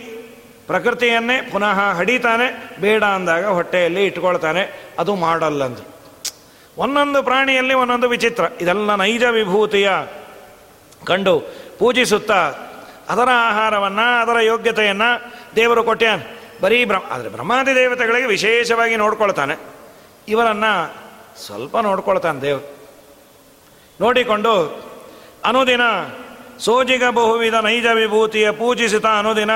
Speaker 1: ಪ್ರಕೃತಿಯನ್ನೇ ಪುನಃ ಹಡಿತಾನೆ, ಬೇಡ ಅಂದಾಗ ಹೊಟ್ಟೆಯಲ್ಲಿ ಇಟ್ಕೊಳ್ತಾನೆ. ಅದು ಮಾಡಲ್ಲಂದು. ಒಂದೊಂದು ಪ್ರಾಣಿಯಲ್ಲಿ ಒಂದೊಂದು ವಿಚಿತ್ರ. ಇದೆಲ್ಲ ನೈಜ ವಿಭೂತಿಯ ಕಂಡು ಪೂಜಿಸುತ್ತಾ ಅದರ ಆಹಾರವನ್ನು, ಅದರ ಯೋಗ್ಯತೆಯನ್ನು ದೇವರು ಕೊಟ್ಟೆ ಬರೀ ಬ್ರಹ್ಮ ಆದರೆ ಬ್ರಹ್ಮಾದಿ ದೇವತೆಗಳಿಗೆ ವಿಶೇಷವಾಗಿ ನೋಡ್ಕೊಳ್ತಾನೆ. ಇವರನ್ನು ಸ್ವಲ್ಪ ನೋಡ್ಕೊಳ್ತಾನೆ ದೇವರು. ನೋಡಿಕೊಂಡು ಅನುದಿನ ಸೋಜಿಗ ಬಹುವಿಧ ನೈಜ ವಿಭೂತಿಯ ಪೂಜಿಸಿತ ಅನುದಿನ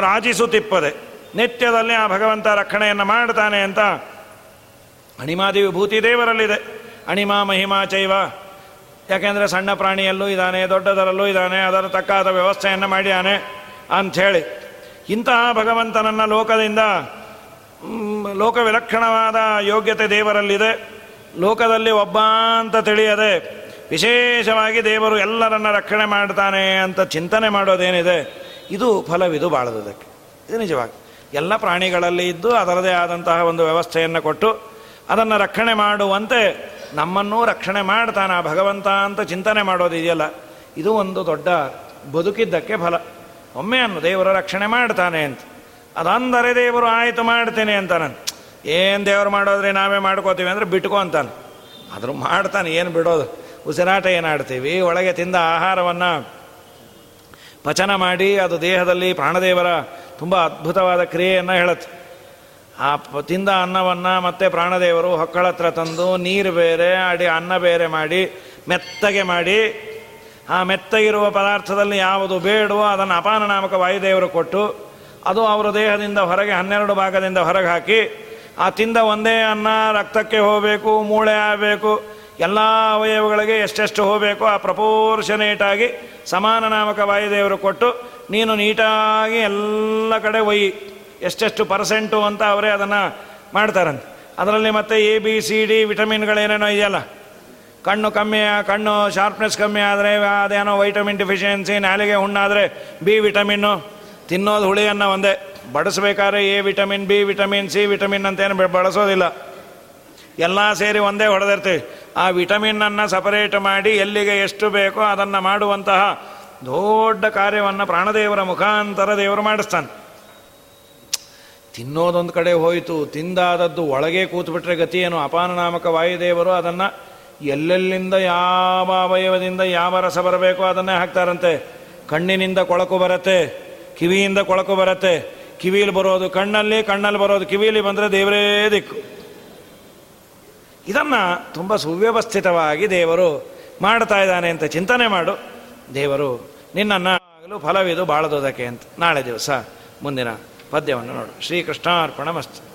Speaker 1: ರಾಜಿಸುತ್ತಿಪ್ಪದೆ. ನಿತ್ಯದಲ್ಲಿ ಆ ಭಗವಂತ ರಕ್ಷಣೆಯನ್ನು ಮಾಡ್ತಾನೆ ಅಂತ ಅಣಿಮಾದಿ ವಿಭೂತಿ ದೇವರಲ್ಲಿದೆ. ಅಣಿಮಾ ಮಹಿಮಾ ಚೈವ ಯಾಕೆಂದರೆ ಸಣ್ಣ ಪ್ರಾಣಿಯಲ್ಲೂ ಇದ್ದಾನೆ, ದೊಡ್ಡದರಲ್ಲೂ ಇದ್ದಾನೆ, ಅದರ ತಕ್ಕಾದ ವ್ಯವಸ್ಥೆಯನ್ನು ಮಾಡಿಯಾನೆ ಅಂಥೇಳಿ. ಇಂತಹ ಭಗವಂತನನ್ನು ಲೋಕದಿಂದ ಲೋಕ ವಿಲಕ್ಷಣವಾದ ಯೋಗ್ಯತೆ ದೇವರಲ್ಲಿದೆ. ಲೋಕದಲ್ಲಿ ಒಬ್ಬ ಅಂತ ತಿಳಿಯದೆ ವಿಶೇಷವಾಗಿ ದೇವರು ಎಲ್ಲರನ್ನ ರಕ್ಷಣೆ ಮಾಡ್ತಾನೆ ಅಂತ ಚಿಂತನೆ ಮಾಡೋದೇನಿದೆ, ಇದು ಫಲವಿದು ಬಾಳದಕ್ಕೆ ಇದು ನಿಜವಾಗಿ. ಎಲ್ಲ ಪ್ರಾಣಿಗಳಲ್ಲಿ ಇದ್ದು ಅದರದೇ ಆದಂತಹ ಒಂದು ವ್ಯವಸ್ಥೆಯನ್ನು ಕೊಟ್ಟು ಅದನ್ನು ರಕ್ಷಣೆ ಮಾಡುವಂತೆ ನಮ್ಮನ್ನು ರಕ್ಷಣೆ ಮಾಡ್ತಾನ ಭಗವಂತ ಅಂತ ಚಿಂತನೆ ಮಾಡೋದು ಇದೆಯಲ್ಲ? ಇದು ಒಂದು ದೊಡ್ಡ ಬದುಕಿದ್ದಕ್ಕೆ ಫಲ. ಒಮ್ಮೆ ಅನ್ನು ದೇವರು ರಕ್ಷಣೆ ಮಾಡ್ತಾನೆ ಅಂತ. ಅದಂದರೆ ದೇವರು ಆಯಿತು ಮಾಡ್ತೇನೆ ಅಂತ ನಾನು. ಏನು ದೇವರು ಮಾಡೋದ್ರೆ ನಾವೇ ಮಾಡ್ಕೋತೀವಿ ಅಂದರೆ ಬಿಟ್ಕೊ ಅಂತಾನೆ. ಆದರೂ ಮಾಡ್ತಾನೆ, ಏನು ಬಿಡೋದು? ಉಸಿರಾಟ ಏನಾಡ್ತೀವಿ? ಒಳಗೆ ತಿಂದ ಆಹಾರವನ್ನು ಪಚನ ಮಾಡಿ ಅದು ದೇಹದಲ್ಲಿ ಪ್ರಾಣದೇವರ ತುಂಬ ಅದ್ಭುತವಾದ ಕ್ರಿಯೆಯನ್ನು ಹೇಳುತ್ತೆ. ಆ ತಿಂದ ಅನ್ನವನ್ನು ಮತ್ತೆ ಪ್ರಾಣದೇವರು ಹೊಕ್ಕಳ ಹತ್ರ ತಂದು ನೀರು ಬೇರೆ, ಅಡಿ ಅನ್ನ ಬೇರೆ ಮಾಡಿ, ಮೆತ್ತಗೆ ಮಾಡಿ, ಆ ಮೆತ್ತಗಿರುವ ಪದಾರ್ಥದಲ್ಲಿ ಯಾವುದು ಬೇಡವೋ ಅದನ್ನು ಅಪಾನ ನಾಮಕ ವಾಯುದೇವರು ಕೊಟ್ಟು, ಅದು ಅವರ ದೇಹದಿಂದ ಹೊರಗೆ ಹನ್ನೆರಡು ಭಾಗದಿಂದ ಹೊರಗೆ ಹಾಕಿ, ಆ ತಿಂದ ಒಂದೇ ಅನ್ನ, ರಕ್ತಕ್ಕೆ ಹೋಗಬೇಕು, ಮೂಳೆ ಆಗಬೇಕು, ಎಲ್ಲ ಅವಯವಗಳಿಗೆ ಎಷ್ಟೆಷ್ಟು ಹೋಗಬೇಕು, ಆ ಪ್ರಪೋರ್ಷನೇಟಾಗಿ ಸಮಾನ ನಾಮಕ ವಾಯುದೇವರು ಕೊಟ್ಟು, ನೀನು ನೀಟಾಗಿ ಎಲ್ಲ ಕಡೆ ಒಯ್ಯಿ. ಎಷ್ಟೆಷ್ಟು ಪರ್ಸೆಂಟು ಅಂತ ಅವರೇ ಅದನ್ನು ಮಾಡ್ತಾರಂತೆ. ಅದರಲ್ಲಿ ಮತ್ತೆ ಎ, ಬಿ, ಸಿ, ಡಿ ವಿಟಮಿನ್ಗಳೇನೇನೋ ಇದೆಯಲ್ಲ. ಕಣ್ಣು ಕಮ್ಮಿ, ಕಣ್ಣು ಶಾರ್ಪ್ನೆಸ್ ಕಮ್ಮಿ ಆದರೆ ಅದೇನೋ ವೈಟಮಿನ್ ಡಿಫಿಷಿಯನ್ಸಿ ನಾಲಿಗೆ ಹುಣ್ಣಾದರೆ ಬಿ ವಿಟಮಿನ್ನು ತಿನ್ನೋದು ಹುಳಿಯನ್ನು ಒಂದೇ. ಬಡಿಸ್ಬೇಕಾದ್ರೆ A vitamin B vitamin C vitamin ಅಂತೇನು ಬಳಸೋದಿಲ್ಲ. ಎಲ್ಲ ಸೇರಿ ಒಂದೇ ಹೊಡೆದಿರ್ತೀವಿ. ಆ ವಿಟಮಿನ್ನನ್ನು ಸಪರೇಟ್ ಮಾಡಿ ಎಲ್ಲಿಗೆ ಎಷ್ಟು ಬೇಕೋ ಅದನ್ನು ಮಾಡುವಂತಹ ದೊಡ್ಡ ಕಾರ್ಯವನ್ನು ಪ್ರಾಣದೇವರ ಮುಖಾಂತರ ದೇವರು ಮಾಡಿಸ್ತಾನೆ. ತಿನ್ನೋದೊಂದು ಕಡೆ ಹೋಯಿತು, ತಿಂದಾದದ್ದು ಒಳಗೆ ಕೂತ್ಬಿಟ್ರೆ ಗತಿಯೇನು ಅಪಾನನಾಮಕ ವಾಯುದೇವರು ಅದನ್ನು ಎಲ್ಲೆಲ್ಲಿಂದ ಯಾವ ಅವಯವದಿಂದ ಯಾವ ರಸ ಬರಬೇಕೋ ಅದನ್ನೇ ಹಾಕ್ತಾರಂತೆ. ಕಣ್ಣಿನಿಂದ ಕೊಳಕು ಬರುತ್ತೆ, ಕಿವಿಯಿಂದ ಕೊಳಕು ಬರುತ್ತೆ. ಕಿವಿಯಲ್ಲಿ ಬರೋದು ಕಣ್ಣಲ್ಲಿ ಕಣ್ಣಲ್ಲಿ ಬರೋದು ಕಿವಿಯಲ್ಲಿ ಬಂದರೆ ದೇವರೇ ದಿಕ್ಕು. ಇದನ್ನು ತುಂಬ ಸುವ್ಯವಸ್ಥಿತವಾಗಿ ದೇವರು ಮಾಡ್ತಾ ಇದ್ದಾನೆ ಅಂತ ಚಿಂತನೆ ಮಾಡು. ದೇವರು ನಿನ್ನನ್ನು ಆಗಲು ಫಲವಿದು ಬಾಳದೋದಕ್ಕೆ ಅಂತ. ನಾಳೆ ದಿವಸ, ಮುಂದಿನ ಪದ್ಯವನ್ನು ನೋಡು. ಶ್ರೀಕೃಷ್ಣಾರ್ಪಣ ಮಸ್ತು